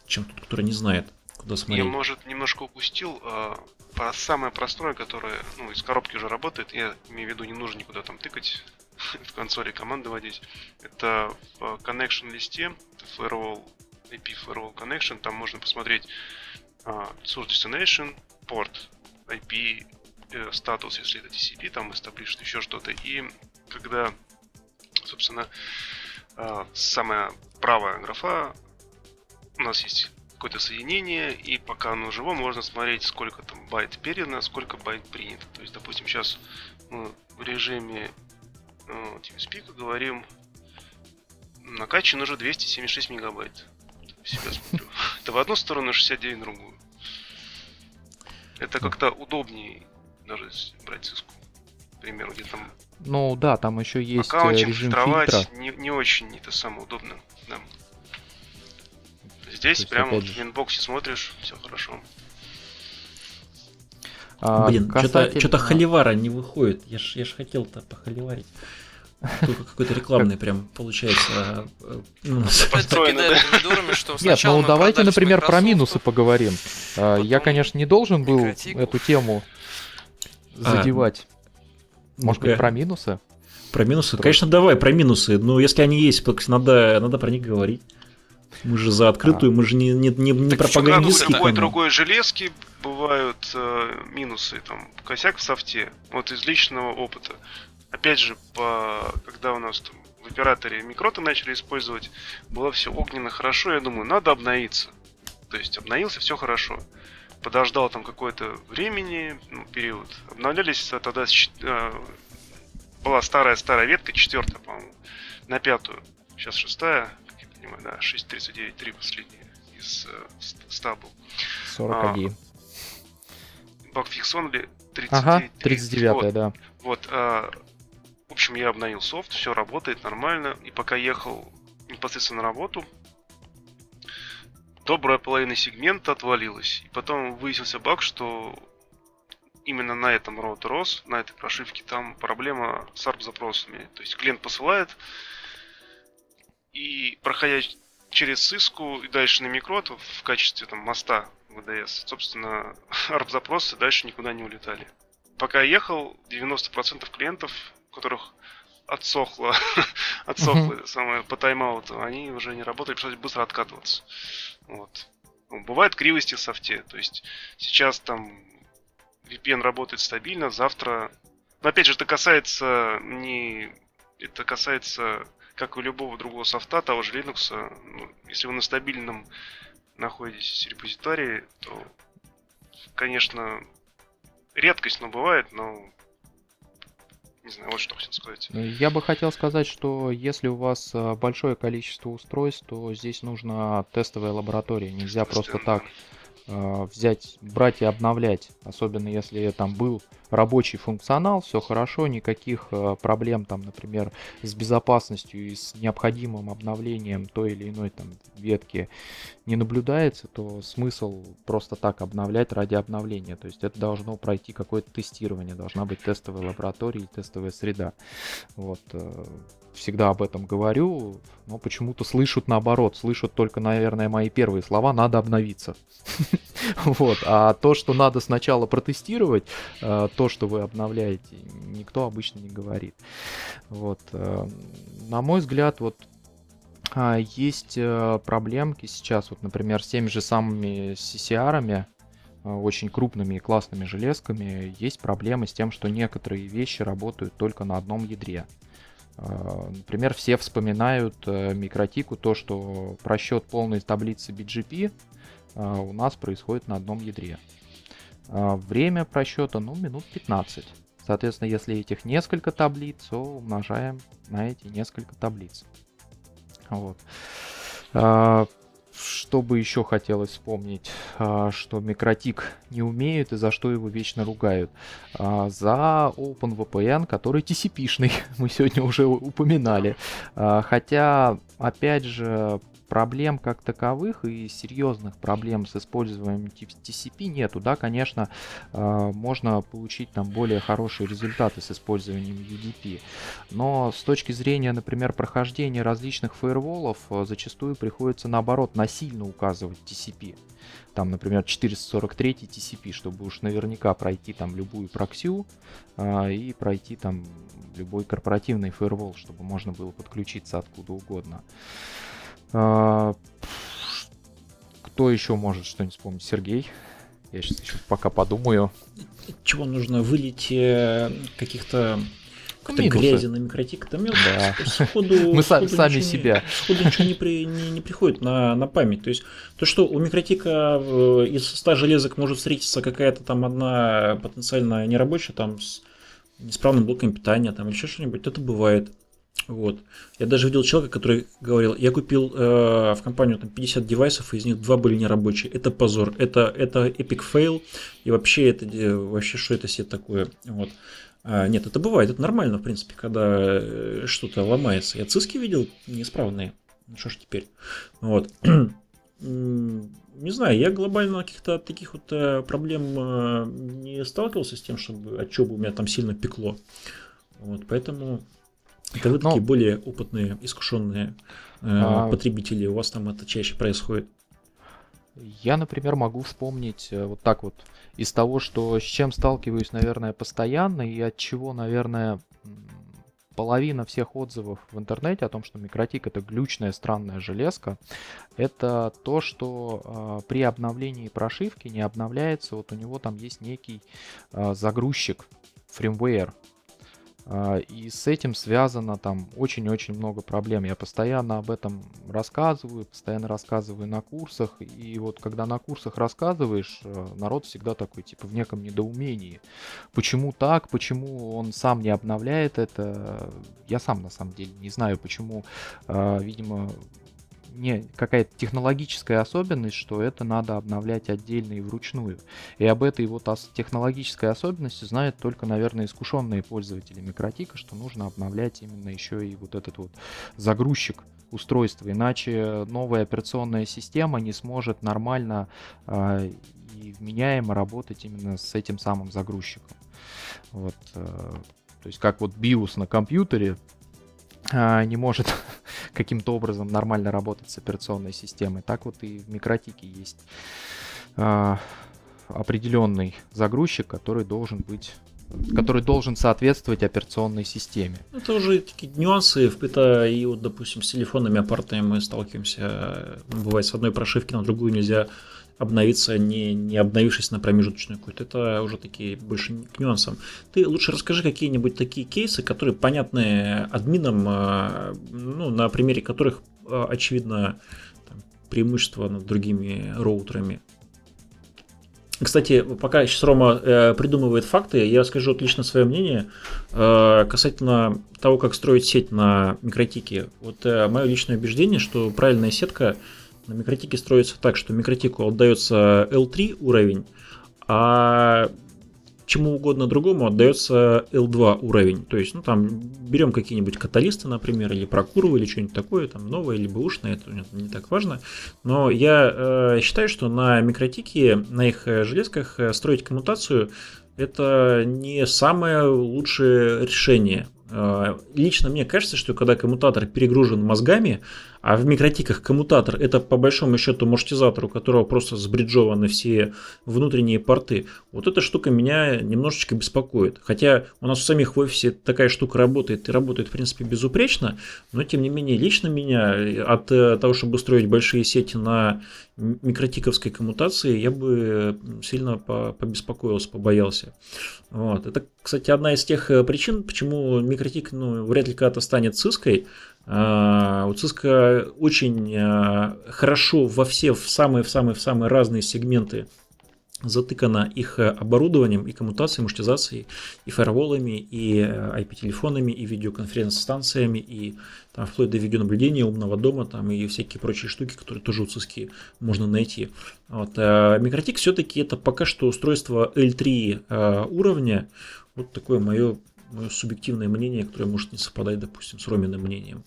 чем тот, который не знает, куда смотреть. Я, может, немножко упустил э, про самое простое, которое ну, из коробки уже работает. Я имею в виду, не нужно никуда там тыкать (laughs) в консоли команды вводить. Это в connection list е, firewall, IP firewall connection, там можно посмотреть э, source destination, порт, IP, э, статус, если это TCP, там established, еще что-то. И когда, собственно, э, самая правая графа, у нас есть какое-то соединение, и пока оно живо, можно смотреть, сколько там байт передано, сколько байт принято. То есть, допустим, сейчас мы в режиме э, TeamSpeak говорим, накачан уже 276 мегабайт. Себя (laughs) смотрю. Это в одну сторону, 69 в другую. Это как-то удобнее даже брать циску. К примеру, где там... Ну да, там еще есть э, режим фильтра. Не, не очень это самое удобно. Да. Здесь прямо вот в инбоксе смотришь, все хорошо. А, Блин, касательно... что-то холивара не выходит. Я ж, я ж хотел-то похоливарить. Только какой-то рекламный прям получается. А, а, ну, Нет, ну давайте, например, про минусы поговорим. Я, конечно, не должен был эту тему задевать. Может быть, про минусы? Про минусы? Конечно, давай про минусы. Но если они есть, надо, надо про них говорить. Мы же за открытую, а. мы же не, не, не, не пропагандистские. Любой другой железки бывают э, минусы, там, косяк в софте. Вот из личного опыта опять же, по, когда у нас там в операторе микроты начали использовать, было все огненно хорошо, я думаю, надо обновиться. То есть обновился, все хорошо. Подождал там какое-то времени, ну, период. Обновлялись тогда э, была старая-старая ветка, четвертая, по-моему, на пятую. Сейчас шестая, как я понимаю, да, 6.39.3 последняя из э, 100 был. 41. А, Bugfix Only 39. Ага, 39 вот. да. Вот, а, в общем, я обновил софт, все работает нормально. И пока ехал непосредственно на работу, добрая половина сегмента отвалилась. И потом выяснился баг, что именно на этом роут рос, на этой прошивке, там проблема с ARP-запросами. То есть клиент посылает, и проходя через сыску и дальше на микрот в качестве там моста VDS, собственно, (laughs) ARP-запросы дальше никуда не улетали. Пока я ехал, 90% клиентов у которых отсохло, (laughs) отсохло uh-huh. самое по тайм-ауту, они уже не работали, пришлось быстро откатываться. Вот. Ну, бывают кривости в софте, то есть сейчас там VPN работает стабильно, завтра... Но опять же, это касается не... Это касается, как и любого другого софта, того же Linux. Ну, если вы на стабильном находитесь репозитории, то, конечно, редкость, но бывает, но не знаю, вот что хотел сказать. Ну, я бы хотел сказать, что если у вас э, большое количество устройств, то здесь нужна тестовая лаборатория. Нельзя просто так э, взять, брать и обновлять. Особенно если там был рабочий функционал, все хорошо, никаких э, проблем там, например, с безопасностью и с необходимым обновлением той или иной там ветки не наблюдается, то смысл просто так обновлять ради обновления. То есть это должно пройти какое-то тестирование, должна быть тестовая лаборатория и тестовая среда. Вот э, всегда об этом говорю, но почему-то слышат наоборот, слышат только, наверное, мои первые слова, надо обновиться. (laughs) Вот, а то, что надо сначала протестировать, э, то, что вы обновляете, никто обычно не говорит. Вот, э, на мой взгляд, вот а, есть э, проблемки сейчас, вот, например, с теми же самыми CCR, очень крупными и классными железками, есть проблемы с тем, что некоторые вещи работают только на одном ядре. А, например, все вспоминают э, микротику, то, что просчет полной таблицы BGP а, у нас происходит на одном ядре. Время просчета, ну, минут 15. Соответственно, если этих несколько таблиц, то умножаем на эти несколько таблиц. Вот. А, что бы еще хотелось вспомнить, а, что Микротик не умеют и за что его вечно ругают? А, за OpenVPN, который TCP-шный, (laughs) мы сегодня уже упоминали. Хотя, опять же, проблем как таковых и серьезных проблем с использованием TCP нету. Да, конечно, э, можно получить там более хорошие результаты с использованием UDP. Но с точки зрения, например, прохождения различных фаерволов, э, зачастую приходится наоборот насильно указывать TCP. Там, например, 443 TCP, чтобы уж наверняка пройти там любую проксю э, и пройти там любой корпоративный фаервол, чтобы можно было подключиться откуда угодно. А, кто еще может что-нибудь вспомнить? Сергей? Я сейчас еще пока подумаю. Чего нужно? Вылить э, каких-то какой-то грязи на микротик, это мелко. Да. Сходу, (laughs) Мы сходу сами ничего себя. Не, сходу ничего не, при, не, не приходит на, на память. То есть то, что у микротика э, из 100 железок может встретиться какая-то там одна потенциально нерабочая, там с неисправным блоком питания там, или еще что-нибудь, это бывает. Вот. Я даже видел человека, который говорил, я купил э, в компанию там, 50 девайсов, и из них два были нерабочие. Это позор, это, это epic fail, и вообще это вообще что это себе такое. Вот. А, нет, это бывает, это нормально, в принципе, когда э, что-то ломается. Я циски видел неисправные. Ну что ж теперь. Вот. (clears throat) Не знаю, я глобально каких-то таких вот э, проблем э, не сталкивался с тем, чтобы от чего бы у меня там сильно пекло. Вот, поэтому это вы такие более опытные, искушенные э, а... потребители, у вас там это чаще происходит? Я, например, могу вспомнить э, вот так вот из того, что с чем сталкиваюсь, наверное, постоянно и от чего, наверное, половина всех отзывов в интернете о том, что микротик это глючная странная железка, это то, что э, при обновлении прошивки не обновляется, вот у него там есть некий э, загрузчик, фреймвейр, а, и с этим связано там очень-очень много проблем. Я постоянно об этом рассказываю, постоянно рассказываю на курсах. И вот когда на курсах рассказываешь, э, народ всегда такой, типа, в неком недоумении. Почему так? Почему он сам не обновляет это? Я сам на самом деле не знаю, почему, а, видимо, не какая-то технологическая особенность, что это надо обновлять отдельно и вручную. И об этой вот технологической особенности знают только, наверное, искушенные пользователи микротика, что нужно обновлять именно еще и вот этот вот загрузчик устройства, иначе новая операционная система не сможет нормально э, и вменяемо работать именно с этим самым загрузчиком. Вот, э, то есть как вот BIOS на компьютере не может (laughs) каким-то образом нормально работать с операционной системой. Так вот и в микротике есть э, определенный загрузчик, который должен быть который должен соответствовать операционной системе. Это уже такие нюансы, это и вот, допустим, с телефонными аппаратами мы сталкиваемся. Бывает, с одной прошивки на другую нельзя обновиться, не, не обновившись на промежуточную какую-то. Это уже такие больше к нюансам. Ты лучше расскажи какие-нибудь такие кейсы, которые понятны админам, а, ну, на примере которых а, очевидно там, преимущество над другими роутерами. Кстати, пока сейчас Рома э, придумывает факты, я расскажу отлично свое мнение э, касательно того, как строить сеть на микротике. Вот э, мое личное убеждение, что правильная сетка на микротике строится так, что микротику отдается L3 уровень, а чему угодно другому отдается L2 уровень. То есть, ну там берем какие-нибудь каталисты, например, или прокуру, или что-нибудь такое, там новое или бэушное, это не так важно. Но я э, считаю, что на микротике, на их э, железках э, строить коммутацию это не самое лучшее решение. Э, лично мне кажется, что когда коммутатор перегружен мозгами, а в микротиках коммутатор это по большому счету маршрутизатор, у которого просто сбриджованы все внутренние порты. Вот эта штука меня немножечко беспокоит. Хотя у нас в самих в офисе такая штука работает и работает в принципе безупречно, но тем не менее лично меня от э, того, чтобы строить большие сети на микротиковской коммутации, я бы сильно побеспокоился, побоялся. Вот. Это, кстати, одна из тех э, причин, почему микротик ну, вряд ли когда-то станет циской, у Cisco очень а, хорошо во все, в самые, в самые, в самые разные сегменты затыкана их оборудованием и коммутацией, маршрутизацией, и фаерволами, и IP-телефонами, и видеоконференц-станциями, и там, вплоть до видеонаблюдения умного дома, там, и всякие прочие штуки, которые тоже уциские можно найти. Вот. А Микротик все-таки это пока что устройство L3 уровня, вот такое мое, мое субъективное мнение, которое может не совпадать, допустим, с Роминым мнением.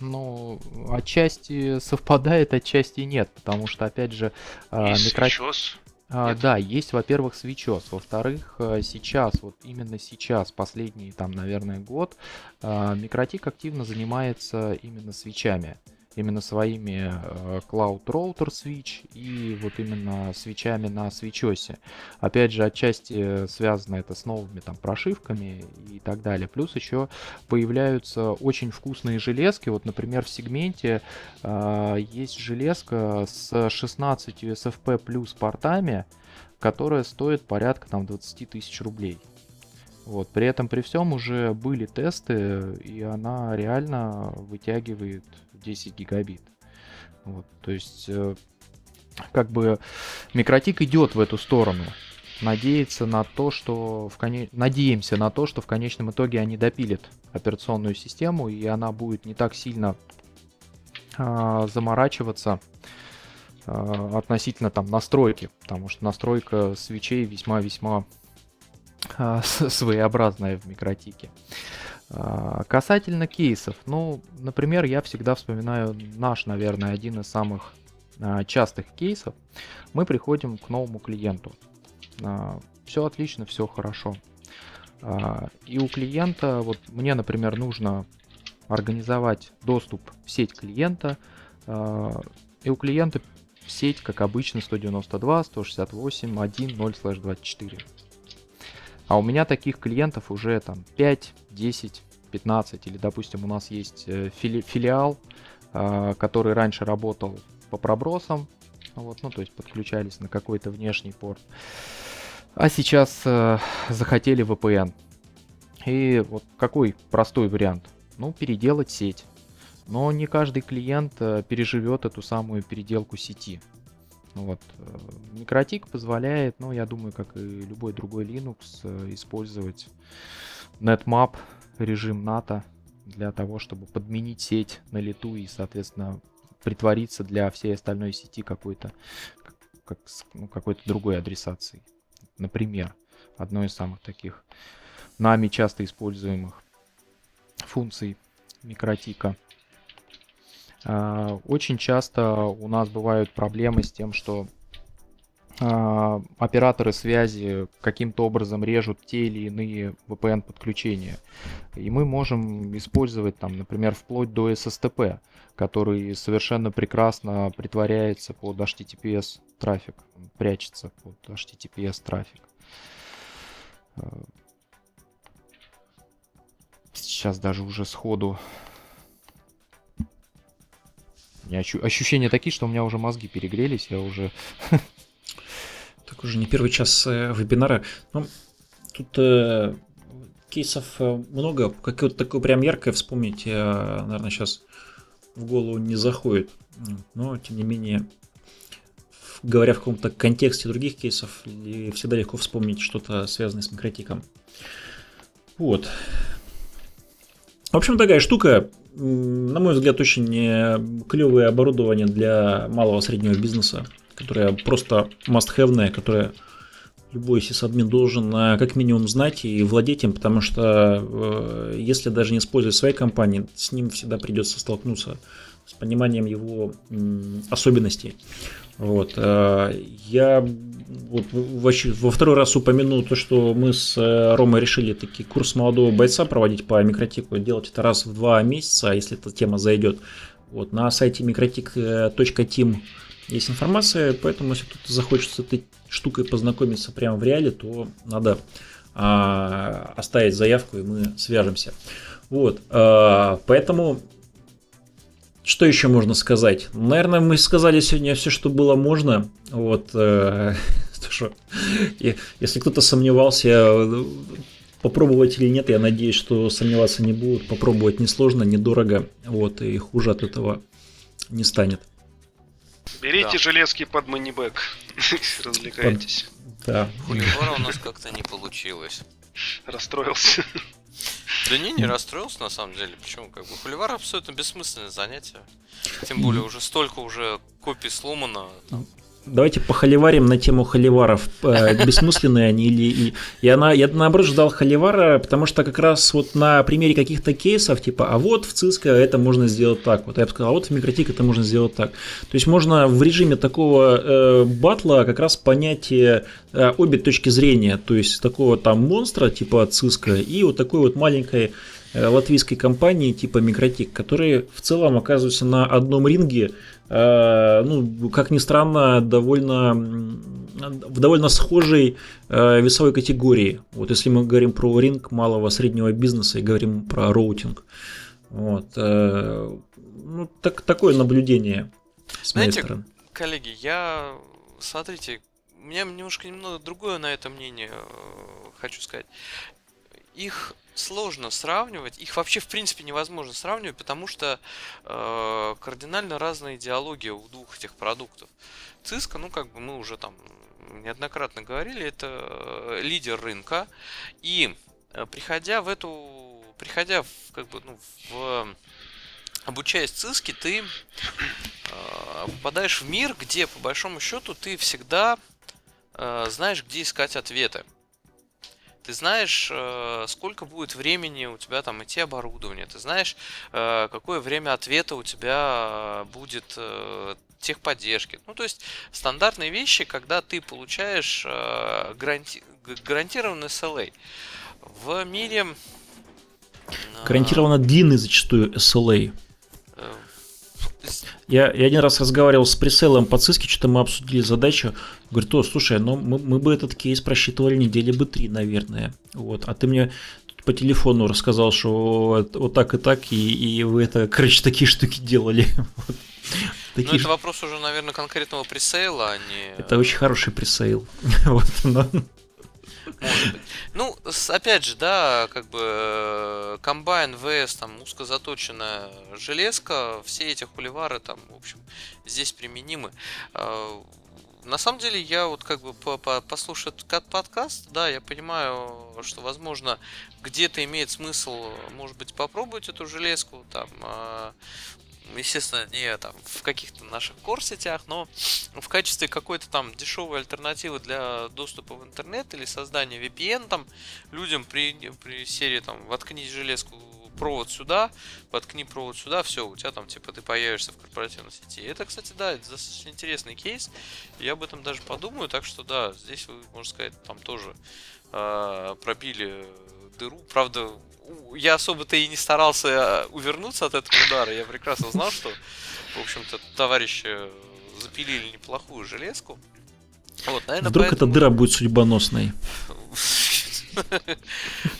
Ну, отчасти совпадает, отчасти нет, потому что, опять же, микротик... А, да, есть, во-первых, свечос. Во-вторых, э, сейчас, вот именно сейчас, последний, там, наверное, год, а, Микротик активно занимается именно свечами именно своими э, Cloud Router Switch и вот именно свечами на свечосе. Опять же, отчасти связано это с новыми там прошивками и так далее. Плюс еще появляются очень вкусные железки. Вот, например, в сегменте э, есть железка с 16 USFP плюс портами, которая стоит порядка там 20 тысяч рублей. Вот. При этом при всем уже были тесты, и она реально вытягивает 10 гигабит. Вот, то есть, э, как бы Микротик идет в эту сторону. Надеется на то, что в коне... Надеемся на то, что в конечном итоге они допилят операционную систему, и она будет не так сильно а, заморачиваться а, относительно там настройки, потому что настройка свечей весьма-весьма а, (laughs) своеобразная в микротике. А, касательно кейсов, ну, например, я всегда вспоминаю наш, наверное, один из самых а, частых кейсов. Мы приходим к новому клиенту. Все отлично, все хорошо. И у клиента, вот мне, например, нужно организовать доступ в сеть клиента. И у клиента сеть, как обычно, 192, 168, 1, 24. А у меня таких клиентов уже там 5, 10, 15. Или, допустим, у нас есть э, фили филиал, а, который раньше работал по пробросам. Вот, ну, то есть подключались на какой-то внешний порт. А сейчас э, захотели VPN. И вот какой простой вариант? Ну, переделать сеть. Но не каждый клиент э, переживет эту самую переделку сети. Вот. Э, Микротик позволяет, ну, я думаю, как и любой другой Linux, э, использовать NetMap, режим НАТО, для того, чтобы подменить сеть на лету и, соответственно, притвориться для всей остальной сети какой-то как, ну, какой-то другой адресацией. Например, одной из самых таких нами часто используемых функций микротика – очень часто у нас бывают проблемы с тем, что а, операторы связи каким-то образом режут те или иные VPN подключения. И мы можем использовать там, например, вплоть до SSTP, который совершенно прекрасно притворяется под HTTPS трафик, прячется под HTTPS трафик. А, сейчас даже уже сходу ощущения такие, что у меня уже мозги перегрелись, я уже... (laughs) Так уже не первый час э, вебинара. Ну, тут э, кейсов э, много. Какое-то такое прям яркое вспомнить, э, наверное, сейчас в голову не заходит. Но, тем не менее, говоря в каком-то контексте других кейсов, всегда легко вспомнить что-то связанное с микротиком. Вот. В общем, такая штука на мой взгляд, очень э, клевое оборудование для малого среднего бизнеса, которое просто must-have, которое любой сисадмин должен э, как минимум знать и владеть им, потому что э, если даже не использовать своей компании, с ним всегда придется столкнуться с пониманием его особенностей. Вот. Я вот во второй раз упомяну то, что мы с э, Ромой решили таки курс молодого бойца проводить по микротику, делать это раз в два месяца, если эта тема зайдет. Вот, на сайте mikrotik.team есть информация, поэтому если кто-то захочет с этой штукой познакомиться прямо в реале, то надо а, оставить заявку, и мы свяжемся. Вот, а, поэтому что еще можно сказать? Наверное, мы сказали сегодня все, что было можно. Вот, э, (laughs) что, если кто-то сомневался, э, попробовать или нет, я надеюсь, что сомневаться не будут. Попробовать несложно, недорого, вот, и хуже от этого не станет. Берите Да. железки под манибэк. (laughs) Развлекайтесь. Да. Хуливара у нас как-то не получилось. Расстроился. Да не, не расстроился на самом деле. Почему? Как бы хуливар абсолютно бессмысленное занятие. Тем более уже столько уже копий сломано. Давайте похоливарим на тему холиваров. Э, Бессмысленные они или... и- Я, на, я наоборот ждал холивара, потому что как раз вот на примере каких-то кейсов, типа, а вот в Cisco это можно сделать так, вот я бы сказал, а вот в Микротик это можно сделать так. То есть можно в режиме такого э, батла как раз понять э, э, обе точки зрения, то есть такого там монстра типа Cisco и вот такой вот маленькой латвийской компании типа Mikrotik, которые в целом оказываются на одном ринге, э, ну, как ни странно, довольно в довольно схожей э, весовой категории. Вот если мы говорим про ринг малого среднего бизнеса и говорим про роутинг. Вот, э, ну, так, такое наблюдение с моей Знаете, стороны. Коллеги, я... Смотрите, у меня немножко немного другое на это мнение э, хочу сказать. Их сложно сравнивать, их вообще в принципе невозможно сравнивать, потому что э, кардинально разная идеология у двух этих продуктов. Cisco, ну как бы мы уже там неоднократно говорили, это э, лидер рынка, и э, приходя в эту, приходя в, как бы, ну, в обучаясь Циске, ты э, попадаешь в мир, где по большому счету ты всегда э, знаешь, где искать ответы. Ты знаешь, э, сколько будет времени у тебя там идти оборудование. Ты знаешь, э, какое время ответа у тебя э, будет техподдержки. Ну, то есть стандартные вещи, когда ты получаешь гаранти- гарантированный SLA. В мире... Гарантированно длинный зачастую SLA. Я, я один раз разговаривал с преселом по Циске, что-то мы обсудили задачу. Говорит, о, слушай, ну мы, мы бы этот кейс просчитывали недели бы три, наверное. Вот. А ты мне по телефону рассказал, что вот, вот так и так, и, и вы это, короче, такие штуки делали. (laughs) Вот. Ну, Такие это ш- вопрос уже, наверное, конкретного пресейла, а не... Это очень хороший пресейл. (laughs) Вот, но- Может быть. Ну, опять же, да, как бы э, комбайн, ВС, там, узкозаточенная железка, все эти хуливары там, в общем, здесь применимы. Э, На самом деле, я вот как бы по- по- послушав этот подкаст, да, я понимаю, что, возможно, где-то имеет смысл, может быть, попробовать эту железку, там, э, естественно, не там в каких-то наших кор-сетях, но в качестве какой-то там дешевой альтернативы для доступа в интернет или создания VPN там людям при, при серии там воткни железку провод сюда, воткни провод сюда, все, у тебя там типа ты появишься в корпоративной сети. Это, кстати, да, это достаточно интересный кейс. Я об этом даже подумаю, так что да, здесь вы, можно сказать, там тоже э, пробили дыру. Правда, я особо-то и не старался э, увернуться от этого удара. Я прекрасно знал, что, в общем-то, товарищи запилили неплохую железку. Вот, наверное, Вдруг эта поэтому- дыра будет судьбоносной. (laughs)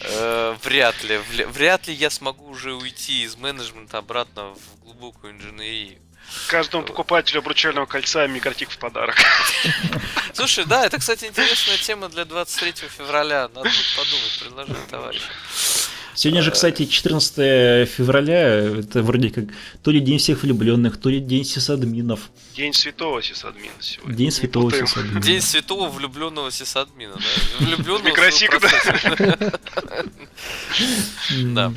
Э, Вряд ли. Вряд ли я смогу уже уйти из менеджмента обратно в глубокую инженерию. Каждому покупателю обручального кольца микротик в подарок. (laughs) Слушай, да, это, кстати, интересная тема для 23 февраля. Надо будет подумать, предложить товарищу. Сегодня же, кстати, 14 февраля, это вроде как то ли день всех влюбленных, то ли день сисадминов. День святого сисадмина сегодня. День святого сисадмина. День святого влюбленного сисадмина, да. (laughs) Влюбленного Микросик, да. Да.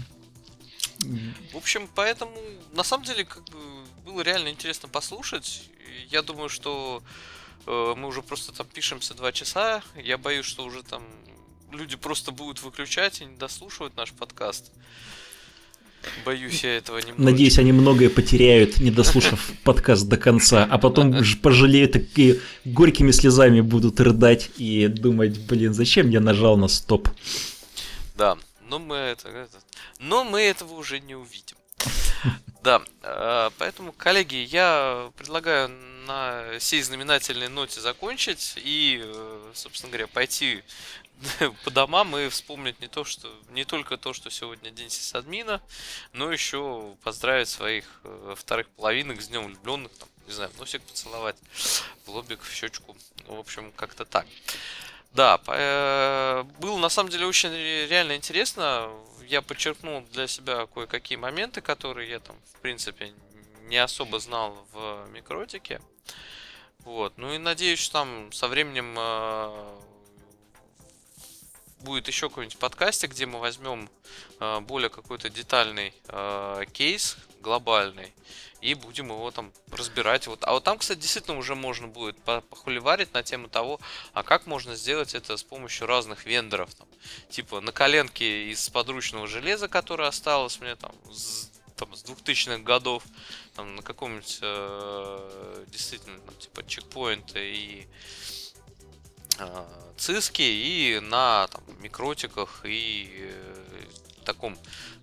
В общем, поэтому, на самом деле, как бы было реально интересно послушать. Я думаю, что э, мы уже просто там пишемся два часа. Я боюсь, что уже там люди просто будут выключать и не дослушивать наш подкаст. Боюсь я этого немного. Надеюсь, они многое потеряют, не дослушав (laughs) подкаст до конца, а потом пожалеют и горькими слезами будут рыдать и думать, блин, зачем я нажал на стоп. Да, но мы это, это- но мы этого уже не увидим. (laughs) Да, э, поэтому, коллеги, я предлагаю на сей знаменательной ноте закончить и, э, собственно говоря, пойти (laughs) по домам и вспомнить не то, что не только то, что сегодня день сисадмина, но еще поздравить своих э, вторых половинок с днем влюбленных, там, не знаю, носик поцеловать, в лобик, в щечку, в общем, как-то так. Да, э, было на самом деле очень ре- реально интересно. Я подчеркнул для себя кое-какие моменты, которые я там, в принципе, не особо знал в микротике. Вот. Ну и надеюсь, что там со временем э, будет еще какой-нибудь подкастик, где мы возьмем э, более какой-то детальный э, кейс глобальный и будем его там разбирать. Вот. А вот там, кстати, действительно уже можно будет похуливарить на тему того, а как можно сделать это с помощью разных вендоров. Там, типа на коленке из подручного железа, которое осталось мне там с, там, с 2000-х годов, там, на каком-нибудь э, действительно там, типа чекпоинта и э, циски и на там, микротиках и э, таком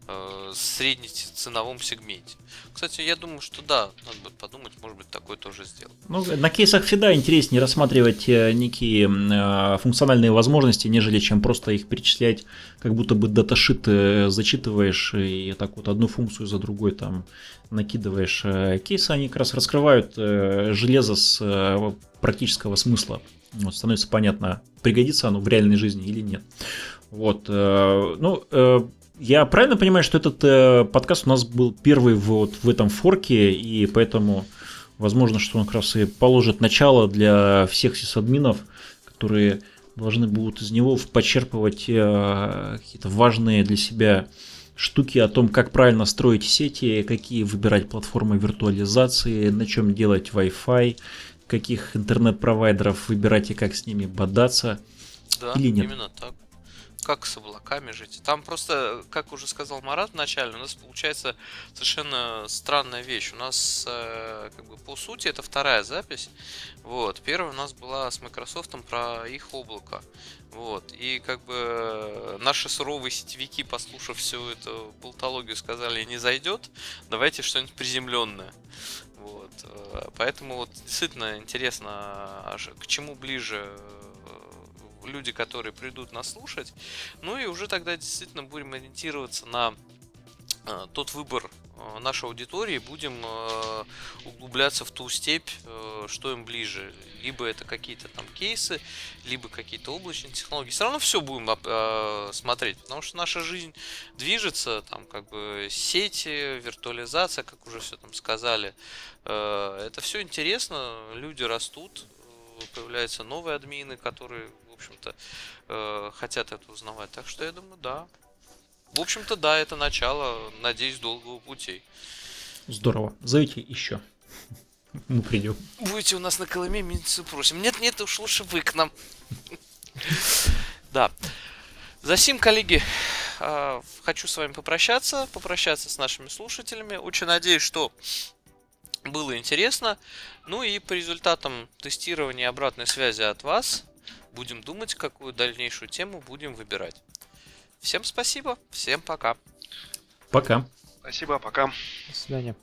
э, среднеценовом сегменте. Кстати, я думаю, что да, надо будет подумать, может быть, такое тоже сделать. Ну, на кейсах фида интереснее рассматривать э, некие э, функциональные возможности, нежели чем просто их перечислять, как будто бы даташит э, зачитываешь и так вот одну функцию за другой там накидываешь. Э, кейсы, они как раз раскрывают э, железо с э, практического смысла. Вот, становится понятно, пригодится оно в реальной жизни или нет. Вот, ну, я правильно понимаю, что этот э, подкаст у нас был первый вот в этом форке, и поэтому возможно, что он как раз и положит начало для всех сисадминов, которые должны будут из него почерпывать э, какие-то важные для себя штуки о том, как правильно строить сети, какие выбирать платформы виртуализации, на чем делать Wi-Fi, каких интернет-провайдеров выбирать и как с ними бодаться. Да, или нет. именно так как с облаками жить. Там просто, как уже сказал Марат вначале, у нас получается совершенно странная вещь. У нас, э, как бы, по сути, это вторая запись. Вот. Первая у нас была с Microsoft про их облако. Вот. И как бы наши суровые сетевики, послушав всю эту болтологию, сказали, не зайдет, давайте что-нибудь приземленное. Вот. Э, поэтому вот действительно интересно, а к чему ближе люди, которые придут нас слушать. Ну и уже тогда действительно будем ориентироваться на э, тот выбор э, нашей аудитории, будем э, углубляться в ту степь, что им ближе. Либо это какие-то там кейсы, либо какие-то облачные технологии. Все равно все будем смотреть, потому что наша жизнь движется, там как бы сети, виртуализация, как уже все там сказали. Это все интересно, люди растут, появляются новые админы, которые общем-то, э, хотят это узнавать. Так что я думаю, да. В общем-то, да, это начало, надеюсь, долгого пути. Здорово. Зовите еще. Мы придем. Будете у нас на Колыме, минцу просим. Нет, нет, уж лучше вы к нам. Да. За сим, коллеги, э, хочу с вами попрощаться, попрощаться с нашими слушателями. Очень надеюсь, что было интересно. Ну и по результатам тестирования обратной связи от вас будем думать, какую дальнейшую тему будем выбирать. Всем спасибо, всем пока. Пока. Спасибо, пока. До свидания.